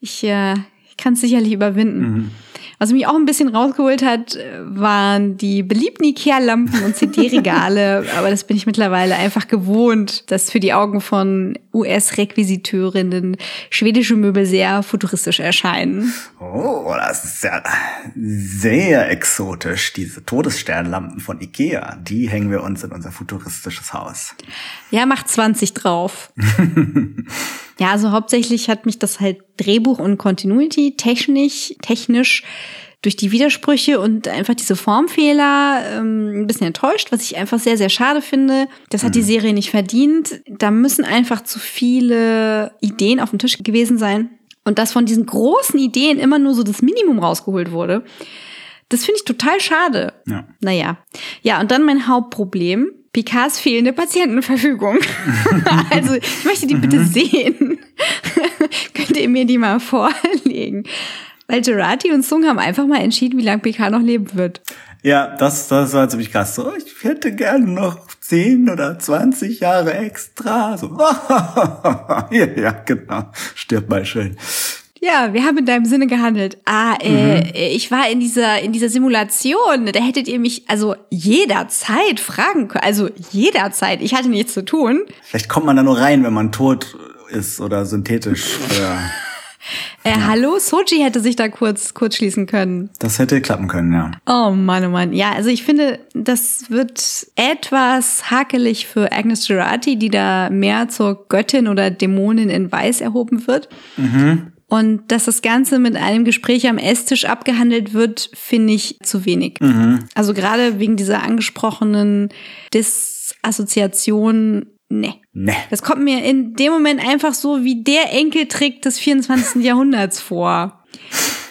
ich, äh, ich kann es sicherlich überwinden. Was mich auch ein bisschen rausgeholt hat, äh, waren die beliebten Ikea-Lampen und CD-Regale. Aber das bin ich mittlerweile einfach gewohnt, dass für die Augen von US-Requisiteurinnen schwedische Möbel sehr futuristisch erscheinen. Oh, das ist ja sehr exotisch. Diese Todessternlampen von Ikea, die hängen wir uns in unser futuristisches Haus. Ja, macht 20 drauf. ja, also hauptsächlich hat mich das halt Drehbuch und Continuity technisch, technisch durch die Widersprüche und einfach diese Formfehler ähm, ein bisschen enttäuscht, was ich einfach sehr, sehr schade finde. Das hat die Serie nicht verdient. Da müssen einfach zu viele Ideen auf dem Tisch gewesen sein. Und dass von diesen großen Ideen immer nur so das Minimum rausgeholt wurde, das finde ich total schade. Ja. Naja. Ja, und dann mein Hauptproblem. Picards fehlende Patientenverfügung. also, ich möchte die bitte sehen. Könnt ihr mir die mal vorlegen? Weil Gerati und Sung haben einfach mal entschieden, wie lange Picard noch leben wird. Ja, das, das war ziemlich krass. So, ich hätte gerne noch 10 oder 20 Jahre extra. So, ja, ja, genau. Stirb mal schön. Ja, wir haben in deinem Sinne gehandelt. Ah, äh, ich war in dieser, in dieser Simulation. Da hättet ihr mich also jederzeit fragen können. Also jederzeit. Ich hatte nichts zu tun. Vielleicht kommt man da nur rein, wenn man tot ist oder synthetisch. Ja, Äh, hallo? Soji hätte sich da kurz, kurz schließen können. das hätte klappen können, ja. Oh Mann, oh Mann. Ja, also ich finde, das wird etwas hakelig für Agnes Gerati, die da mehr zur Göttin oder Dämonin in Weiß erhoben wird. Und dass das Ganze mit einem Gespräch am Esstisch abgehandelt wird, finde ich zu wenig. Also gerade wegen dieser angesprochenen Disassoziation, ne. Ne. Das kommt mir in dem Moment einfach so wie der Enkeltrick des 24. Jahrhunderts vor.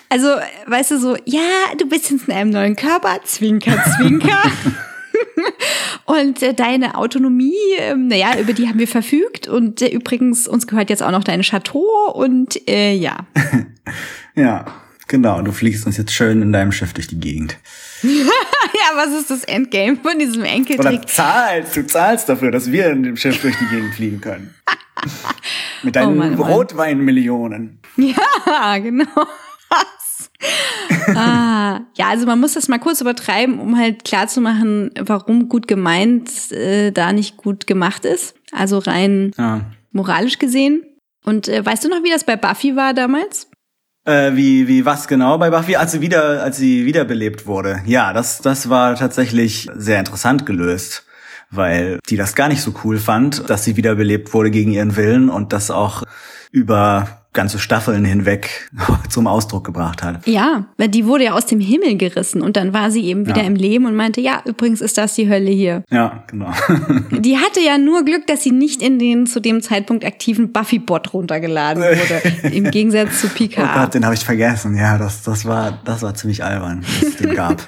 Also, weißt du, so, ja, du bist jetzt in einem neuen Körper, zwinker, zwinker. Und äh, deine Autonomie, ähm, naja, über die haben wir verfügt. Und äh, übrigens, uns gehört jetzt auch noch dein Chateau. Und äh, ja, Ja, genau. Du fliegst uns jetzt schön in deinem Schiff durch die Gegend. ja, was ist das Endgame von diesem Enkeltrick? Oder zahlst, du zahlst dafür, dass wir in dem Schiff durch die Gegend fliegen können. Mit deinen Oh oh. Rotweinmillionen. Ja, genau. Ah, ja, also man muss das mal kurz übertreiben, um halt klarzumachen, warum gut gemeint äh, da nicht gut gemacht ist. Also rein Ja. moralisch gesehen. Und äh, weißt du noch, wie das bei Buffy war damals? Äh, wie, wie was genau bei Buffy, als sie wieder, als sie wiederbelebt wurde. Ja, das, das war tatsächlich sehr interessant gelöst, weil die das gar nicht so cool fand, dass sie wiederbelebt wurde gegen ihren Willen und das auch über ganze Staffeln hinweg zum Ausdruck gebracht hat. Ja, weil die wurde ja aus dem Himmel gerissen und dann war sie eben wieder Ja. im Leben und meinte, ja, übrigens ist das die Hölle hier. Ja, genau. Die hatte ja nur Glück, dass sie nicht in den zu dem Zeitpunkt aktiven Buffy-Bot runtergeladen wurde. Im Gegensatz zu Oh Picard. Gott, den habe ich vergessen. Ja, das, das war, das war ziemlich albern, was es den gab.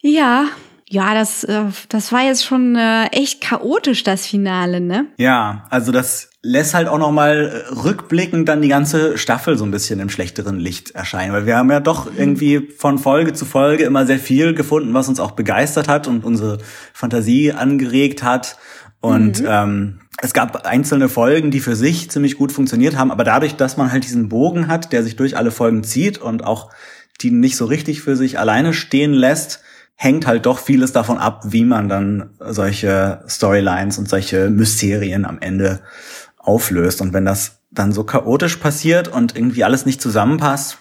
Ja, Ja, das, äh, das war jetzt schon äh, echt chaotisch, das Finale, ne? Ja, also das lässt halt auch noch mal äh, rückblickend dann die ganze Staffel so ein bisschen im schlechteren Licht erscheinen, weil wir haben ja doch irgendwie von Folge zu Folge immer sehr viel gefunden, was uns auch begeistert hat und unsere Fantasie angeregt hat. Und mhm. ähm, es gab einzelne Folgen, die für sich ziemlich gut funktioniert haben, aber dadurch, dass man halt diesen Bogen hat, der sich durch alle Folgen zieht und auch die nicht so richtig für sich alleine stehen lässt, hängt halt doch vieles davon ab, wie man dann solche Storylines und solche Mysterien am Ende auflöst. Und wenn das dann so chaotisch passiert und irgendwie alles nicht zusammenpasst,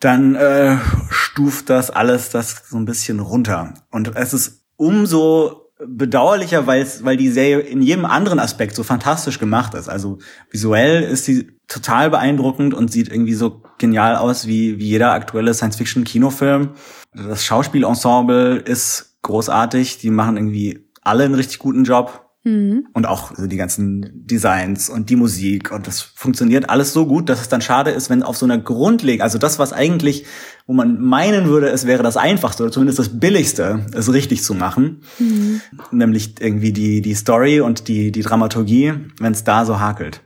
dann äh, stuft das alles das so ein bisschen runter. Und es ist umso bedauerlicher, weil weil die Serie in jedem anderen Aspekt so fantastisch gemacht ist. Also visuell ist sie total beeindruckend und sieht irgendwie so genial aus wie, wie jeder aktuelle Science-Fiction-Kinofilm. Das Schauspielensemble ist großartig. Die machen irgendwie alle einen richtig guten Job. Mhm. Und auch die ganzen Designs und die Musik und das funktioniert alles so gut, dass es dann schade ist, wenn auf so einer Grundleg, also das, was eigentlich, wo man meinen würde, es wäre das Einfachste oder zumindest das Billigste, es richtig zu machen, mhm. nämlich irgendwie die, die Story und die, die Dramaturgie, wenn es da so hakelt.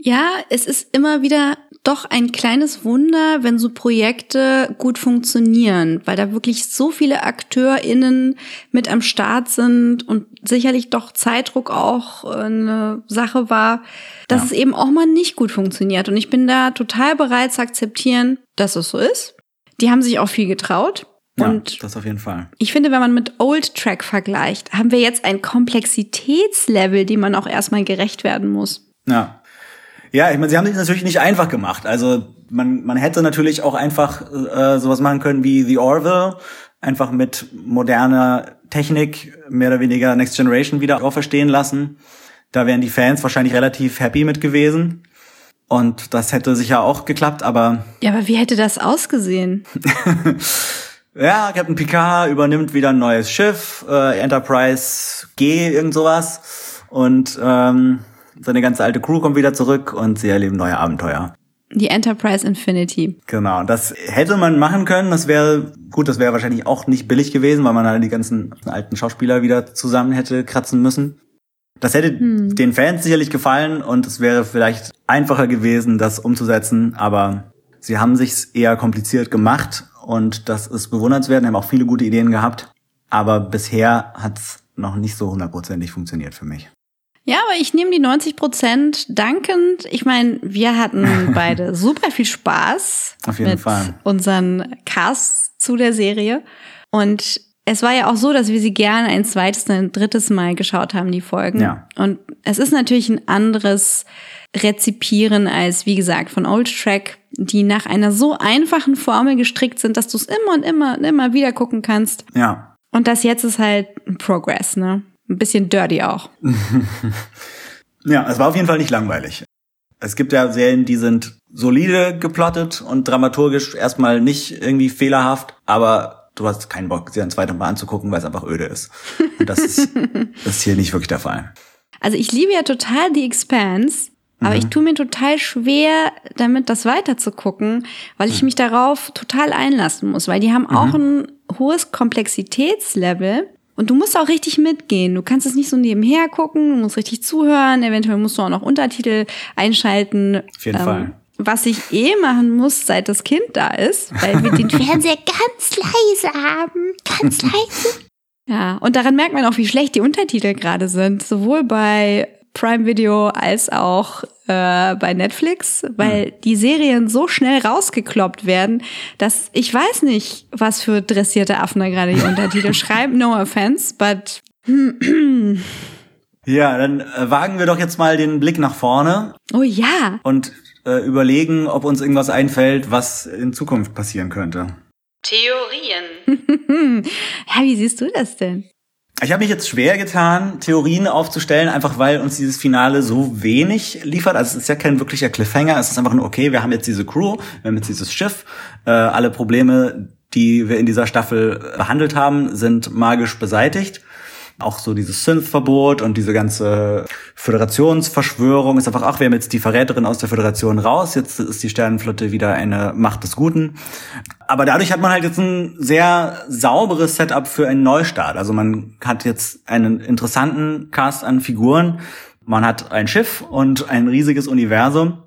Ja, es ist immer wieder doch ein kleines Wunder, wenn so Projekte gut funktionieren, weil da wirklich so viele AkteurInnen mit am Start sind und sicherlich doch Zeitdruck auch eine Sache war, dass ja. es eben auch mal nicht gut funktioniert. Und ich bin da total bereit zu akzeptieren, dass es so ist. Die haben sich auch viel getraut. Und ja, das auf jeden Fall. Ich finde, wenn man mit Old Track vergleicht, haben wir jetzt ein Komplexitätslevel, dem man auch erstmal gerecht werden muss. Ja, ja, ich meine, sie haben sich natürlich nicht einfach gemacht. Also man, man hätte natürlich auch einfach äh, sowas machen können wie The Orville, einfach mit moderner Technik mehr oder weniger Next Generation wieder auferstehen lassen. Da wären die Fans wahrscheinlich relativ happy mit gewesen. Und das hätte sicher auch geklappt, aber. Ja, aber wie hätte das ausgesehen? ja, Captain Picard übernimmt wieder ein neues Schiff, äh, Enterprise G, irgend sowas. Und ähm, seine ganze alte Crew kommt wieder zurück und sie erleben neue Abenteuer. Die Enterprise Infinity. Genau, das hätte man machen können. Das wäre gut, das wäre wahrscheinlich auch nicht billig gewesen, weil man halt die ganzen alten Schauspieler wieder zusammen hätte kratzen müssen. Das hätte hm. den Fans sicherlich gefallen und es wäre vielleicht einfacher gewesen, das umzusetzen, aber sie haben sich's eher kompliziert gemacht und das ist bewundernswert. Sie haben auch viele gute Ideen gehabt, aber bisher hat's noch nicht so hundertprozentig funktioniert für mich. Ja, aber ich nehme die 90 Prozent dankend. Ich meine, wir hatten beide super viel Spaß Auf jeden mit Fall. unseren Casts zu der Serie. Und es war ja auch so, dass wir sie gerne ein zweites, ein drittes Mal geschaut haben, die Folgen. Ja. Und es ist natürlich ein anderes Rezipieren als, wie gesagt, von Old Track, die nach einer so einfachen Formel gestrickt sind, dass du es immer und immer und immer wieder gucken kannst. Ja. Und das jetzt ist halt ein Progress, ne? Ein bisschen dirty auch. ja, es war auf jeden Fall nicht langweilig. Es gibt ja Serien, die sind solide geplottet und dramaturgisch erstmal nicht irgendwie fehlerhaft, aber du hast keinen Bock, sie ein zweites Mal anzugucken, weil es einfach öde ist. Und das ist, das ist hier nicht wirklich der Fall. Also ich liebe ja total The Expanse, aber mhm. ich tue mir total schwer, damit das weiterzugucken, weil ich mhm. mich darauf total einlassen muss, weil die haben auch mhm. ein hohes Komplexitätslevel. Und du musst auch richtig mitgehen. Du kannst es nicht so nebenher gucken, du musst richtig zuhören, eventuell musst du auch noch Untertitel einschalten. Auf jeden ähm, Fall. Was ich eh machen muss, seit das Kind da ist, weil wir den Fernseher ganz leise haben. Ganz leise. Ja, und daran merkt man auch, wie schlecht die Untertitel gerade sind. Sowohl bei Prime Video als auch äh, bei Netflix, weil mhm. die Serien so schnell rausgekloppt werden, dass ich weiß nicht, was für dressierte Affen da gerade die Untertitel schreiben. No offense, but. ja, dann äh, wagen wir doch jetzt mal den Blick nach vorne. Oh ja. Und äh, überlegen, ob uns irgendwas einfällt, was in Zukunft passieren könnte. Theorien. ja, wie siehst du das denn? Ich habe mich jetzt schwer getan, Theorien aufzustellen, einfach weil uns dieses Finale so wenig liefert. Also es ist ja kein wirklicher Cliffhanger. Es ist einfach nur, okay, wir haben jetzt diese Crew, wir haben jetzt dieses Schiff. Äh, alle Probleme, die wir in dieser Staffel behandelt haben, sind magisch beseitigt. Auch so dieses Synth-Verbot und diese ganze Föderationsverschwörung ist einfach, ach, wir haben jetzt die Verräterin aus der Föderation raus, jetzt ist die Sternenflotte wieder eine Macht des Guten. Aber dadurch hat man halt jetzt ein sehr sauberes Setup für einen Neustart. Also man hat jetzt einen interessanten Cast an Figuren. Man hat ein Schiff und ein riesiges Universum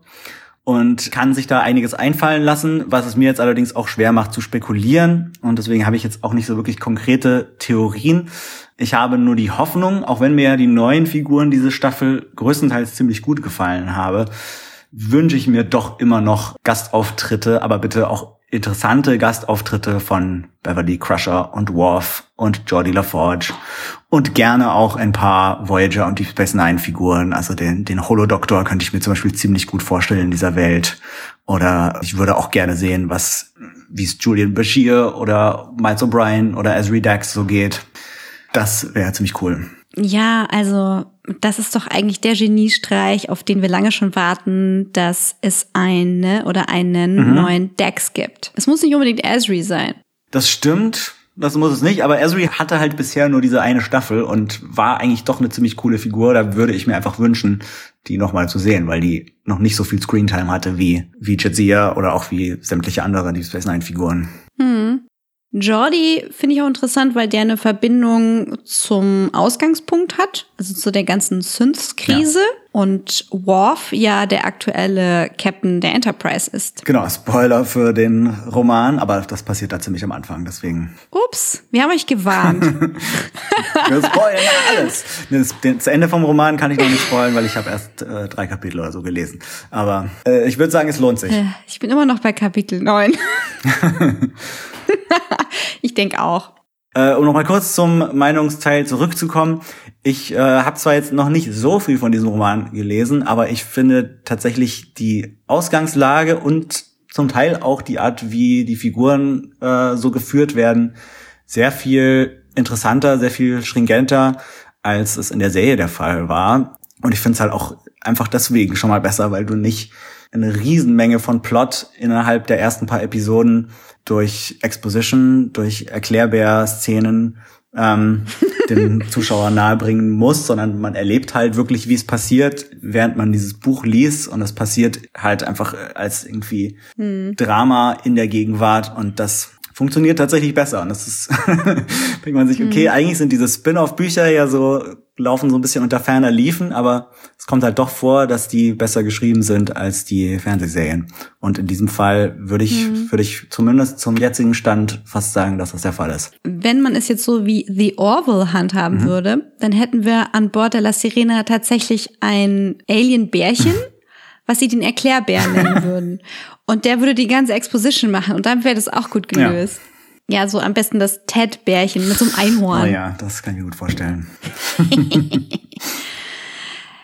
und kann sich da einiges einfallen lassen, was es mir jetzt allerdings auch schwer macht zu spekulieren. Und deswegen habe ich jetzt auch nicht so wirklich konkrete Theorien. Ich habe nur die Hoffnung, auch wenn mir die neuen Figuren diese Staffel größtenteils ziemlich gut gefallen habe, wünsche ich mir doch immer noch Gastauftritte, aber bitte auch interessante Gastauftritte von Beverly Crusher und Worf und Geordie LaForge und gerne auch ein paar Voyager und Deep Space Nine Figuren. Also den, den Holodoktor könnte ich mir zum Beispiel ziemlich gut vorstellen in dieser Welt. Oder ich würde auch gerne sehen, was, wie es Julian Bashir oder Miles O'Brien oder Ezri Dax so geht. Das wäre ziemlich cool. Ja, also das ist doch eigentlich der Geniestreich, auf den wir lange schon warten, dass es eine oder einen mhm. neuen Dex gibt. Es muss nicht unbedingt Ezri sein. Das stimmt. Das muss es nicht, aber Ezri hatte halt bisher nur diese eine Staffel und war eigentlich doch eine ziemlich coole Figur. Da würde ich mir einfach wünschen, die nochmal zu sehen, weil die noch nicht so viel Screentime hatte wie, wie Jadzia oder auch wie sämtliche andere Deep Space Nine Figuren. Hm. Jordi finde ich auch interessant, weil der eine Verbindung zum Ausgangspunkt hat, also zu der ganzen Synths-Krise. Ja. Und Worf ja der aktuelle Captain der Enterprise ist. Genau, Spoiler für den Roman, aber das passiert da ziemlich am Anfang, deswegen. Ups, wir haben euch gewarnt. wir spoilern alles. Das, das, Ende vom Roman kann ich noch nicht spoilern, weil ich habe erst äh, drei Kapitel oder so gelesen. Aber äh, ich würde sagen, es lohnt sich. Äh, ich bin immer noch bei Kapitel 9. ich denke auch. Äh, um nochmal kurz zum Meinungsteil zurückzukommen. Ich äh, habe zwar jetzt noch nicht so viel von diesem Roman gelesen, aber ich finde tatsächlich die Ausgangslage und zum Teil auch die Art, wie die Figuren äh, so geführt werden, sehr viel interessanter, sehr viel stringenter, als es in der Serie der Fall war. Und ich finde es halt auch einfach deswegen schon mal besser, weil du nicht eine Riesenmenge von Plot innerhalb der ersten paar Episoden durch Exposition, durch Erklärbär-Szenen ähm, dem Zuschauer nahebringen muss, sondern man erlebt halt wirklich, wie es passiert, während man dieses Buch liest und es passiert halt einfach als irgendwie hm. Drama in der Gegenwart und das funktioniert tatsächlich besser. Und das ist, denkt man sich, okay, mhm. eigentlich sind diese Spin-off-Bücher ja so, laufen so ein bisschen unter ferner Liefen, aber es kommt halt doch vor, dass die besser geschrieben sind als die Fernsehserien. Und in diesem Fall würde ich, mhm. würde ich zumindest zum jetzigen Stand fast sagen, dass das der Fall ist. Wenn man es jetzt so wie The Orville handhaben mhm. würde, dann hätten wir an Bord der La Sirena tatsächlich ein Alien-Bärchen. was sie den Erklärbär nennen würden. Und der würde die ganze Exposition machen und dann wäre das auch gut gelöst. Ja. Ja, so am besten das Ted-Bärchen mit so einem Einhorn. Oh ja, das kann ich mir gut vorstellen.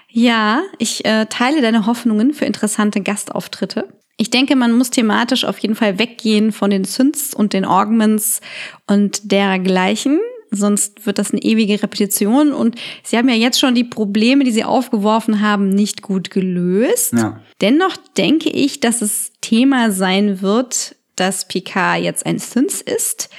ja, ich äh, teile deine Hoffnungen für interessante Gastauftritte. Ich denke, man muss thematisch auf jeden Fall weggehen von den Synths und den Augments und dergleichen sonst wird das eine ewige Repetition. Und sie haben ja jetzt schon die Probleme, die sie aufgeworfen haben, nicht gut gelöst. Ja. Dennoch denke ich, dass es Thema sein wird, dass Picard jetzt ein Synth ist,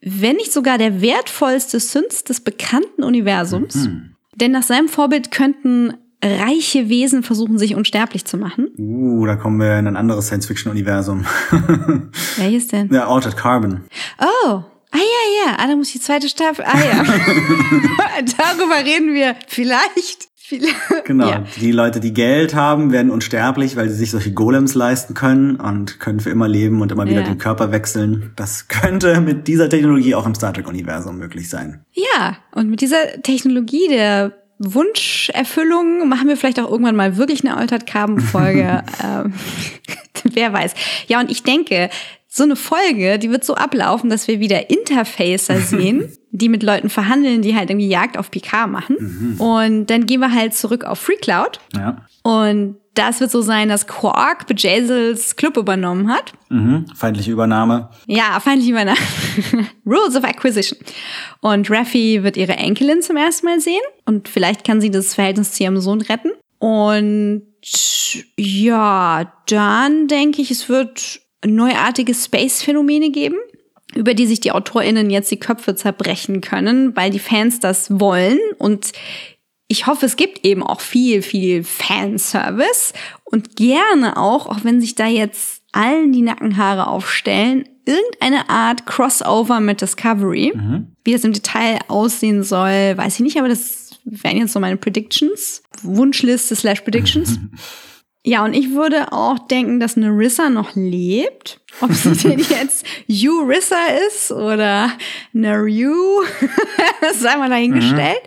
wenn nicht sogar der wertvollste Synth des bekannten Universums. Mhm. Denn nach seinem Vorbild könnten reiche Wesen versuchen, sich unsterblich zu machen. Uh, da kommen wir in ein anderes Science-Fiction-Universum. Welches denn? Ja, Altered Carbon. Oh, Ah ja, ja, ah, da muss die zweite Staffel. Ah ja. Darüber reden wir vielleicht. Genau, ja. die Leute, die Geld haben, werden unsterblich, weil sie sich solche Golems leisten können und können für immer leben und immer wieder ja. den Körper wechseln. Das könnte mit dieser Technologie auch im Star Trek-Universum möglich sein. Ja, und mit dieser Technologie der Wunscherfüllung machen wir vielleicht auch irgendwann mal wirklich eine Altered Carbon Folge. ähm, wer weiß. Ja, und ich denke, so eine Folge, die wird so ablaufen, dass wir wieder Interfacer sehen, die mit Leuten verhandeln, die halt irgendwie Jagd auf PK machen. Mhm. Und dann gehen wir halt zurück auf Free Cloud. Ja. Und das wird so sein, dass Quark Bejazels Club übernommen hat. Mhm. Feindliche Übernahme. Ja, feindliche Übernahme. Rules of Acquisition. Und Raffi wird ihre Enkelin zum ersten Mal sehen. Und vielleicht kann sie das Verhältnis zu ihrem Sohn retten. Und ja, dann denke ich, es wird neuartige Space-Phänomene geben. Über die sich die AutorInnen jetzt die Köpfe zerbrechen können, weil die Fans das wollen und ich hoffe, es gibt eben auch viel, viel Fanservice und gerne auch, auch wenn sich da jetzt allen die Nackenhaare aufstellen, irgendeine Art Crossover mit Discovery. Mhm. Wie das im Detail aussehen soll, weiß ich nicht, aber das wären jetzt so meine Predictions. Wunschliste slash Predictions. Ja, und ich würde auch denken, dass Narissa noch lebt. Ob sie denn jetzt Urissa ist oder Naru, das sei mal dahingestellt.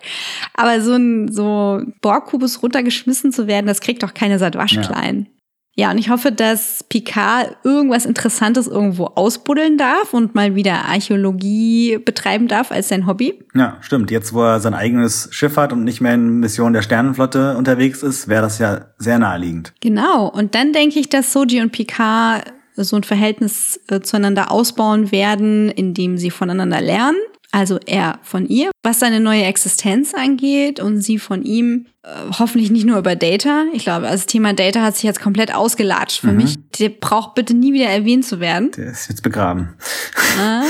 Aber so ein so Borgkubus runtergeschmissen zu werden, das kriegt doch keine seit Waschklein. Ja. Und ich hoffe, dass Picard irgendwas Interessantes irgendwo ausbuddeln darf und mal wieder Archäologie betreiben darf als sein Hobby. Ja, stimmt. Jetzt, wo er sein eigenes Schiff hat und nicht mehr in Mission der Sternenflotte unterwegs ist, wäre das ja sehr naheliegend. Genau. Und dann denke ich, dass Soji und Picard so ein Verhältnis äh, zueinander ausbauen werden, indem sie voneinander lernen. Also er von ihr, was seine neue Existenz angeht und sie von ihm, äh, hoffentlich nicht nur über Data. Ich glaube, also das Thema Data hat sich jetzt komplett ausgelatscht für mich. Der braucht bitte nie wieder erwähnt zu werden. Der ist jetzt begraben. Ah.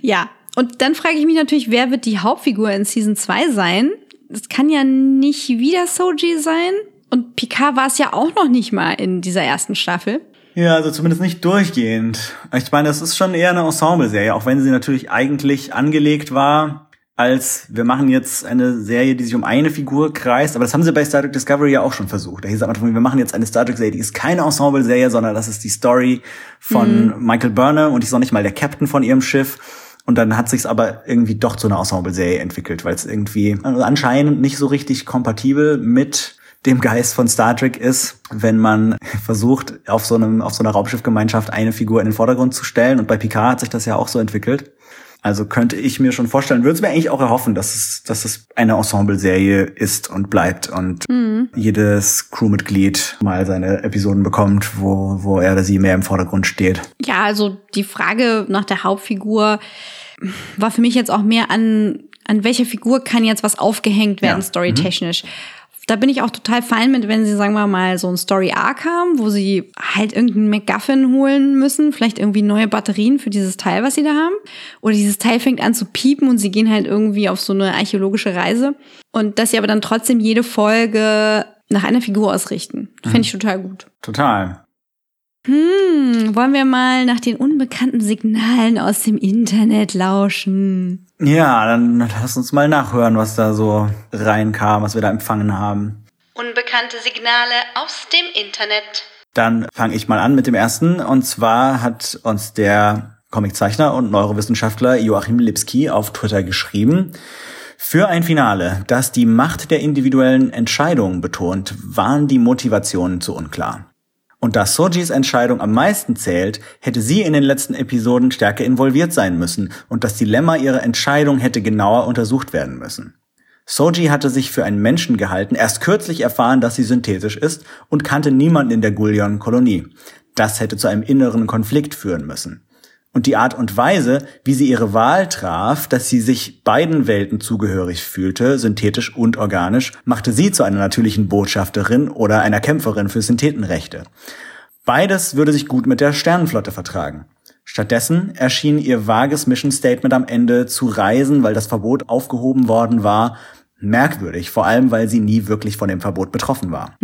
Ja, und dann frage ich mich natürlich, wer wird die Hauptfigur in Season 2 sein? Das kann ja nicht wieder Soji sein. Und Picard war es ja auch noch nicht mal in dieser ersten Staffel. Ja, also zumindest nicht durchgehend. Ich meine, das ist schon eher eine Ensemble-Serie, auch wenn sie natürlich eigentlich angelegt war als wir machen jetzt eine Serie, die sich um eine Figur kreist, aber das haben sie bei Star Trek Discovery ja auch schon versucht. Da hieß es einfach, wir machen jetzt eine Star Trek Serie, die ist keine Ensemble-Serie, sondern das ist die Story von Michael Burnham und die ist noch nicht mal der Captain von ihrem Schiff. Und dann hat sich's aber irgendwie doch zu einer Ensemble-Serie entwickelt, weil es irgendwie also anscheinend nicht so richtig kompatibel mit dem Geist von Star Trek ist, wenn man versucht, auf so einem, auf so einer Raumschiffgemeinschaft eine Figur in den Vordergrund zu stellen. Und bei Picard hat sich das ja auch so entwickelt. Also könnte ich mir schon vorstellen, würde es mir eigentlich auch erhoffen, dass es, dass es eine Ensemble-Serie ist und bleibt und jedes Crewmitglied mal seine Episoden bekommt, wo, wo er oder sie mehr im Vordergrund steht. Ja, also die Frage nach der Hauptfigur war für mich jetzt auch mehr an, an welcher Figur kann jetzt was aufgehängt werden, Ja. storytechnisch. Da bin ich auch total fein mit, wenn sie, sagen wir mal, so ein Story Arc haben, wo sie halt irgendeinen MacGuffin holen müssen, vielleicht irgendwie neue Batterien für dieses Teil, was sie da haben. Oder dieses Teil fängt an zu piepen und sie gehen halt irgendwie auf so eine archäologische Reise. Und dass sie aber dann trotzdem jede Folge nach einer Figur ausrichten. Fände ich total gut. Total. Hm, wollen wir mal nach den unbekannten Signalen aus dem Internet lauschen? Ja, dann lass uns mal nachhören, was da so reinkam, was wir da empfangen haben. Unbekannte Signale aus dem Internet. Dann fange ich mal an mit dem ersten. Und zwar hat uns der Comiczeichner und Neurowissenschaftler Joachim Lipski auf Twitter geschrieben. Für ein Finale, das die Macht der individuellen Entscheidungen betont, waren die Motivationen zu unklar. Und da Sojis Entscheidung am meisten zählt, hätte sie in den letzten Episoden stärker involviert sein müssen und das Dilemma ihrer Entscheidung hätte genauer untersucht werden müssen. Soji hatte sich für einen Menschen gehalten, erst kürzlich erfahren, dass sie synthetisch ist und kannte niemanden in der Gullion-Kolonie. Das hätte zu einem inneren Konflikt führen müssen. Und die Art und Weise, wie sie ihre Wahl traf, dass sie sich beiden Welten zugehörig fühlte, synthetisch und organisch, machte sie zu einer natürlichen Botschafterin oder einer Kämpferin für Synthetenrechte. Beides würde sich gut mit der Sternenflotte vertragen. Stattdessen erschien ihr vages Mission Statement am Ende zu reisen, weil das Verbot aufgehoben worden war, merkwürdig, vor allem weil sie nie wirklich von dem Verbot betroffen war.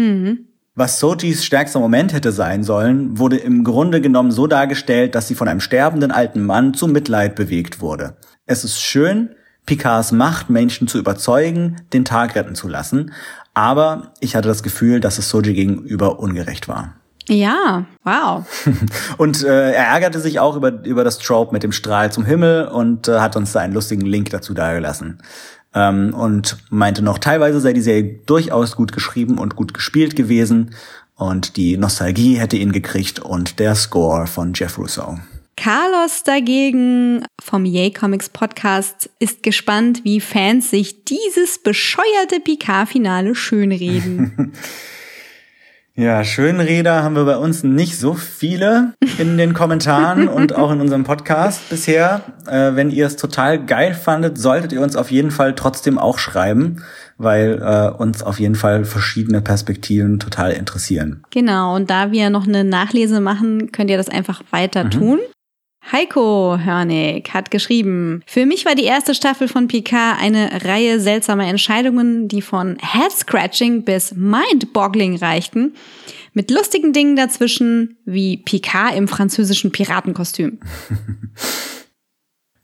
Was Sojis stärkster Moment hätte sein sollen, wurde im Grunde genommen so dargestellt, dass sie von einem sterbenden alten Mann zu Mitleid bewegt wurde. Es ist schön, Picards Macht, Menschen zu überzeugen, den Tag retten zu lassen, aber ich hatte das Gefühl, dass es Soji gegenüber ungerecht war. Ja, wow. Und äh, er ärgerte sich auch über, über das Trope mit dem Strahl zum Himmel und äh, hat uns da einen lustigen Link dazu dagelassen. Ähm, und meinte noch, teilweise sei die Serie durchaus gut geschrieben und gut gespielt gewesen. Und die Nostalgie hätte ihn gekriegt und der Score von Jeff Russo. Carlos dagegen vom Yay Comics Podcast ist gespannt, wie Fans sich dieses bescheuerte Picard-Finale schönreden. Ja, Schönreder haben wir bei uns nicht so viele in den Kommentaren und auch in unserem Podcast bisher. Äh, wenn ihr es total geil fandet, solltet ihr uns auf jeden Fall trotzdem auch schreiben, weil äh, uns auf jeden Fall verschiedene Perspektiven total interessieren. genau, und da wir noch eine Nachlese machen, könnt ihr das einfach weiter tun. Heiko Hörnig hat geschrieben, für mich war die erste Staffel von Picard eine Reihe seltsamer Entscheidungen, die von Head-Scratching bis Mind-Boggling reichten, mit lustigen Dingen dazwischen, wie Picard im französischen Piratenkostüm.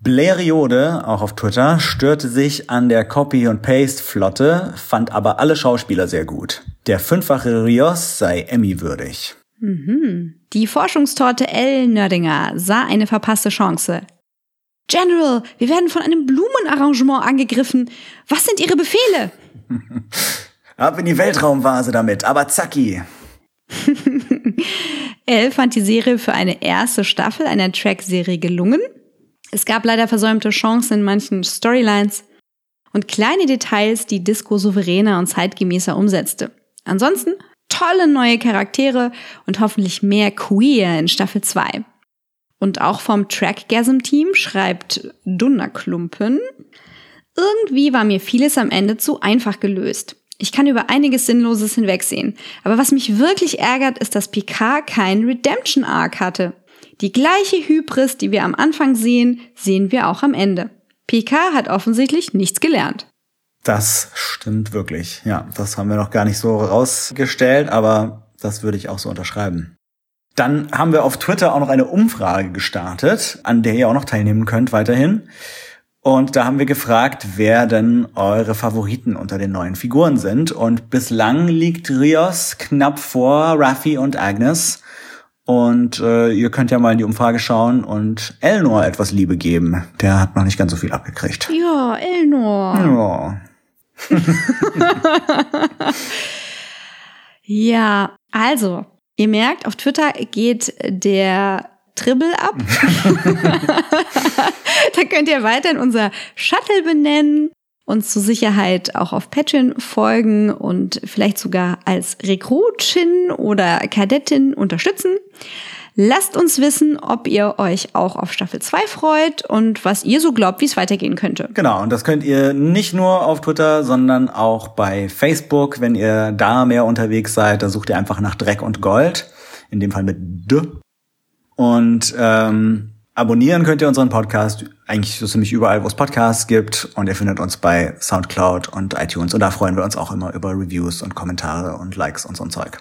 Blériode, auch auf Twitter, störte sich an der Copy- und Paste-Flotte, fand aber alle Schauspieler sehr gut. Der fünffache Rios sei Emmy-würdig. Mhm. Die Forschungstorte L. Nördinger sah eine verpasste Chance. General, wir werden von einem Blumenarrangement angegriffen. Was sind Ihre Befehle? Ab in die Weltraumvase damit, aber zacki. Elle fand die Serie für eine erste Staffel einer Track-Serie gelungen. Es gab leider versäumte Chancen in manchen Storylines und kleine Details, die Disco souveräner und zeitgemäßer umsetzte. Ansonsten tolle neue Charaktere und hoffentlich mehr Queer in Staffel 2. Und auch vom Trackgasm-Team schreibt Dunnerklumpen. Irgendwie war mir vieles am Ende zu einfach gelöst. Ich kann über einiges Sinnloses hinwegsehen. Aber was mich wirklich ärgert, ist, dass Picard keinen Redemption Arc hatte. Die gleiche Hybris, die wir am Anfang sehen, sehen wir auch am Ende. Picard hat offensichtlich nichts gelernt. Das stimmt wirklich. Ja, das haben wir noch gar nicht so rausgestellt, aber das würde ich auch so unterschreiben. Dann haben wir auf Twitter auch noch eine Umfrage gestartet, an der ihr auch noch teilnehmen könnt weiterhin. Und da haben wir gefragt, wer denn eure Favoriten unter den neuen Figuren sind. Und bislang liegt Rios knapp vor Raffi und Agnes. Und äh, ihr könnt ja mal in die Umfrage schauen und Elnor etwas Liebe geben. Der hat noch nicht ganz so viel abgekriegt. Ja, Elnor. Ja. Ja, also, ihr merkt, auf Twitter geht der Tribble ab. da könnt ihr weiterhin unser Shuttle benennen, uns zur Sicherheit auch auf Patreon folgen und vielleicht sogar als Rekrutin oder Kadettin unterstützen. Lasst uns wissen, ob ihr euch auch auf Staffel 2 freut und was ihr so glaubt, wie es weitergehen könnte. Genau, und das könnt ihr nicht nur auf Twitter, sondern auch bei Facebook. Wenn ihr da mehr unterwegs seid, da sucht ihr einfach nach Dreck und Gold. In dem Fall mit D. Und ähm, abonnieren könnt ihr unseren Podcast eigentlich so ziemlich überall, wo es Podcasts gibt. Und ihr findet uns bei Soundcloud und iTunes. Und da freuen wir uns auch immer über Reviews und Kommentare und Likes und so ein Zeug.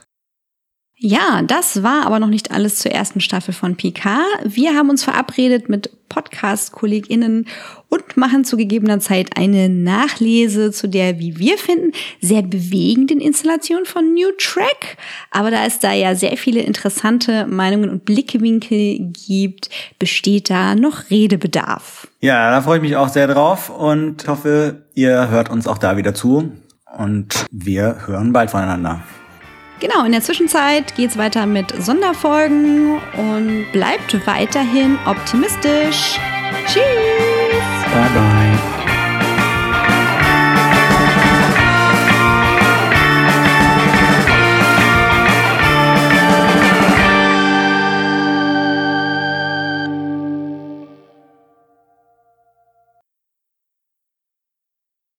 Ja, das war aber noch nicht alles zur ersten Staffel von PK. Wir haben uns verabredet mit Podcast-KollegInnen und machen zu gegebener Zeit eine Nachlese zu der, wie wir finden, sehr bewegenden Installation von New Track. Aber da es da ja sehr viele interessante Meinungen und Blickwinkel gibt, besteht da noch Redebedarf. Ja, da freue ich mich auch sehr drauf und hoffe, ihr hört uns auch da wieder zu. Und wir hören bald voneinander. Genau, in der Zwischenzeit geht's weiter mit Sonderfolgen und bleibt weiterhin optimistisch. Tschüss! Bye bye.